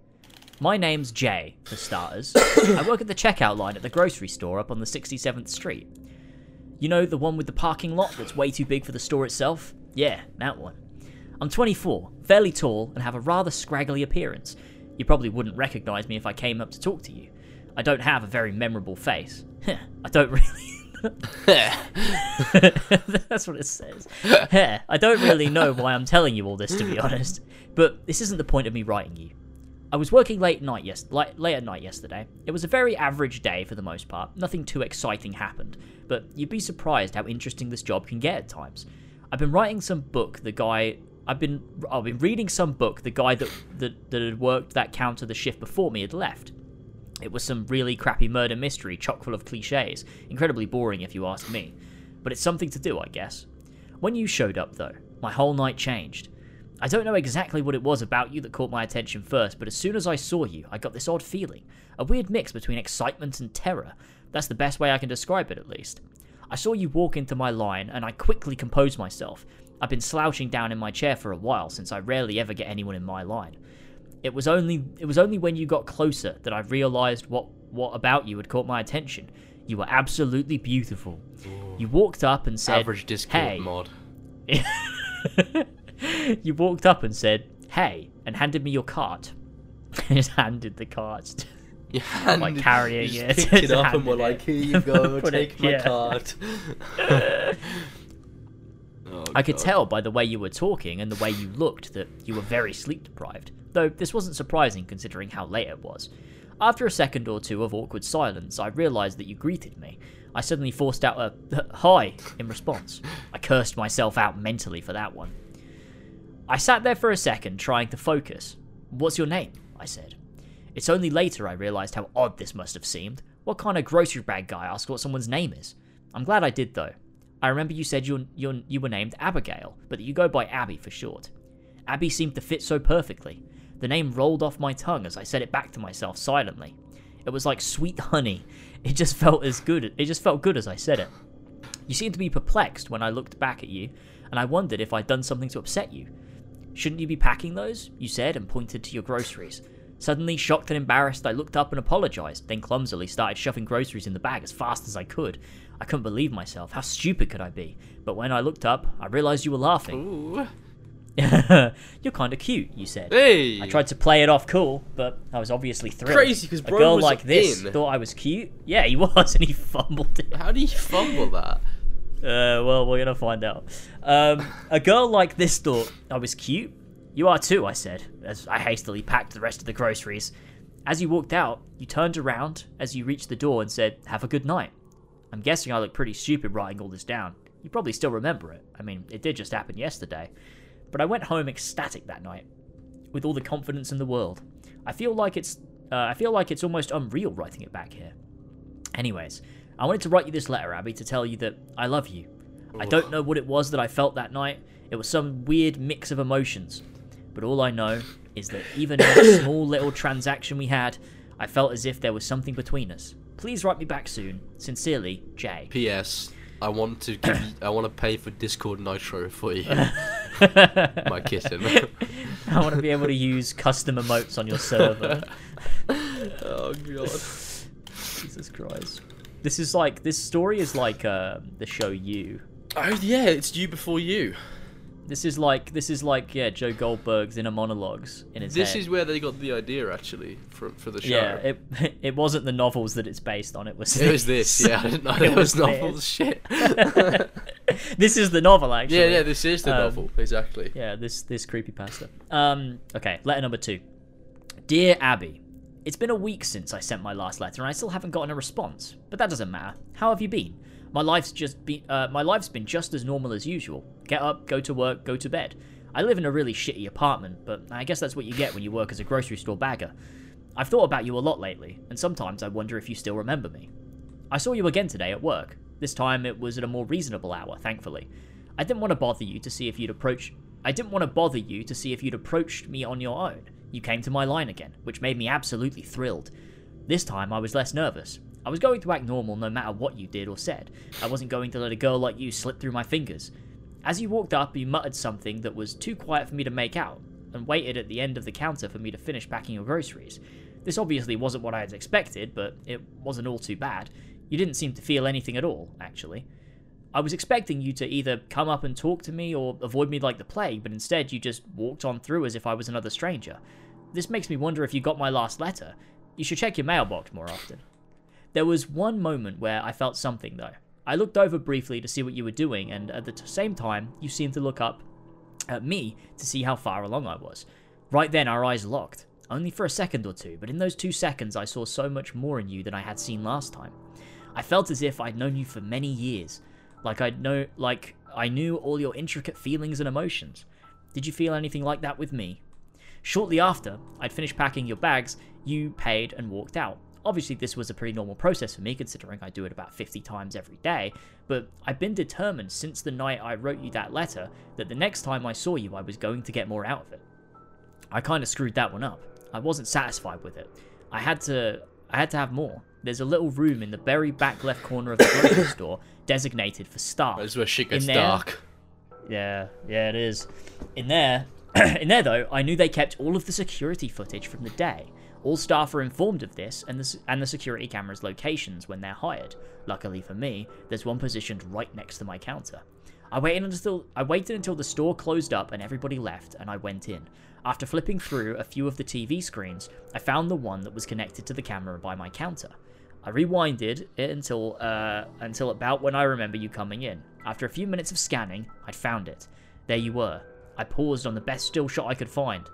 My name's Jay, for starters. (coughs) I work at the checkout line at the grocery store up on the 67th Street. You know, the one with the parking lot that's way too big for the store itself? Yeah, that one. I'm 24, fairly tall, and have a rather scraggly appearance. You probably wouldn't recognize me if I came up to talk to you. I don't have a very memorable face. (laughs) I don't really. (laughs) That's what it says. (laughs) I don't really know why I'm telling you all this, to be honest. But this isn't the point of me writing you. I was working late night yes late, late at night yesterday. It was a very average day for the most part. Nothing too exciting happened, but you'd be surprised how interesting this job can get at times. I've been writing some book. The guy I've been I've been reading some book. The guy that that, that had worked that counter the shift before me had left. It was some really crappy murder mystery, chock full of cliches. Incredibly boring if you ask me. But it's something to do, I guess. When you showed up, though, my whole night changed. I don't know exactly what it was about you that caught my attention first, but as soon as I saw you, I got this odd feeling. A weird mix between excitement and terror. That's the best way I can describe it, at least. I saw you walk into my line, and I quickly composed myself. I've been slouching down in my chair for a while, since I rarely ever get anyone in my line. It was only it was only when you got closer that I realized what what about you had caught my attention. You were absolutely beautiful. You walked up and said, Average Discord "Hey." mod. (laughs) (laughs) you walked up and said, "Hey," and handed me your cart. (laughs) Just handed the cart. You (laughs) Like handed- carrying you it, picked it up and were like, "Here you go, Put it- take my yeah. card." Oh, I could God. tell by the way you were talking and the way you looked that you were very sleep deprived, though this wasn't surprising considering how late it was. After a second or two of awkward silence, I realized that you greeted me. I suddenly forced out a hi in response. I cursed myself out mentally for that one. I sat there for a second, trying to focus. What's your name? I said. It's only later I realized how odd this must have seemed. What kind of grocery bag guy asks what someone's name is? I'm glad I did, though. I remember you said you you you were named Abigail, but that you go by Abby for short. Abby seemed to fit so perfectly. The name rolled off my tongue as I said it back to myself silently. It was like sweet honey. (laughs) It just felt as good. It just felt good as I said it. You seemed to be perplexed when I looked back at you, and I wondered if I'd done something to upset you. Shouldn't you be packing those? You said and pointed to your groceries. Suddenly, shocked and embarrassed, I looked up and apologized, then clumsily started shoving groceries in the bag as fast as I could. I couldn't believe myself. How stupid could I be? But when I looked up, I realized you were laughing. Ooh. (laughs) You're kind of cute, you said. Hey. I tried to play it off cool, but I was obviously thrilled. Crazy, 'cause a girl like this in. thought I was cute. Yeah, he (laughs) was, and he fumbled it. How do you fumble that? Uh, well, we're gonna find out. Um, a girl like this thought I was cute. You are too, I said, as I hastily packed the rest of the groceries. As you walked out, you turned around as you reached the door and said, Have a good night. I'm guessing I look pretty stupid writing all this down. You probably still remember it. I mean, it did just happen yesterday. But I went home ecstatic that night, with all the confidence in the world. I feel like it's, uh, I feel like it's almost unreal writing it back here. Anyways, I wanted to write you this letter, Abby, to tell you that I love you. I don't know what it was that I felt that night. It was some weird mix of emotions. But all I know is that even in the (coughs) small little transaction we had, I felt as if there was something between us. Please write me back soon. Sincerely, Jay. P.S. I want to give you, I want to pay for Discord Nitro for you, (laughs) my kitten. I want to be able to use custom emotes on your server. (laughs) oh god. (laughs) Jesus Christ. This is like this story is like uh, the show You. Oh yeah, it's you before you. This is like this is like yeah Joe Goldberg's inner monologues in his This head. is where they got the idea actually for for the show. yeah, it (laughs) it wasn't the novels that it's based on. It was It was this, yeah. I didn't know it was this. novels. Shit. (laughs) (laughs) this is the novel actually. yeah, yeah. This is the Um, novel exactly. Yeah, this this creepy pasta. Um, okay, letter number two. Dear Abby, it's been a week since I sent my last letter, and I still haven't gotten a response. But that doesn't matter. How have you been? My life's just been uh, my life's been just as normal as usual. Get up, go to work, go to bed. I live in a really shitty apartment, but I guess that's what you get when you work as a grocery store bagger. I've thought about you a lot lately, and sometimes I wonder if you still remember me. I saw you again today at work. This time it was at a more reasonable hour, thankfully. I didn't want to bother you to see if you'd approach. I didn't want to bother you to see if you'd approached me on your own. You came to my line again, which made me absolutely thrilled. This time I was less nervous. I was going to act normal no matter what you did or said. I wasn't going to let a girl like you slip through my fingers. As you walked up, you muttered something that was too quiet for me to make out, and waited at the end of the counter for me to finish packing your groceries. This obviously wasn't what I had expected, but it wasn't all too bad. You didn't seem to feel anything at all, actually. I was expecting you to either come up and talk to me or avoid me like the plague, but instead you just walked on through as if I was another stranger. This makes me wonder if you got my last letter. You should check your mailbox more often. There was one moment where I felt something, though. I looked over briefly to see what you were doing, and at the same time, you seemed to look up at me to see how far along I was. Right then, our eyes locked. Only for a second or two, but in those two seconds, I saw so much more in you than I had seen last time. I felt as if I'd known you for many years, like I'd know, like I knew all your intricate feelings and emotions. Did you feel anything like that with me? Shortly after I'd finished packing your bags, you paid and walked out. Obviously, this was a pretty normal process for me, considering I do it about 50 times every day, but I've been determined since the night I wrote you that letter that the next time I saw you, I was going to get more out of it. I kind of screwed that one up. I wasn't satisfied with it. I had to I had to have more. There's a little room in the very back left corner of the grocery (coughs) store designated for staff. That's where shit gets there- dark. Yeah, yeah, it is. In there, (clears throat) in there though, I knew they kept all of the security footage from the day. All staff are informed of this and the and the security cameras' locations when they're hired. Luckily for me, there's one positioned right next to my counter. I waited until I waited until the store closed up and everybody left, and I went in. After flipping through a few of the TV screens, I found the one that was connected to the camera by my counter. I rewinded it until uh, until about when I remember you coming in. After a few minutes of scanning, I'd found it. There you were. I paused on the best still shot I could find.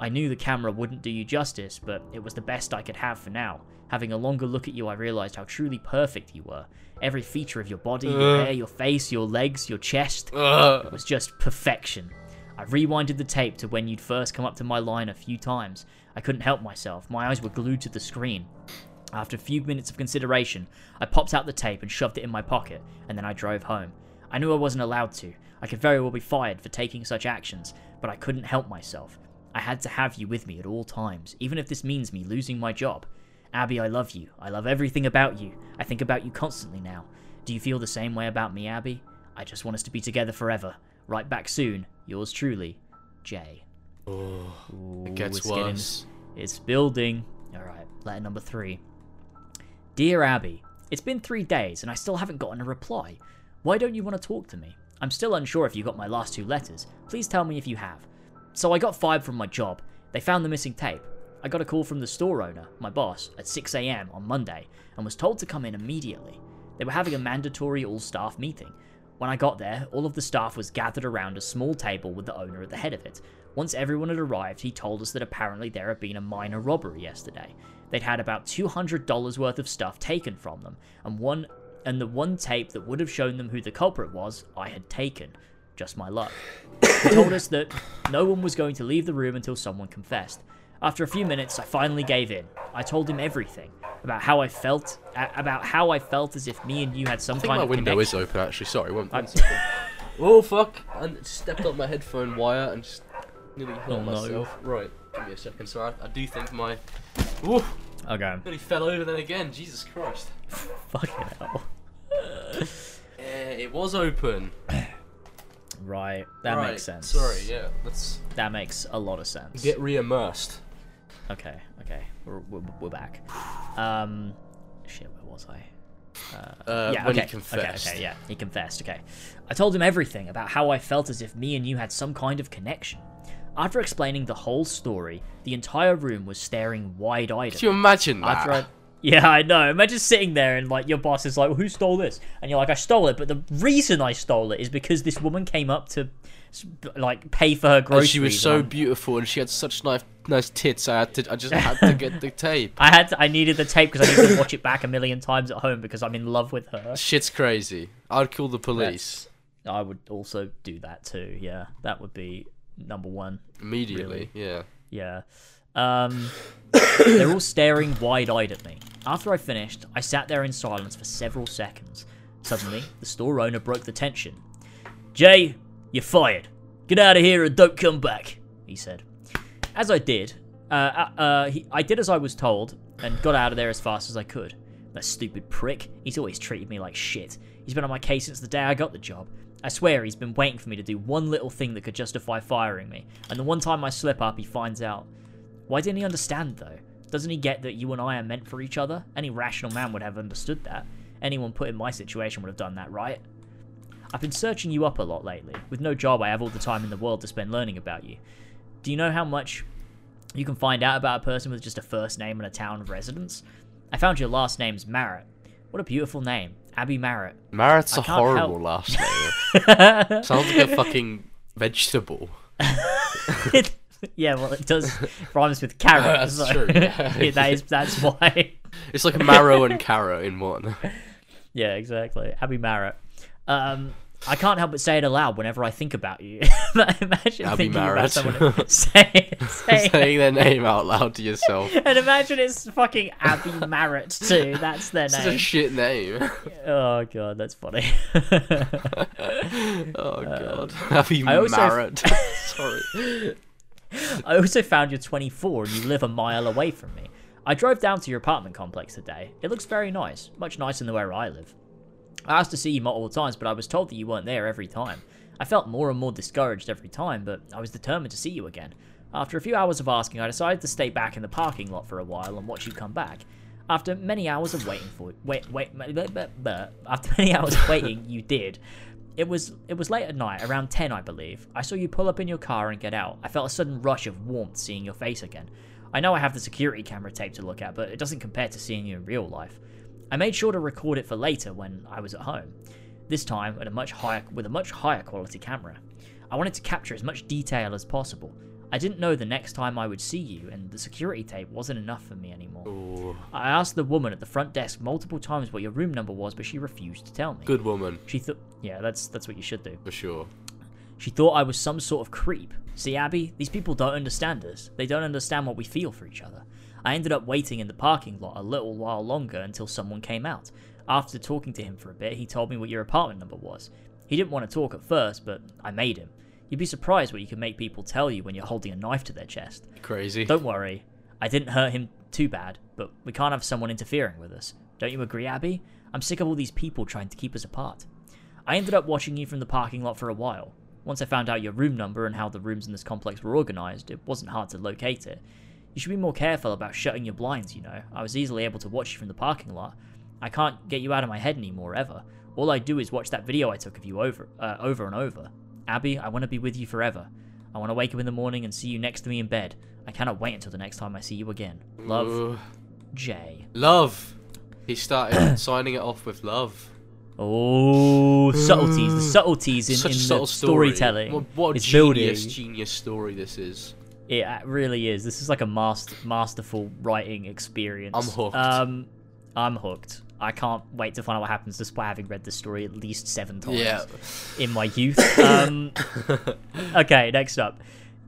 I knew the camera wouldn't do you justice, but it was the best I could have for now. Having a longer look at you, I realized how truly perfect you were. Every feature of your body, your Uh. hair, your face, your legs, your chest, Ugh. it was just perfection. I rewinded the tape to when you'd first come up to my line a few times. I couldn't help myself. My eyes were glued to the screen. After a few minutes of consideration, I popped out the tape and shoved it in my pocket, and then I drove home. I knew I wasn't allowed to. I could very well be fired for taking such actions, but I couldn't help myself. I had to have you with me at all times, even if this means me losing my job. Abby, I love you. I love everything about you. I think about you constantly now. Do you feel the same way about me, Abby? I just want us to be together forever. Right back soon. Yours truly, Jay. Ooh, It gets it's getting- worse. it's building. Alright, letter number three. Dear Abby, it's been three days and I still haven't gotten a reply. Why don't you want to talk to me? I'm still unsure if you got my last two letters. Please tell me if you have. So I got fired from my job. They found the missing tape. I got a call from the store owner, my boss, at 6am on Monday and was told to come in immediately. They were having a mandatory all staff meeting. When I got there, all of the staff was gathered around a small table with the owner at the head of it. Once everyone had arrived, he told us that apparently there had been a minor robbery yesterday. They'd had about $200 worth of stuff taken from them, and one and the one tape that would have shown them who the culprit was, I had taken. Just my luck. He told us that no one was going to leave the room until someone confessed. After a few minutes, I finally gave in. I told him everything about how I felt, a- about how I felt as if me and you had some I think kind my of window connection. is open actually. Sorry, one, I- one second. (laughs) oh fuck! And stepped up my headphone wire and just nearly hurt Oh, no. myself. Right, give me a second. So I, I do think my. Ooh, Okay. nearly fell over then again. Jesus Christ. (laughs) Fucking hell. (laughs) Yeah, it was open. (coughs) Right. That right. makes sense. Sorry, yeah. Let's That makes a lot of sense. get re-immersed. Okay, okay, we're, we're, we're back. Um, shit, where was I? Uh, yeah, when okay, he confessed. okay, okay, yeah, he confessed. Okay, I told him everything about how I felt as if me and you had some kind of connection. After explaining the whole story, the entire room was staring wide-eyed. at Could you imagine that? Yeah, I know. Imagine sitting there and like your boss is like, well, "Who stole this?" And you're like, "I stole it," but the reason I stole it is because this woman came up to like pay for her And groceries. she was so beautiful and she had such nice, nice tits. I had to, I just had to get the (laughs) tape. I had to, I needed the tape because I needed to watch it back a million times at home because I'm in love with her. (laughs) Shit's crazy. I'd call the police I would also do that too. Yeah, that would be number one. immediately. Yeah. Yeah. Um, they're all staring wide-eyed at me. After I finished, I sat there in silence for several seconds. Suddenly, the store owner broke the tension. Jay, you're fired. Get out of here and don't come back, he said. As I did, Uh, uh, uh, he, I did as I was told and got out of there as fast as I could. That stupid prick. He's always treated me like shit. He's been on my case since the day I got the job. I swear he's been waiting for me to do one little thing that could justify firing me. And the one time I slip up, he finds out. Why didn't he understand, though? Doesn't he get that you and I are meant for each other? Any rational man would have understood that. Anyone put in my situation would have done that, right? I've been searching you up a lot lately. With no job, I have all the time in the world to spend learning about you. Do you know how much you can find out about a person with just a first name and a town of residence? I found your last name's Marrett. What a beautiful name. Abby Marrett. Marrett's a horrible help- last name. (laughs) Sounds like a fucking vegetable. (laughs) (laughs) (laughs) yeah, well, it does rhymes with carrot. (laughs) That's so true, yeah. (laughs) yeah, that is that's why. It's like marrow and carrot in one. Yeah, exactly. Abby Marrot. Um, I can't help but say it aloud whenever I think about you. imagine Abby thinking Marrett. about someone say, say Saying their name out loud to yourself. and imagine it's fucking Abby Marrett too. That's their name. It's a shit name. Oh god, that's funny. Oh god. Happy I also- Marrett. Sorry. (laughs) I also found you're 24 and you live a mile away from me. I drove down to your apartment complex today. It looks very nice, much nicer than where I live. I asked to see you multiple times, but I was told that you weren't there every time. I felt more and more discouraged every time, but I was determined to see you again. After a few hours of asking, I decided to stay back in the parking lot for a while and watch you come back. After many hours of waiting for wait wait blah. (laughs) after many hours of waiting, you did. It was it was late at night, around 10 I believe. I saw you pull up in your car and get out. I felt a sudden rush of warmth seeing your face again. I know I have the security camera tape to look at, but it doesn't compare to seeing you in real life. I made sure to record it for later when I was at home. This time at a much higher with a much higher quality camera. I wanted to capture as much detail as possible. I didn't know the next time I would see you, and the security tape wasn't enough for me anymore. Ooh, I asked the woman at the front desk multiple times what your room number was, but she refused to tell me. good woman, She thought, yeah, that's that's what you should do. for sure. She thought I was some sort of creep. See, Abby, these people don't understand us. They don't understand what we feel for each other. I ended up waiting in the parking lot a little while longer until someone came out. After talking to him for a bit, he told me what your apartment number was. He didn't want to talk at first, but I made him. You'd be surprised what you can make people tell you when you're holding a knife to their chest. Crazy. Don't worry, I didn't hurt him too bad, but we can't have someone interfering with us. Don't you agree, Abby? I'm sick of all these people trying to keep us apart. I ended up watching you from the parking lot for a while. Once I found out your room number and how the rooms in this complex were organized, it wasn't hard to locate it. You should be more careful about shutting your blinds, you know. I was easily able to watch you from the parking lot. I can't get you out of my head anymore, ever. All I do is watch that video I took of you over, uh, over and over. Abby, I want to be with you forever. I want to wake up in the morning and see you next to me in bed. I cannot wait until the next time I see you again. Love, Ooh. Jay. Love. He started (coughs) signing it off with love. Oh, subtleties. The subtleties in, in the story. storytelling. What, what a genius, building. genius story this is. It really is. This is like a master, masterful writing experience. I'm hooked. Um, I'm hooked. I can't wait to find out what happens despite having read this story at least seven times Yeah. in my youth. Um, (laughs) okay, next up.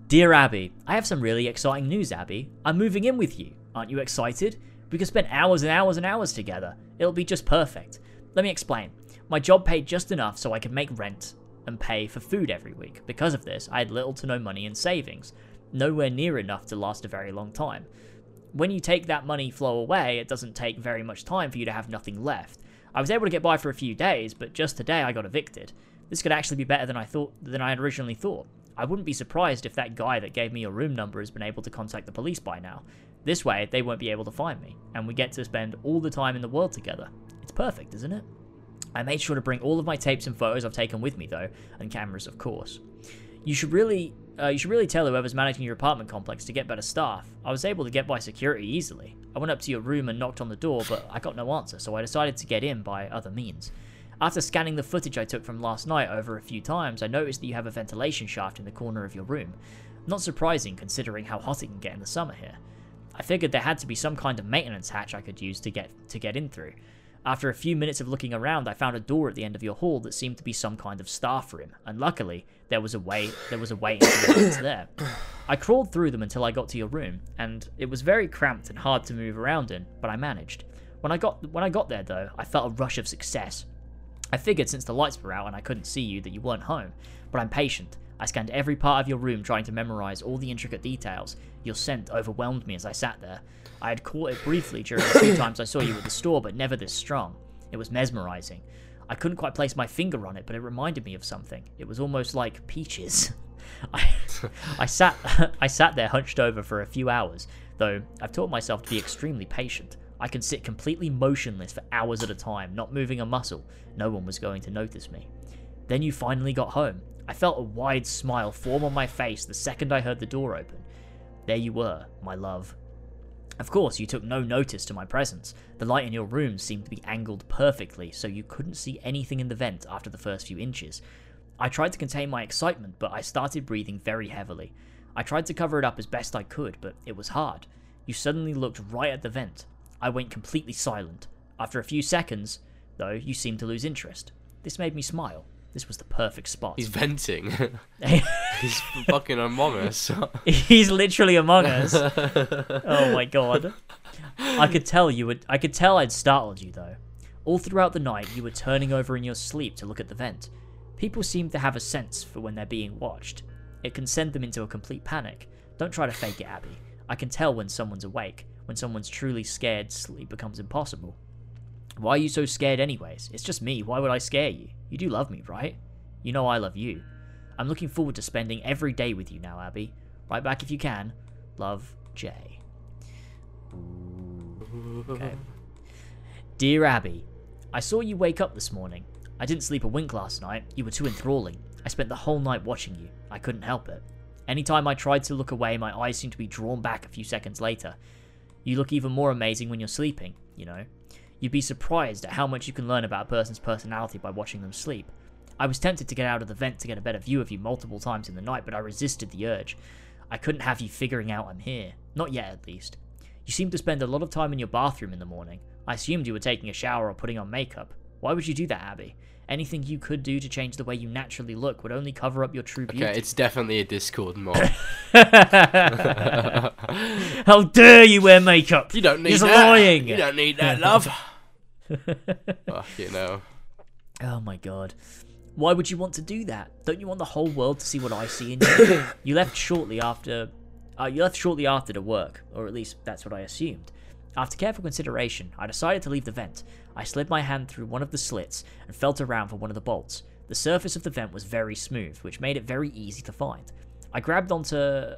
Dear Abby, I have some really exciting news, Abby. I'm moving in with you. Aren't you excited? We could spend hours and hours and hours together. It'll be just perfect. Let me explain. My job paid just enough so I could make rent and pay for food every week. Because of this, I had little to no money in savings, nowhere near enough to last a very long time. When you take that money flow away, it doesn't take very much time for you to have nothing left. I was able to get by for a few days, but just today I got evicted. This could actually be better than I thought than I had originally thought. I wouldn't be surprised if that guy that gave me your room number has been able to contact the police by now. This way, they won't be able to find me, and we get to spend all the time in the world together. It's perfect, isn't it? I made sure to bring all of my tapes and photos I've taken with me, though, and cameras, of course. You should really, uh, you should really tell whoever's managing your apartment complex to get better staff. I was able to get by security easily. I went up to your room and knocked on the door, but I got no answer, so I decided to get in by other means. After scanning the footage I took from last night over a few times, I noticed that you have a ventilation shaft in the corner of your room. Not surprising considering how hot it can get in the summer here. I figured there had to be some kind of maintenance hatch I could use to get to get in through. After a few minutes of looking around, I found a door at the end of your hall that seemed to be some kind of staff room, and luckily there was a way there was a way into there. I crawled through them until I got to your room, and it was very cramped and hard to move around in, but I managed. When I got when I got there though, I felt a rush of success. I figured since the lights were out and I couldn't see you that you weren't home, but I'm patient. I scanned every part of your room trying to memorize all the intricate details. Your scent overwhelmed me as I sat there. I had caught it briefly during the few (laughs) times I saw you at the store, but never this strong. It was mesmerizing. I couldn't quite place my finger on it, but it reminded me of something. It was almost like peaches. (laughs) I, (laughs) I sat I sat there hunched over for a few hours, though I've taught myself to be extremely patient. I can sit completely motionless for hours at a time, not moving a muscle. No one was going to notice me. Then you finally got home. I felt a wide smile form on my face the second I heard the door open. There you were, my love. Of course, you took no notice to my presence. The light in your room seemed to be angled perfectly, so you couldn't see anything in the vent after the first few inches. I tried to contain my excitement, but I started breathing very heavily. I tried to cover it up as best I could, but it was hard. You suddenly looked right at the vent. I went completely silent. After a few seconds, though, you seemed to lose interest. This made me smile. This was the perfect spot. He's venting. (laughs) He's fucking Among Us. He's literally among us. (laughs) oh my god. I could tell you would I could tell I'd startled you though. All throughout the night you were turning over in your sleep to look at the vent. People seem to have a sense for when they're being watched. It can send them into a complete panic. Don't try to fake it, Abby. I can tell when someone's awake. When someone's truly scared, sleep becomes impossible. Why are you so scared, anyways? It's just me. Why would I scare you? You do love me, right? You know I love you. I'm looking forward to spending every day with you now, Abby. Write back if you can. Love, Jay. Okay. Dear Abby, I saw you wake up this morning. I didn't sleep a wink last night. You were too enthralling. I spent the whole night watching you. I couldn't help it. Anytime I tried to look away, my eyes seemed to be drawn back a few seconds later. You look even more amazing when you're sleeping, you know. You'd be surprised at how much you can learn about a person's personality by watching them sleep. I was tempted to get out of the vent to get a better view of you multiple times in the night, but I resisted the urge. I couldn't have you figuring out I'm here. Not yet, at least. You seem to spend a lot of time in your bathroom in the morning. I assumed you were taking a shower or putting on makeup. Why would you do that, Abby? Anything you could do to change the way you naturally look would only cover up your true beauty. Okay, it's definitely a Discord mod. (laughs) (laughs) How dare you wear makeup? You don't need He's that. lying. You don't need that, love. Fuck you know. Oh my god. Why would you want to do that? Don't you want the whole world to see what I see in you? (coughs) you left shortly after. Uh, you left shortly after to work, or at least that's what I assumed. After careful consideration, I decided to leave the vent. I slid my hand through one of the slits and felt around for one of the bolts. The surface of the vent was very smooth, which made it very easy to find. I grabbed onto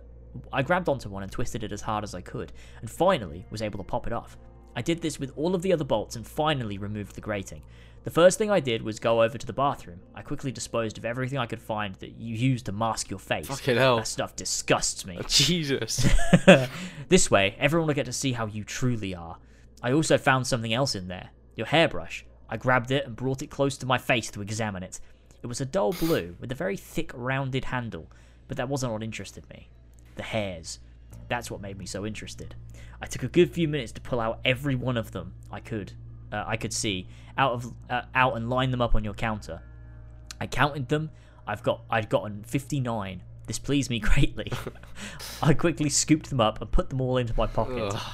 I grabbed onto one and twisted it as hard as I could, and finally was able to pop it off. I did this with all of the other bolts and finally removed the grating. The first thing I did was go over to the bathroom. I quickly disposed of everything I could find that you used to mask your face. Fucking hell. That stuff disgusts me. (laughs) Jesus. (laughs) this way, everyone will get to see how you truly are. I also found something else in there your hairbrush. I grabbed it and brought it close to my face to examine it. It was a dull blue with a very thick, rounded handle, but that wasn't what interested me. The hairs. That's what made me so interested. I took a good few minutes to pull out every one of them I could, uh, I could see out of uh, out and line them up on your counter. I counted them. I've got I'd gotten 59. This pleased me (laughs) greatly. (laughs) I quickly scooped them up and put them all into my pocket. Ugh.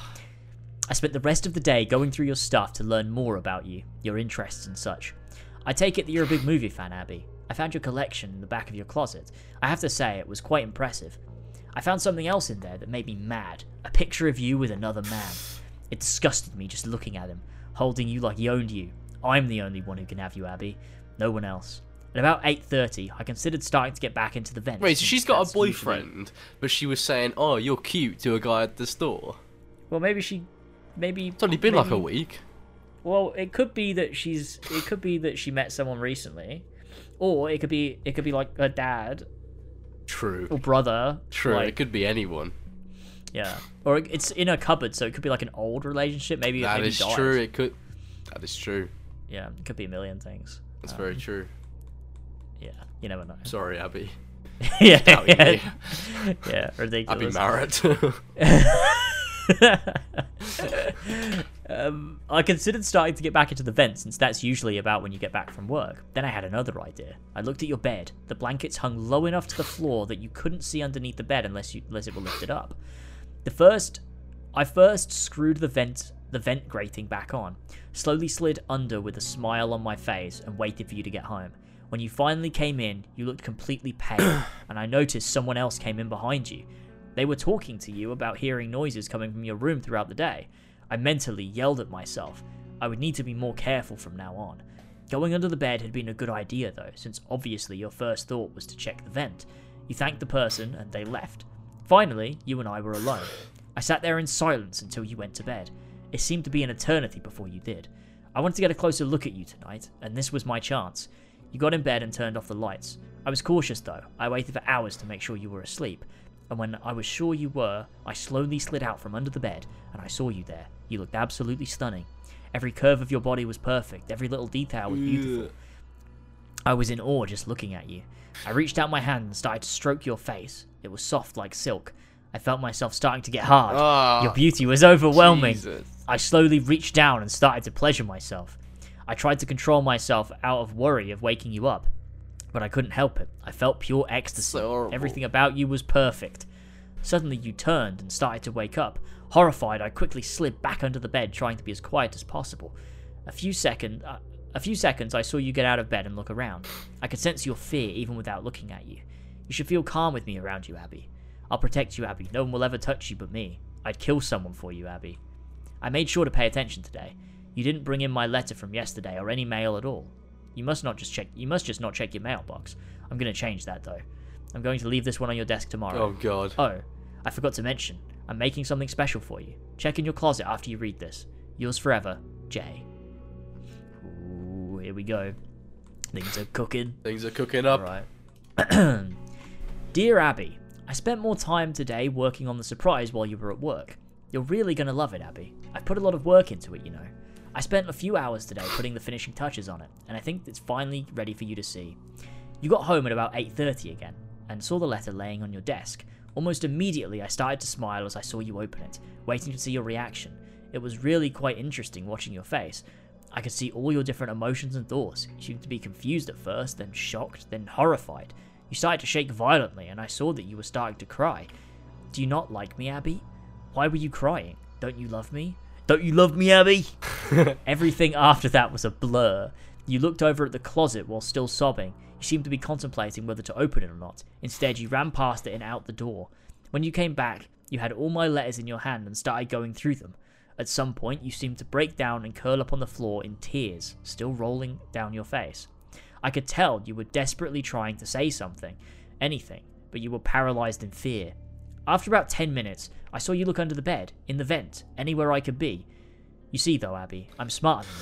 I spent the rest of the day going through your stuff to learn more about you, your interests and such. I take it that you're a big movie fan, Abby. I found your collection in the back of your closet. I have to say, it was quite impressive. I found something else in there that made me mad a picture of you with another man. It disgusted me just looking at him, holding you like he owned you. I'm the only one who can have you, Abby. No one else. At about 8.30, I considered starting to get back into the vent. Wait, so she's got a boyfriend, but she was saying, "Oh, you're cute" to a guy at the store. Well, maybe she... Maybe... It's only been like a week. Well, it could be that she's. It could be that she met someone recently, or it could be. It could be like her dad True. or brother. True. Like, it could be anyone. yeah. Or it's in a cupboard, so it could be like an old relationship. Maybe That maybe is died. true. It could. That is true. Yeah, it could be a million things. That's Um, very true. Yeah, you never know. Sorry, Abby. (laughs) yeah, Doubt yeah, yeah, (laughs) ridiculous. Abby Marrett. (laughs) um, I considered starting to get back into the vent since that's usually about when you get back from work. Then I had another idea. I looked at your bed. The blankets hung low enough to the floor that you couldn't see underneath the bed unless you unless it were lifted up. The first, I first screwed the vent the vent grating back on, slowly slid under with a smile on my face, and waited for you to get home. When you finally came in, you looked completely pale, (coughs) and I noticed someone else came in behind you. They were talking to you about hearing noises coming from your room throughout the day. I mentally yelled at myself. I would need to be more careful from now on. Going under the bed had been a good idea though, since obviously your first thought was to check the vent. You thanked the person and they left. Finally, you and I were alone. I sat there in silence until you went to bed. It seemed to be an eternity before you did. I wanted to get a closer look at you tonight, and this was my chance. You got in bed and turned off the lights. I was cautious though. I waited for hours to make sure you were asleep. And when I was sure you were, I slowly slid out from under the bed and I saw you there. You looked absolutely stunning. Every curve of your body was perfect, every little detail was beautiful. I was in awe just looking at you. I reached out my hand and started to stroke your face. It was soft like silk. I felt myself starting to get hard. Ah, your beauty was overwhelming. Jesus. I slowly reached down and started to pleasure myself. I tried to control myself out of worry of waking you up, but I couldn't help it. I felt pure ecstasy. Everything about you was perfect. Suddenly you turned and started to wake up. Horrified, I quickly slid back under the bed, trying to be as quiet as possible. A few second, uh, a few seconds, I saw you get out of bed and look around. I could sense your fear even without looking at you. You should feel calm with me around you, Abby. I'll protect you, Abby. No one will ever touch you but me. I'd kill someone for you, Abby. I made sure to pay attention today. You didn't bring in my letter from yesterday or any mail at all. You must not just check. You must just not check your mailbox. I'm going to change that though. I'm going to leave this one on your desk tomorrow. Oh god. Oh, I forgot to mention. I'm making something special for you. Check in your closet after you read this. Yours forever, Jay. Ooh, here we go. Things are cooking. Things are cooking up. Right. (clears throat) Dear Abby, I spent more time today working on the surprise while you were at work. You're really gonna love it, Abby. I've put a lot of work into it, you know. I spent a few hours today putting the finishing touches on it, and I think it's finally ready for you to see. You got home at about 8:30 again and saw the letter laying on your desk. Almost immediately I started to smile as I saw you open it, waiting to see your reaction. It was really quite interesting watching your face. I could see all your different emotions and thoughts. You seemed to be confused at first, then shocked, then horrified. You started to shake violently, and I saw that you were starting to cry. Do you not like me, Abby? Why were you crying? Don't you love me? Don't you love me, Abby? (laughs) Everything after that was a blur. You looked over at the closet while still sobbing. You seemed to be contemplating whether to open it or not. Instead, you ran past it and out the door. When you came back, you had all my letters in your hand and started going through them. At some point, you seemed to break down and curl up on the floor in tears, still rolling down your face. I could tell you were desperately trying to say something, anything, but you were paralyzed in fear. After about 10 minutes, I saw you look under the bed, in the vent, anywhere I could be. You see, though, Abby, I'm smarter than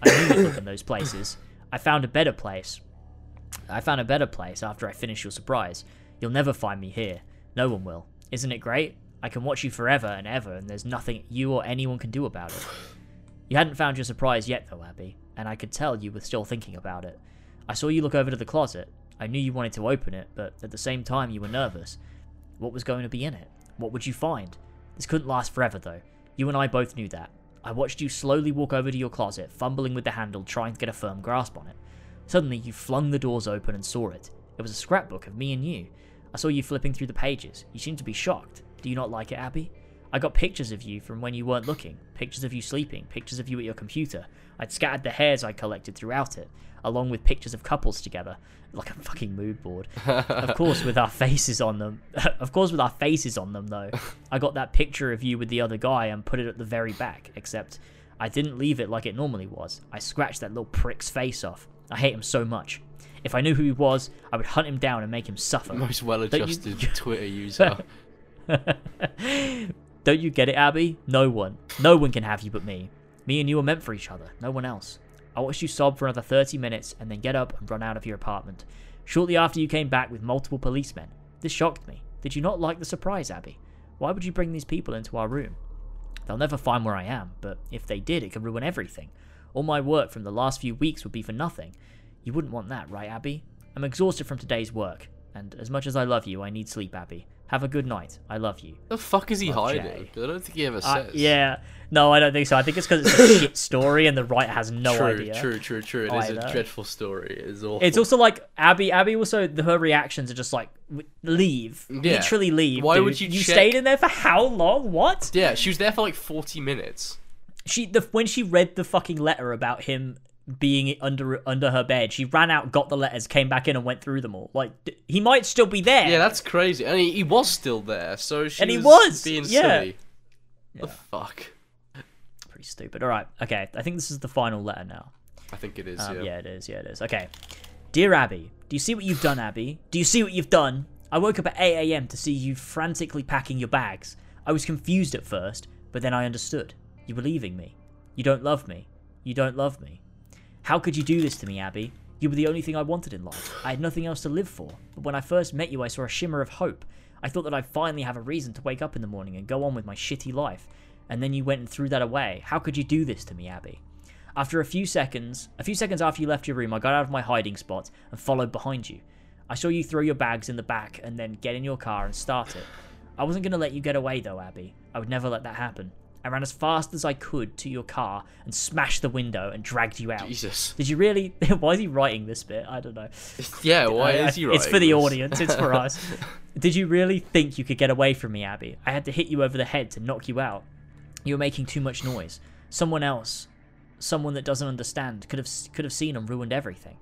that. I knew you'd look in those places. I found a better place. I found a better place after I finished your surprise. You'll never find me here. No one will. Isn't it great? I can watch you forever and ever, and there's nothing you or anyone can do about it. You hadn't found your surprise yet, though, Abby, and I could tell you were still thinking about it. I saw you look over to the closet. I knew you wanted to open it, but at the same time, you were nervous. What was going to be in it? What would you find? This couldn't last forever, though. You and I both knew that. I watched you slowly walk over to your closet, fumbling with the handle, trying to get a firm grasp on it. Suddenly, you flung the doors open and saw it. It was a scrapbook of me and you. I saw you flipping through the pages. You seemed to be shocked. Do you not like it, Abby? I got pictures of you from when you weren't looking, pictures of you sleeping, pictures of you at your computer. I'd scattered the hairs I collected throughout it, along with pictures of couples together, like a fucking mood board. of (laughs) course, with our faces on them. (laughs) of course, with our faces on them, though. (laughs) I got that picture of you with the other guy and put it at the very back, except I didn't leave it like it normally was. I scratched that little prick's face off. I hate him so much. If I knew who he was, I would hunt him down and make him suffer. Most well-adjusted Twitter user. Don't you get it, Abby? No one. No one can have you but me. Me and you are meant for each other, no one else. I watched you sob for another 30 minutes and then get up and run out of your apartment. Shortly after, you came back with multiple policemen. This shocked me. Did you not like the surprise, Abby? Why would you bring these people into our room? They'll never find where I am, but if they did, it could ruin everything. All my work from the last few weeks would be for nothing. You wouldn't want that, right, Abby? I'm exhausted from today's work, and as much as I love you, I need sleep, Abby. Have a good night. I love you. the fuck is he Oh, hiding? Jay. I don't think he ever Uh, says. yeah, no, I don't think so. I think it's because it's a (laughs) shit story and the writer has no true, idea. true, true, true. True. It is either. a dreadful story. It is awful. It's also like Abby. Abby also the, her reactions are just like leave, Yeah. literally leave. Why dude. would you You check- stayed in there for how long? What? yeah, she was there for like 40 minutes. She the when she read the fucking letter about him being under under her bed. She ran out, got the letters, came back in, and went through them all. Like d- he might still be there. Yeah, that's crazy. And he, he was still there, so she And he was, was, being yeah. silly. The fuck? Stupid. All right, okay. I think this is the final letter now. I think it is. Um, yeah. yeah, it is. Yeah, it is. Okay. Dear Abby, do you see what you've done, Abby? Do you see what you've done? I woke up at 8 a.m. to see you frantically packing your bags. I was confused at first, but then I understood. You were leaving me. You don't love me. You don't love me. How could you do this to me, Abby? You were the only thing I wanted in life. I had nothing else to live for. But when I first met you, I saw a shimmer of hope. I thought that I'd finally have a reason to wake up in the morning and go on with my shitty life. And then you went and threw that away. How could you do this to me, Abby? After a few seconds, a few seconds after you left your room, I got out of my hiding spot and followed behind you. I saw you throw your bags in the back and then get in your car and start it. I wasn't going to let you get away though, Abby. I would never let that happen. I ran as fast as I could to your car and smashed the window and dragged you out. Jesus. Did you really? (laughs) Why is he writing this bit? I don't know. Yeah, why I- is he right? It's for the audience. It's for us. (laughs) Did you really think you could get away from me, Abby? I had to hit you over the head to knock you out. You were making too much noise. Someone else, someone that doesn't understand, could have could have seen and ruined everything.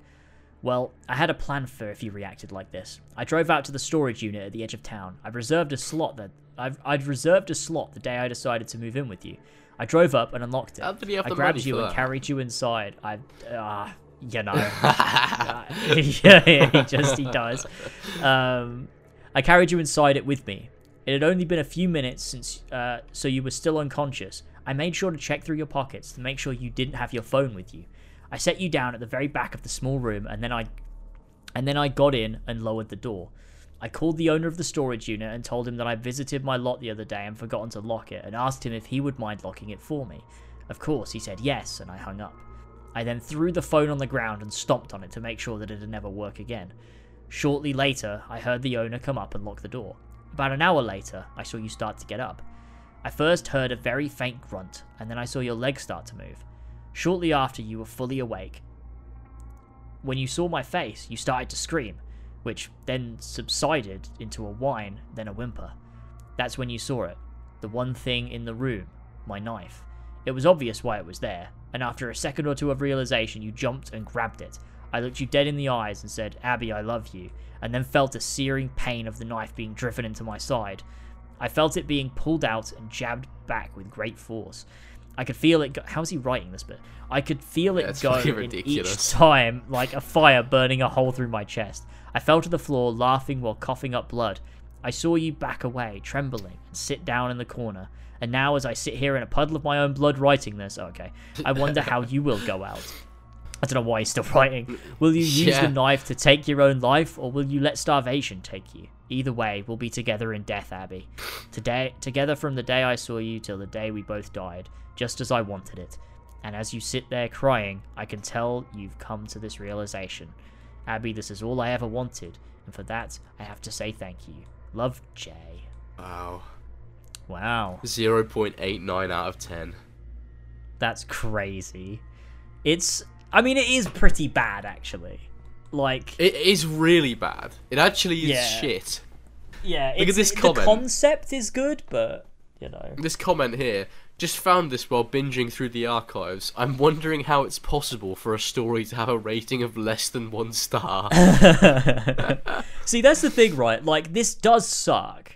Well, I had a plan for if you reacted like this. I drove out to the storage unit at the edge of town. I've reserved a slot that I've, I'd reserved a slot the day I decided to move in with you. I drove up and unlocked it. How did he have I grabbed you and that? carried you inside. I, ah, you know. (laughs) (laughs) yeah, he just he does. Um, I carried you inside it with me. It had only been a few minutes since, uh, so you were still unconscious. I made sure to check through your pockets to make sure you didn't have your phone with you. I set you down at the very back of the small room, and then I, and then I got in and lowered the door. I called the owner of the storage unit and told him that I visited my lot the other day and forgotten to lock it, and asked him if he would mind locking it for me. Of course, he said yes, and I hung up. I then threw the phone on the ground and stomped on it to make sure that it'd never work again. Shortly later, I heard the owner come up and lock the door. About an hour later, I saw you start to get up. I first heard a very faint grunt, and then I saw your legs start to move. Shortly after, you were fully awake. When you saw my face, you started to scream, which then subsided into a whine, then a whimper. That's when you saw it. The one thing in the room, my knife. It was obvious why it was there, and after a second or two of realization, you jumped and grabbed it. I looked you dead in the eyes and said, Abby, I love you, and then felt a searing pain of the knife being driven into my side. I felt it being pulled out and jabbed back with great force. I could feel it. Go- How's he writing this bit? I could feel it Yeah, go in each time like a fire burning a hole through my chest. I fell to the floor, laughing while coughing up blood. I saw you back away, trembling, and sit down in the corner. And now, as I sit here in a puddle of my own blood writing this, okay, I wonder how you will go out. I don't know why he's still writing. Will you use Yeah. the knife to take your own life, or will you let starvation take you? Either way, we'll be together in death, Abby. Today, together from the day I saw you till the day we both died, just as I wanted it. And as you sit there crying, I can tell you've come to this realization. Abby, this is all I ever wanted, and for that, I have to say thank you. Love, Jay. Wow. Wow, 0.89 out of 10. that's crazy. It's, I mean, it is pretty bad, actually. Like, It is really bad. It actually is Yeah. shit. yeah, Look at it's, this the comment. concept is good, but, you know. This comment here just found this while binging through the archives. I'm wondering how it's possible for a story to have a rating of less than one star. (laughs) (laughs) See, that's the thing, right? Like, this does suck,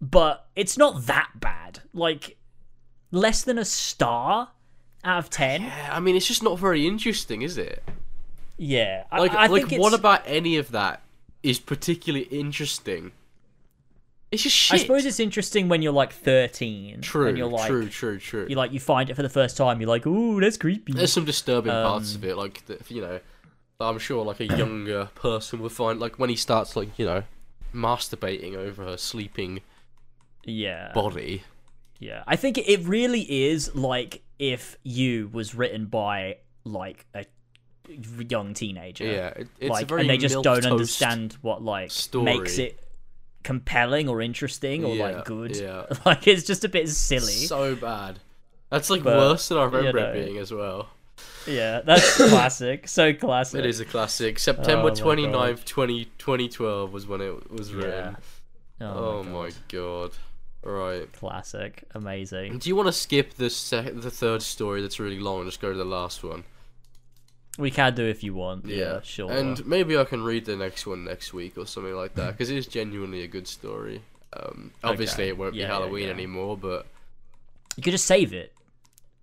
but it's not that bad. Like, less than a star out of 10? Yeah, I mean, it's just not very interesting, is it? Yeah. I- Like, I, like what it's- about any of that is particularly interesting? It's just shit. I suppose it's interesting when you're like 13. true, And you're like, true, true, true. You like, you find it for the first time, you're like, ooh, that's creepy. There's some disturbing parts Um, of it, like the, you know, I'm sure like a (coughs) younger person would find, like when he starts like you know, masturbating over her sleeping Yeah. body. Yeah. I think it really is like if you was written by like a young teenager. Yeah, it, it's like, and they just don't understand what like story. makes it compelling or interesting or Yeah, like good. yeah. (laughs) like it's just a bit silly. So bad. That's like But, worse than I remember you know. it being as well. yeah, that's (coughs) classic. So classic. It is a classic. September Oh my 29th, 20, 2012 was when it was Yeah. written. Oh, Oh, my, my god. Right. Classic. Amazing. Do you want to skip the sec- the third story that's really long and just go to the last one? We can do if you want. Yeah, Yeah, sure. And maybe I can read the next one next week or something like that because it is genuinely a good story. Um, obviously, Okay. it won't Yeah, be Halloween yeah. anymore, but you could just save it.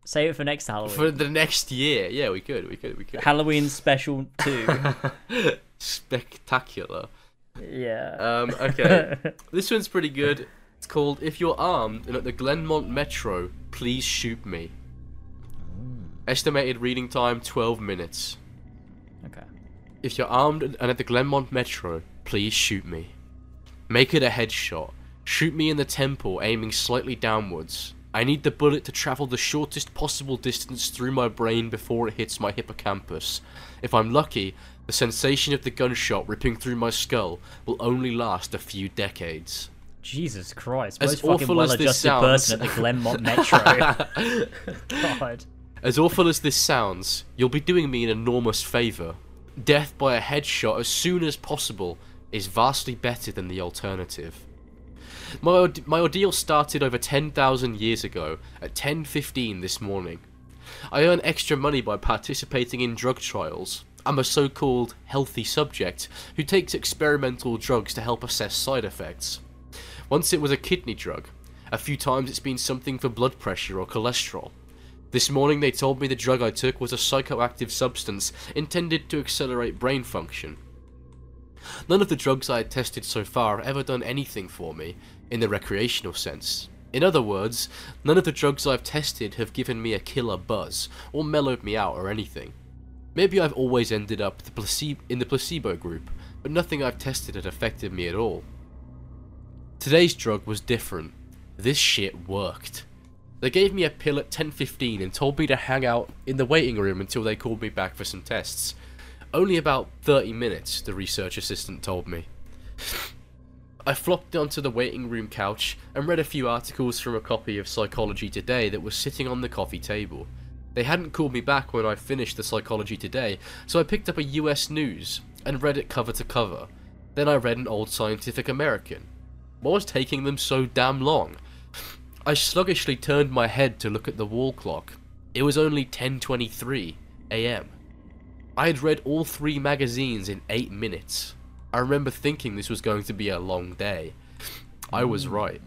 Save it for next Halloween. for the next year, yeah, we could, we could, we could. Halloween special two. (laughs) Spectacular. yeah. Um, okay, (laughs) this one's pretty good. It's called "If You're Armed and at the Glenmont Metro, Please Shoot Me." Oh. Estimated reading time 12 minutes. okay. If you're armed and at the Glenmont Metro, please shoot me. Make it a headshot. Shoot me in the temple, aiming slightly downwards. I need the bullet to travel the shortest possible distance through my brain before it hits my hippocampus. If I'm lucky, the sensation of the gunshot ripping through my skull will only last a few decades. Jesus Christ. As Most fucking awful as this well-adjusted person sounds- at the Glenmont Metro. (laughs) God. As awful as this sounds, you'll be doing me an enormous favour. Death by a headshot as soon as possible is vastly better than the alternative. My, orde- my ordeal started over 10,000 years ago at 10.15 this morning. I earn extra money by participating in drug trials. I'm a so-called healthy subject who takes experimental drugs to help assess side effects. Once it was a kidney drug. A few times it's been something for blood pressure or cholesterol. This morning they told me the drug I took was a psychoactive substance intended to accelerate brain function. None of the drugs I had tested so far have ever done anything for me, in the recreational sense. In other words, none of the drugs I've tested have given me a killer buzz, or mellowed me out or anything. Maybe I've always ended up the in the placebo group, but nothing I've tested had affected me at all. Today's drug was different. This shit worked. They gave me a pill at 10.15 and told me to hang out in the waiting room until they called me back for some tests. Only about 30 minutes, the research assistant told me. I flopped onto the waiting room couch and read a few articles from a copy of Psychology Today that was sitting on the coffee table. They hadn't called me back when I finished the Psychology Today, so I picked up a US News and read it cover to cover. Then I read an old Scientific American. What was taking them so damn long? I sluggishly turned my head to look at the wall clock. It was only 10:23 a.m. I had read all three magazines in 8 minutes. I remember thinking this was going to be a long day. I was hmm. right.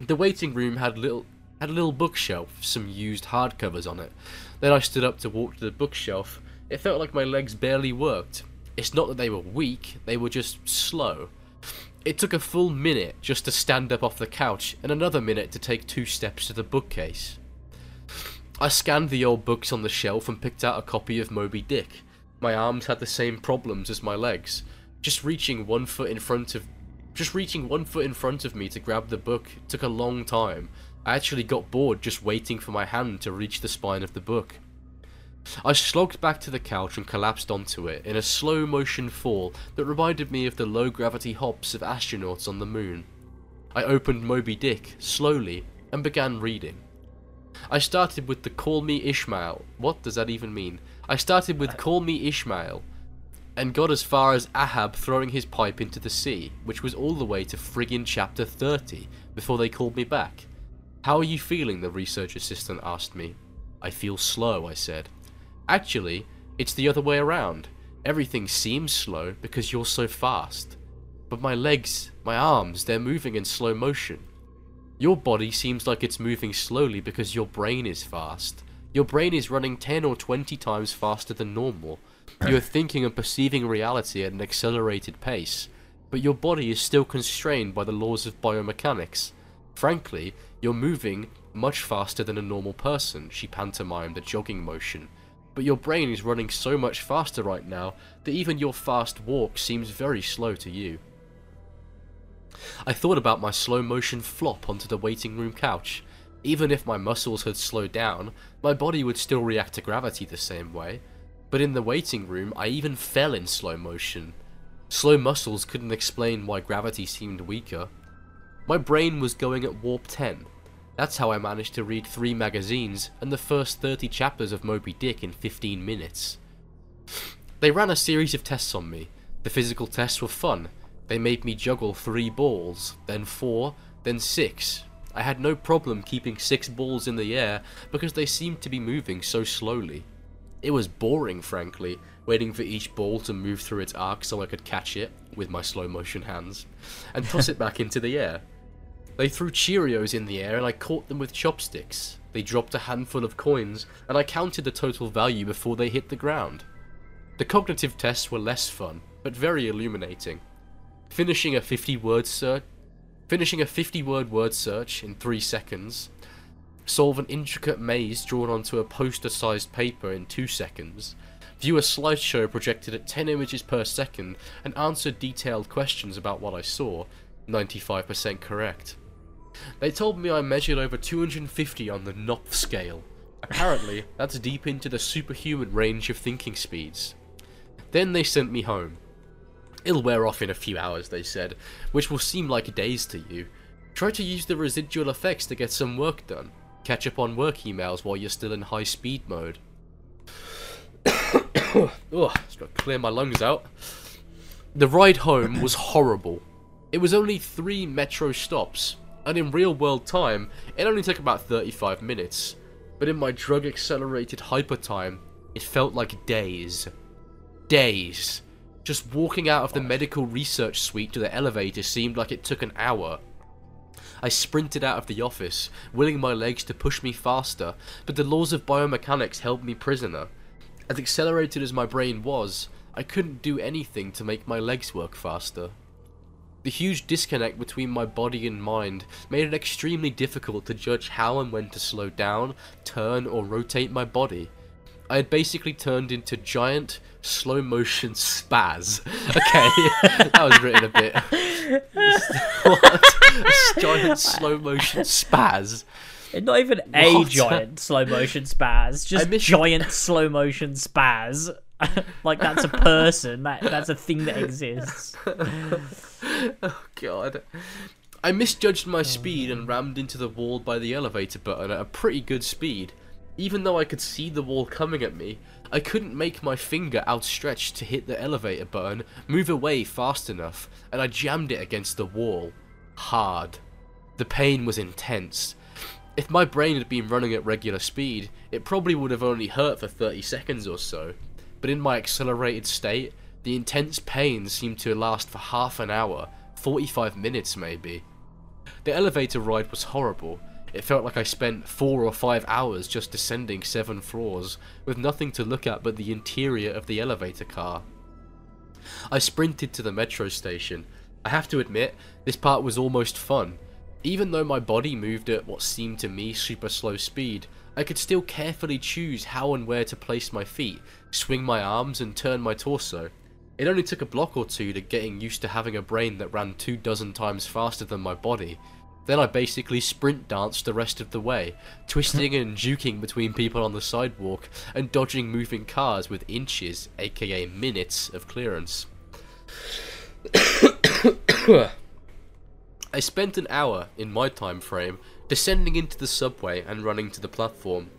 The waiting room had little had a little bookshelf, some used hardcovers on it. Then I stood up to walk to the bookshelf. It felt like my legs barely worked. It's not that they were weak, they were just slow. It took a full minute just to stand up off the couch and another minute to take two steps to the bookcase. I scanned the old books on the shelf and picked out a copy of Moby Dick. My arms had the same problems as my legs. Just reaching one foot in front of just reaching one foot in front of me to grab the book took a long time. I actually got bored just waiting for my hand to reach the spine of the book. I slogged back to the couch and collapsed onto it in a slow motion fall that reminded me of the low gravity hops of astronauts on the moon. I opened Moby Dick slowly and began reading. I started with the Call Me Ishmael. What does that even mean? I started with Call Me Ishmael and got as far as Ahab throwing his pipe into the sea, which was all the way to friggin' chapter 30 before they called me back. How are you feeling? the research assistant asked me. I feel slow, I said. Actually, it's the other way around. Everything seems slow because you're so fast. But my legs, my arms, they're moving in slow motion. Your body seems like it's moving slowly because your brain is fast. Your brain is running 10 or 20 times faster than normal. (clears throat) You are thinking and perceiving reality at an accelerated pace, but your body is still constrained by the laws of biomechanics. Frankly, you're moving much faster than a normal person, she pantomimed a jogging motion. But your brain is running so much faster right now that even your fast walk seems very slow to you. I thought about my slow motion flop onto the waiting room couch. Even if my muscles had slowed down, my body would still react to gravity the same way. But in the waiting room, I even fell in slow motion. Slow muscles couldn't explain why gravity seemed weaker. My brain was going at warp 10. That's how I managed to read three magazines and the first 30 chapters of Moby Dick in 15 minutes. They ran a series of tests on me. The physical tests were fun. They made me juggle three balls, then four, then six. I had no problem keeping six balls in the air because they seemed to be moving so slowly. It was boring, frankly, waiting for each ball to move through its arc so I could catch it with my slow motion hands and toss it back into the air. They threw Cheerios in the air and I caught them with chopsticks. They dropped a handful of coins and I counted the total value before they hit the ground. The cognitive tests were less fun, but very illuminating. Finishing a 50 word search finishing a 50 word search in 3 seconds, solve an intricate maze drawn onto a poster sized paper in 2 seconds, view a slideshow projected at 10 images per second, and answer detailed questions about what I saw, 95% correct. They told me I measured over 250 on the Knopf scale. Apparently, that's deep into the superhuman range of thinking speeds. Then they sent me home. It'll wear off in a few hours, they said, which will seem like days to you. Try to use the residual effects to get some work done. Catch up on work emails while you're still in high speed mode. (coughs) Ugh, just gotta clear my lungs out. The ride home was horrible. It was only three metro stops, and in real world time, it only took about 35 minutes. But in my drug accelerated hyper time, it felt like days. Days. Just walking out of the medical research suite to the elevator seemed like it took an hour. I sprinted out of the office, willing my legs to push me faster, but the laws of biomechanics held me prisoner. As accelerated as my brain was, I couldn't do anything to make my legs work faster. The huge disconnect between my body and mind made it extremely difficult to judge how and when to slow down, turn, or rotate my body. I had basically turned into giant, slow motion spaz. (laughs) Okay, that was written a bit. (laughs) what? A giant slow motion spaz. Not even a What? giant slow motion spaz, just miss- giant slow motion spaz. (laughs) like that's a person. That that's a thing that exists. (laughs) Oh god. I misjudged my speed and oh. rammed into the wall by the elevator button at a pretty good speed. Even though I could see the wall coming at me, I couldn't make my finger outstretched to hit the elevator button move away fast enough, and I jammed it against the wall. Hard. The pain was intense. If my brain had been running at regular speed, it probably would have only hurt for 30 seconds or so. But in my accelerated state, the intense pain seemed to last for half an hour, 45 minutes maybe. The elevator ride was horrible. It felt like I spent four or five hours just descending seven floors, with nothing to look at but the interior of the elevator car. I sprinted to the metro station. I have to admit, this part was almost fun. Even though my body moved at what seemed to me super slow speed, I could still carefully choose how and where to place my feet, swing my arms, and turn my torso. It only took a block or two to getting used to having a brain that ran two dozen times faster than my body. Then I basically sprint danced the rest of the way, twisting and juking between people on the sidewalk and dodging moving cars with inches, aka minutes, of clearance. (coughs) I spent an hour, in my time frame, descending into the subway and running to the platform.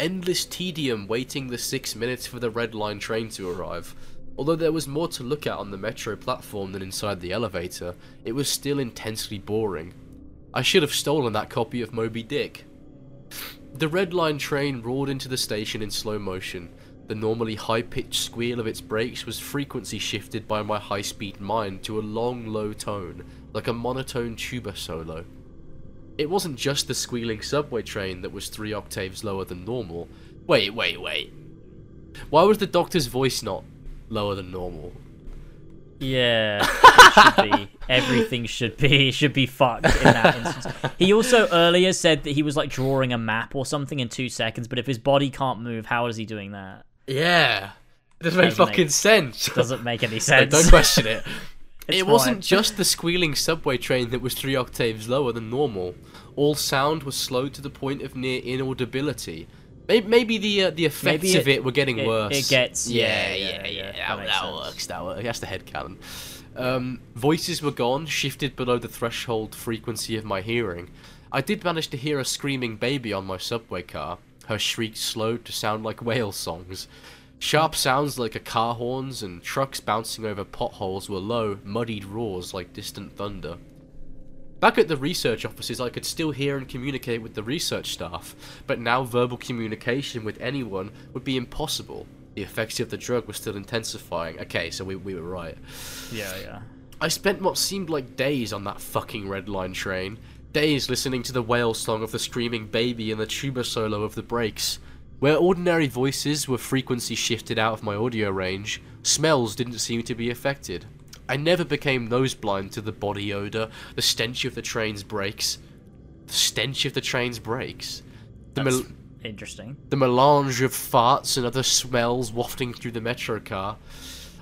Endless tedium waiting the six minutes for the red line train to arrive. Although there was more to look at on the metro platform than inside the elevator, it was still intensely boring. I should have stolen that copy of Moby Dick. The red line train roared into the station in slow motion. The normally high pitched squeal of its brakes was frequency shifted by my high speed mind to a long, low tone, like a monotone tuba solo. It wasn't just the squealing subway train that was three octaves lower than normal. Wait, wait, wait. Why was the doctor's voice not lower than normal? Yeah, should be. (laughs) Everything should be should be fucked in that instance. He also earlier said that he was like drawing a map or something in two seconds, but if his body can't move, how is he doing that? Yeah. It doesn't make Doesn't fucking make- sense. Doesn't make any (laughs) sense. don't question it. (laughs) It wasn't just the squealing subway train that was three octaves lower than normal. All sound was slowed to the point of near inaudibility. Maybe, maybe the uh, the effects Maybe of it- were getting it- worse. it gets- yeah, yeah, yeah, yeah, yeah. That, that that works. That works. That's the head canon. Um, voices were gone, shifted below the threshold frequency of my hearing. I did manage to hear a screaming baby on my subway car. Her shrieks slowed to sound like whale songs. Sharp sounds like a car horns and trucks bouncing over potholes were low, muddied roars like distant thunder. Back at the research offices, I could still hear and communicate with the research staff, but now verbal communication with anyone would be impossible. The effects of the drug were still intensifying. Okay, so we, we were right. Yeah, yeah. I spent what seemed like days on that fucking red line train. Days listening to the whale song of the screaming baby and the tuba solo of the brakes. Where ordinary voices were frequency shifted out of my audio range, smells didn't seem to be affected. I never became nose blind to the body odour, the stench of the train's brakes. The stench of the train's brakes. The, That's mel- interesting. the melange of farts and other smells wafting through the metro car.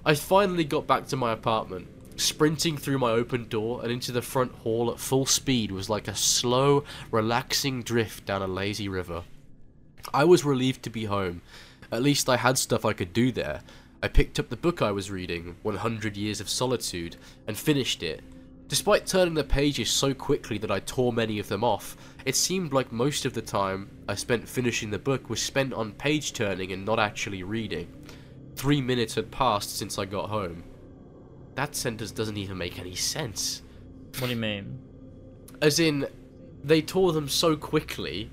I finally got back to my apartment. Sprinting through my open door and into the front hall at full speed was like a slow, relaxing drift down a lazy river. I was relieved to be home. At least I had stuff I could do there. I picked up the book I was reading, 100 Years of Solitude, and finished it. Despite turning the pages so quickly that I tore many of them off, it seemed like most of the time I spent finishing the book was spent on page turning and not actually reading. Three minutes had passed since I got home. That sentence doesn't even make any sense. What do you mean? As in, they tore them so quickly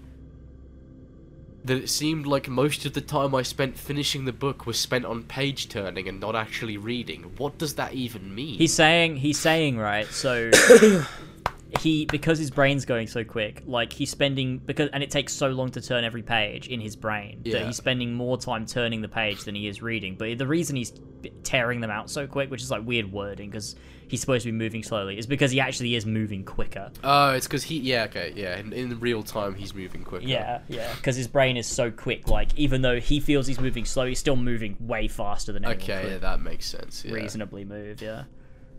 that it seemed like most of the time I spent finishing the book was spent on page turning and not actually reading. What does that even mean? He's saying he's saying right. So (coughs) he because his brain's going so quick, like he's spending because and it takes so long to turn every page in his brain that Yeah. he's spending more time turning the page than he is reading. But the reason he's tearing them out so quick, which is like weird wording because he's supposed to be moving slowly, is because he actually is moving quicker. Oh, it's because he. Yeah, okay, yeah. In, in real time, he's moving quicker. Yeah, yeah, because his brain is so quick. Like even though he feels he's moving slow, he's still moving way faster than Okay, yeah, that makes sense. Yeah. reasonably move. Yeah.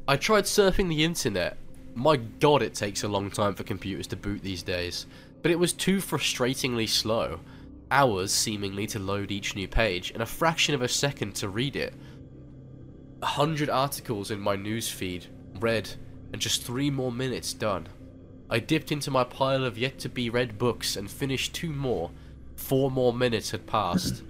I tried surfing the internet. My god, it takes a long time for computers to boot these days. But it was too frustratingly slow. Hours, seemingly, to load each new page, and a fraction of a second to read it. Hundred articles in my newsfeed, read, and just three more minutes done. I dipped into my pile of yet to be read books and finished two more. Four more minutes had passed.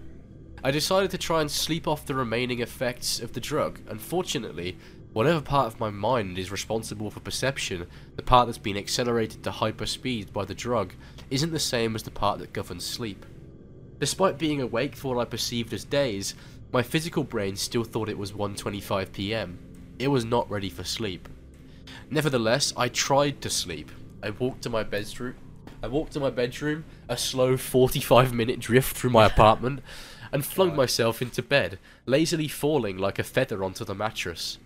I decided to try and sleep off the remaining effects of the drug. Unfortunately, whatever part of my mind is responsible for perception, the part that's been accelerated to hyperspeed by the drug, isn't the same as the part that governs sleep. Despite being awake for what I perceived as days, my physical brain still thought it was 1:25 p.m. It was not ready for sleep. Nevertheless, I tried to sleep. I walked to my bedroom. I walked to my bedroom, a slow 45 minute drift through my (laughs) apartment, and flung myself into bed, lazily falling like a feather onto the mattress.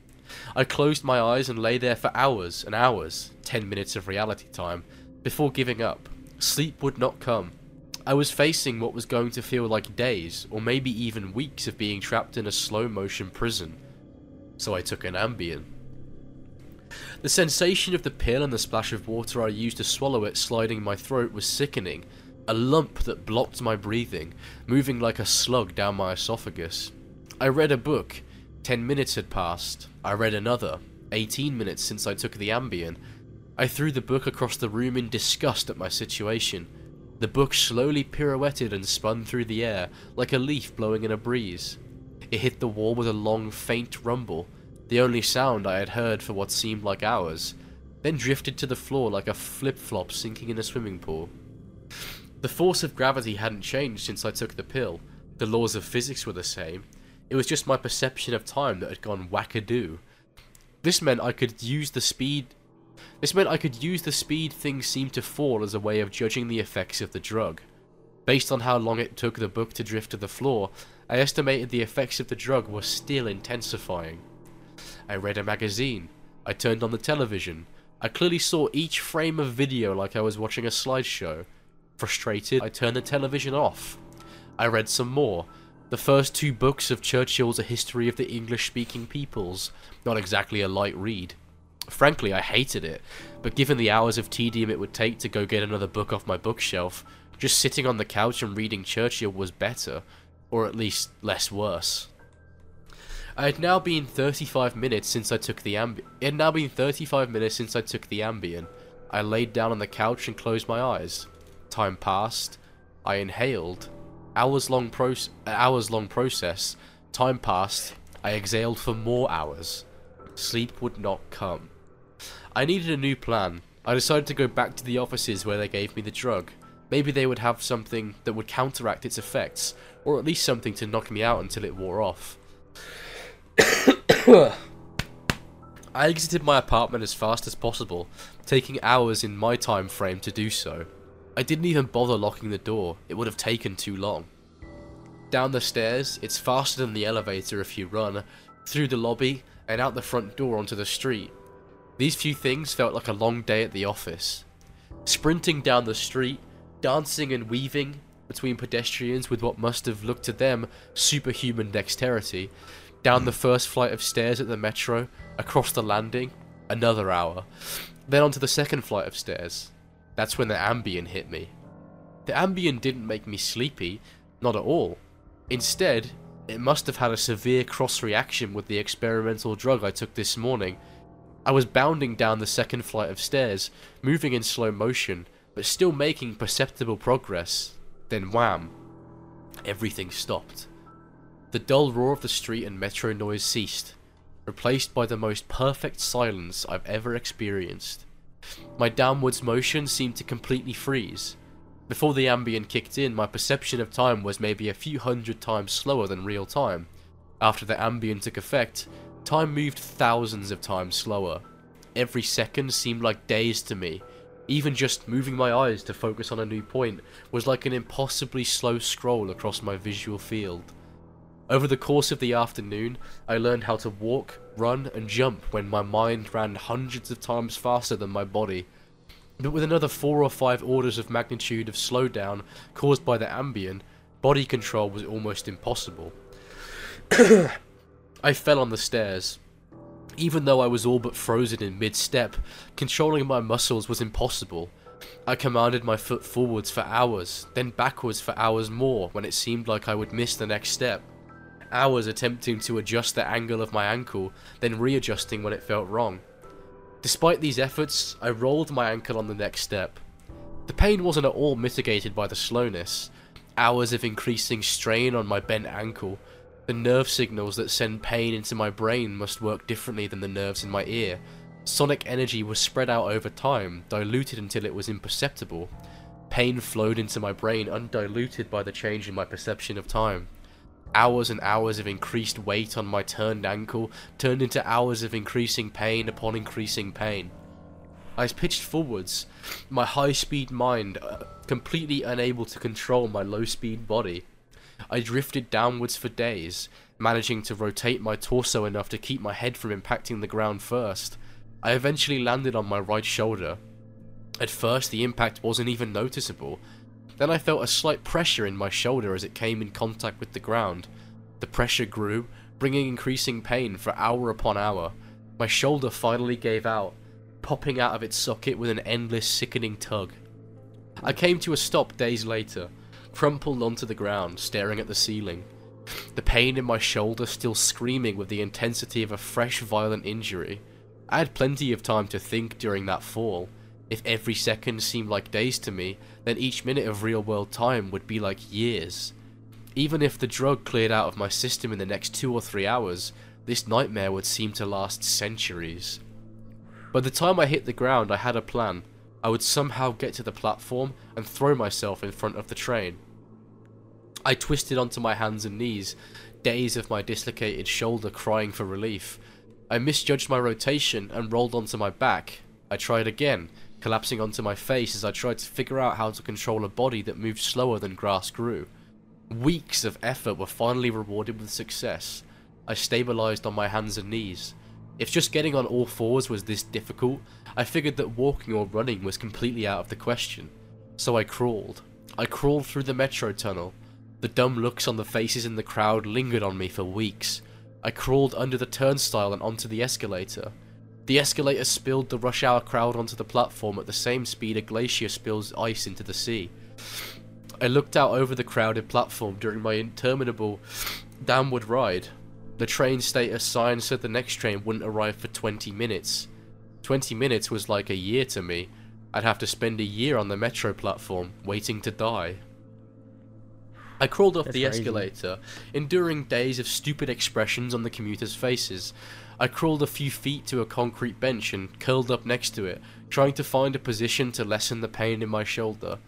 I closed my eyes and lay there for hours and hours, 10 minutes of reality time, before giving up. Sleep would not come. I was facing what was going to feel like days, or maybe even weeks of being trapped in a slow motion prison. So I took an Ambien. The sensation of the pill and the splash of water I used to swallow it sliding my throat was sickening. A lump that blocked my breathing, moving like a slug down my esophagus. I read a book. Ten minutes had passed. I read another. Eighteen minutes since I took the Ambien. I threw the book across the room in disgust at my situation. The book slowly pirouetted and spun through the air, like a leaf blowing in a breeze. It hit the wall with a long, faint rumble, the only sound I had heard for what seemed like hours, then drifted to the floor like a flip-flop sinking in a swimming pool. The force of gravity hadn't changed since I took the pill. The laws of physics were the same. It was just my perception of time that had gone wackadoo. This meant I could use the speed this meant I could use the speed things seemed to fall as a way of judging the effects of the drug. Based on how long it took the book to drift to the floor, I estimated the effects of the drug were still intensifying. I read a magazine. I turned on the television. I clearly saw each frame of video like I was watching a slideshow. Frustrated, I turned the television off. I read some more. The first two books of Churchill's A History of the English Speaking Peoples. Not exactly a light read. Frankly, I hated it, but given the hours of tedium it would take to go get another book off my bookshelf, just sitting on the couch and reading Churchill was better, or at least less worse. I had now been 35 minutes since I took the Ambien. It had now been 35 minutes since I took the Ambien. I laid down on the couch and closed my eyes. Time passed. I inhaled. Hours long proce- hours long process. Time passed. I exhaled for more hours. Sleep would not come. I needed a new plan. I decided to go back to the offices where they gave me the drug. Maybe they would have something that would counteract its effects, or at least something to knock me out until it wore off. (coughs) I exited my apartment as fast as possible, taking hours in my time frame to do so. I didn't even bother locking the door, it would have taken too long. Down the stairs, it's faster than the elevator if you run, through the lobby, and out the front door onto the street. These few things felt like a long day at the office. Sprinting down the street, dancing and weaving between pedestrians with what must have looked to them superhuman dexterity, down the first flight of stairs at the metro, across the landing, another hour. Then onto the second flight of stairs. That's when the Ambien hit me. The Ambien didn't make me sleepy, not at all. Instead, it must have had a severe cross reaction with the experimental drug I took this morning. I was bounding down the second flight of stairs, moving in slow motion, but still making perceptible progress. Then wham! Everything stopped. The dull roar of the street and metro noise ceased, replaced by the most perfect silence I've ever experienced. My downwards motion seemed to completely freeze. Before the Ambien kicked in, my perception of time was maybe a few hundred times slower than real time. After the Ambien took effect, time moved thousands of times slower. Every second seemed like days to me. Even just moving my eyes to focus on a new point was like an impossibly slow scroll across my visual field. Over the course of the afternoon, I learned how to walk, run, and jump when my mind ran hundreds of times faster than my body. But with another four or five orders of magnitude of slowdown caused by the Ambien, body control was almost impossible. (coughs) I fell on the stairs. Even though I was all but frozen in mid-step, controlling my muscles was impossible. I commanded my foot forwards for hours, then backwards for hours more when it seemed like I would miss the next step hours attempting to adjust the angle of my ankle, then readjusting when it felt wrong. Despite these efforts, I rolled my ankle on the next step. The pain wasn't at all mitigated by the slowness. Hours of increasing strain on my bent ankle. The nerve signals that send pain into my brain must work differently than the nerves in my ear. Sonic energy was spread out over time, diluted until it was imperceptible. Pain flowed into my brain undiluted by the change in my perception of time. Hours and hours of increased weight on my turned ankle turned into hours of increasing pain upon increasing pain. I was pitched forwards, my high-speed mind uh, completely unable to control my low-speed body. I drifted downwards for days, managing to rotate my torso enough to keep my head from impacting the ground first. I eventually landed on my right shoulder. At first, the impact wasn't even noticeable, then I felt a slight pressure in my shoulder as it came in contact with the ground. The pressure grew, bringing increasing pain for hour upon hour. My shoulder finally gave out, popping out of its socket with an endless sickening tug. I came to a stop days later, crumpled onto the ground, staring at the ceiling. The pain in my shoulder still screaming with the intensity of a fresh violent injury. I had plenty of time to think during that fall. If every second seemed like days to me, then each minute of real world time would be like years. Even if the drug cleared out of my system in the next two or three hours, this nightmare would seem to last centuries. By the time I hit the ground, I had a plan. I would somehow get to the platform and throw myself in front of the train. I twisted onto my hands and knees, days of my dislocated shoulder crying for relief. I misjudged my rotation and rolled onto my back. I tried again, collapsing onto my face as I tried to figure out how to control a body that moved slower than grass grew. Weeks of effort were finally rewarded with success. I stabilized on my hands and knees. If just getting on all fours was this difficult, I figured that walking or running was completely out of the question. So I crawled. I crawled through the metro tunnel. The dumb looks on the faces in the crowd lingered on me for weeks. I crawled under the turnstile and onto the escalator. The escalator spilled the rush hour crowd onto the platform at the same speed a glacier spills ice into the sea. I looked out over the crowded platform during my interminable downward ride. The train status sign said the next train wouldn't arrive for 20 minutes. 20 minutes was like a year to me. I'd have to spend a year on the metro platform, waiting to die. I crawled off That's the crazy. escalator, enduring days of stupid expressions on the commuters' faces. I crawled a few feet to a concrete bench and curled up next to it, trying to find a position to lessen the pain in my shoulder.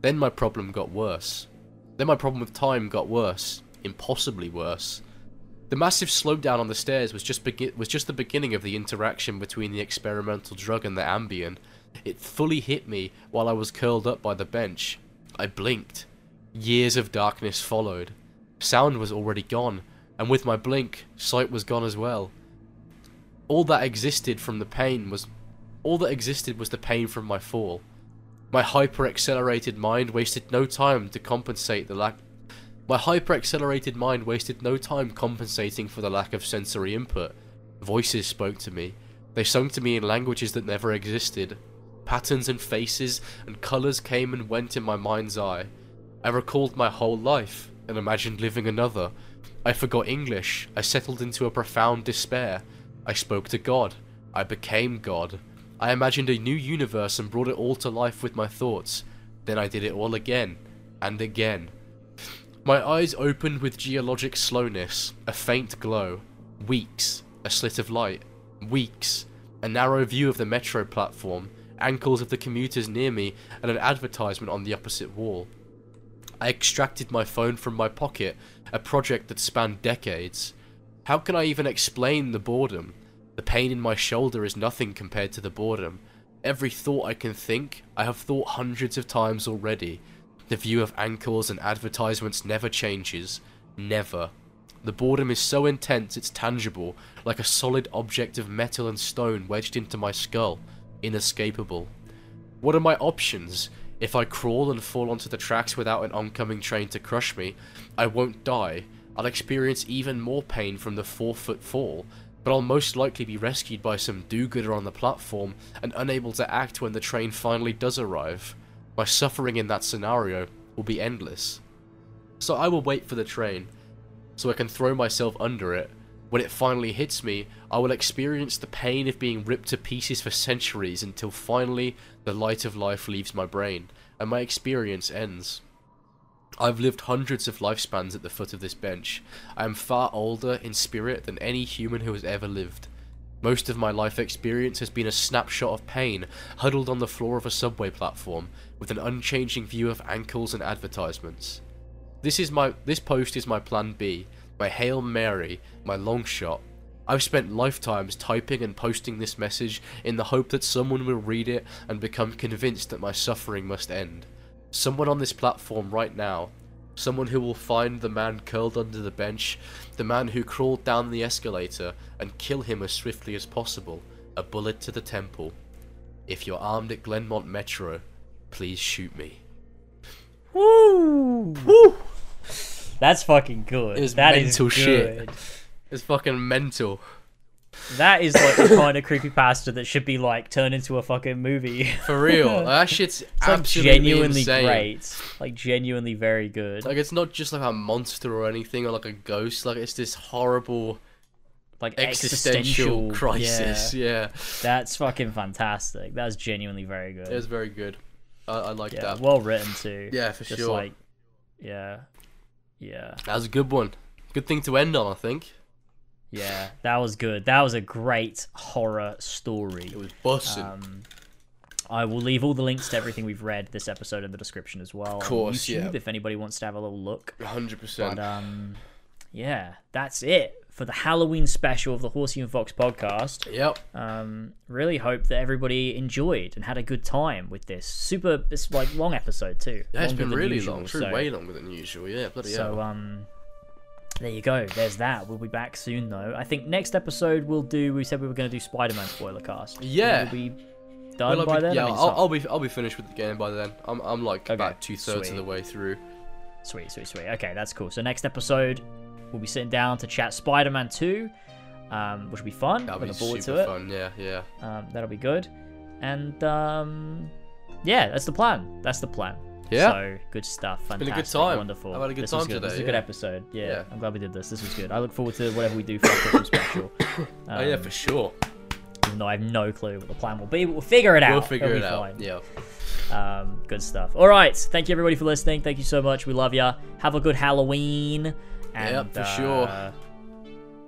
Then my problem got worse. Then my problem with time got worse, impossibly worse. The massive slowdown on the stairs was just begin- was just the beginning of the interaction between the experimental drug and the Ambien. It fully hit me while I was curled up by the bench. I blinked. Years of darkness followed. Sound was already gone, and with my blink, sight was gone as well. All that existed from the pain was all that existed was the pain from my fall. My hyper accelerated mind wasted no time to compensate the lack my hyper accelerated mind wasted no time compensating for the lack of sensory input. Voices spoke to me. They sung to me in languages that never existed. Patterns and faces and colours came and went in my mind's eye. I recalled my whole life and imagined living another. I forgot English. I settled into a profound despair. I spoke to God. I became God. I imagined a new universe and brought it all to life with my thoughts. Then I did it all again and again. My eyes opened with geologic slowness, a faint glow. Weeks, a slit of light. Weeks, a narrow view of the metro platform, ankles of the commuters near me, and an advertisement on the opposite wall. I extracted my phone from my pocket, a project that spanned decades. How can I even explain the boredom? The pain in my shoulder is nothing compared to the boredom. Every thought I can think, I have thought hundreds of times already. The view of ankles and advertisements never changes. Never. The boredom is so intense it's tangible, like a solid object of metal and stone wedged into my skull. Inescapable. What are my options? If I crawl and fall onto the tracks without an oncoming train to crush me, I won't die. I'll experience even more pain from the four foot fall, but I'll most likely be rescued by some do gooder on the platform and unable to act when the train finally does arrive. My suffering in that scenario will be endless. So I will wait for the train, so I can throw myself under it. When it finally hits me, I will experience the pain of being ripped to pieces for centuries until finally the light of life leaves my brain, and my experience ends. I've lived hundreds of lifespans at the foot of this bench. I am far older in spirit than any human who has ever lived. Most of my life experience has been a snapshot of pain, huddled on the floor of a subway platform, with an unchanging view of ankles and advertisements. This is my this post is my plan B, my Hail Mary, my long shot. I've spent lifetimes typing and posting this message in the hope that someone will read it and become convinced that my suffering must end. Someone on this platform right now, someone who will find the man curled under the bench, the man who crawled down the escalator, and kill him as swiftly as possible. A bullet to the temple. If you're armed at Glenmont Metro, please shoot me. Woo! Woo! That's fucking good. It was That is mental shit. good. It's fucking mental. That is like the kind of creepy pasta that should be like turned into a fucking movie. For real. (laughs) that shit's It's like absolutely genuinely insane. great. Like genuinely very good. Like it's not just like a monster or anything or like a ghost. Like it's this horrible Like existential existential crisis. Yeah, Yeah, that's fucking fantastic. That's genuinely very good. it was very good. I, I like yeah, that. well written too. Yeah, for Just sure. like, yeah, yeah, That was a good one. Good thing to end on, I think. yeah. That was good. That was a great horror story. It was busting. Um, I will leave all the links to everything we've read this episode in the description as well. Of course, yeah. If anybody wants to have a little look. Hundred But percent. um, yeah, that's it for the Halloween special of the Horsey and Fox podcast. Yep. Um, really hope that everybody enjoyed and had a good time with this super, It's like long episode too. Yeah, it's been really usual, long. True, so- way longer than usual. Yeah, bloody yeah. so hell. um, there you go. There's that. We'll be back soon though. I think next episode we'll do. We said we were going to do Spider-Man spoiler cast. Yeah. We'll be done Well, by be- then. Yeah, I mean, I'll, I'll be I'll be finished with the game by then. I'm I'm like Okay, about two thirds of the way through. Sweet, sweet, sweet. Okay, that's cool. So next episode we'll be sitting down to chat Spider-Man 2, um, which will be fun. That'll be Looking forward super to it. fun. Yeah, yeah. Um, that'll be good. And um, yeah, that's the plan. That's the plan. Yeah. So good stuff. Fantastic. been a good time. Wonderful. I've had a good this was time good. This was a good yeah. episode. Yeah, Yeah. I'm glad we did this. This was good. I look forward to whatever we do for our Christmas (coughs) special. oh yeah, Um, for sure. Even though I have no clue what the plan will be, but we'll figure it out. We'll figure It'll it be out. fine. Yeah. Um, good stuff. All right. Thank you everybody for listening. Thank you so much. We love ya. Have a good Halloween. And, Yep, for sure. uh,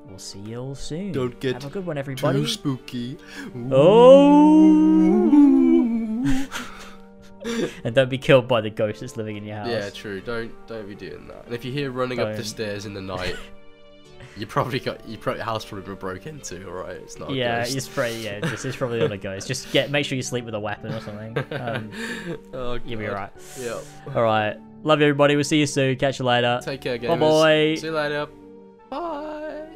We'll see you all soon. Don't get Have a good one, everybody. Too spooky. Oh. (laughs) and don't be killed by the ghost that's living in your house. Yeah, true. Don't don't be doing that. And if you hear running up the stairs in the night, (laughs) you probably got you probably house probably been broke into. All right, it's not. A Yeah, ghost. you spray. Yeah, this is probably not a ghost. Just get make sure you sleep with a weapon or something. (laughs) Um, oh, you'll be alright. Yeah. All right. Love you, everybody. We'll see you soon. Catch you later. Take care, guys. Bye-bye. See you later. Bye.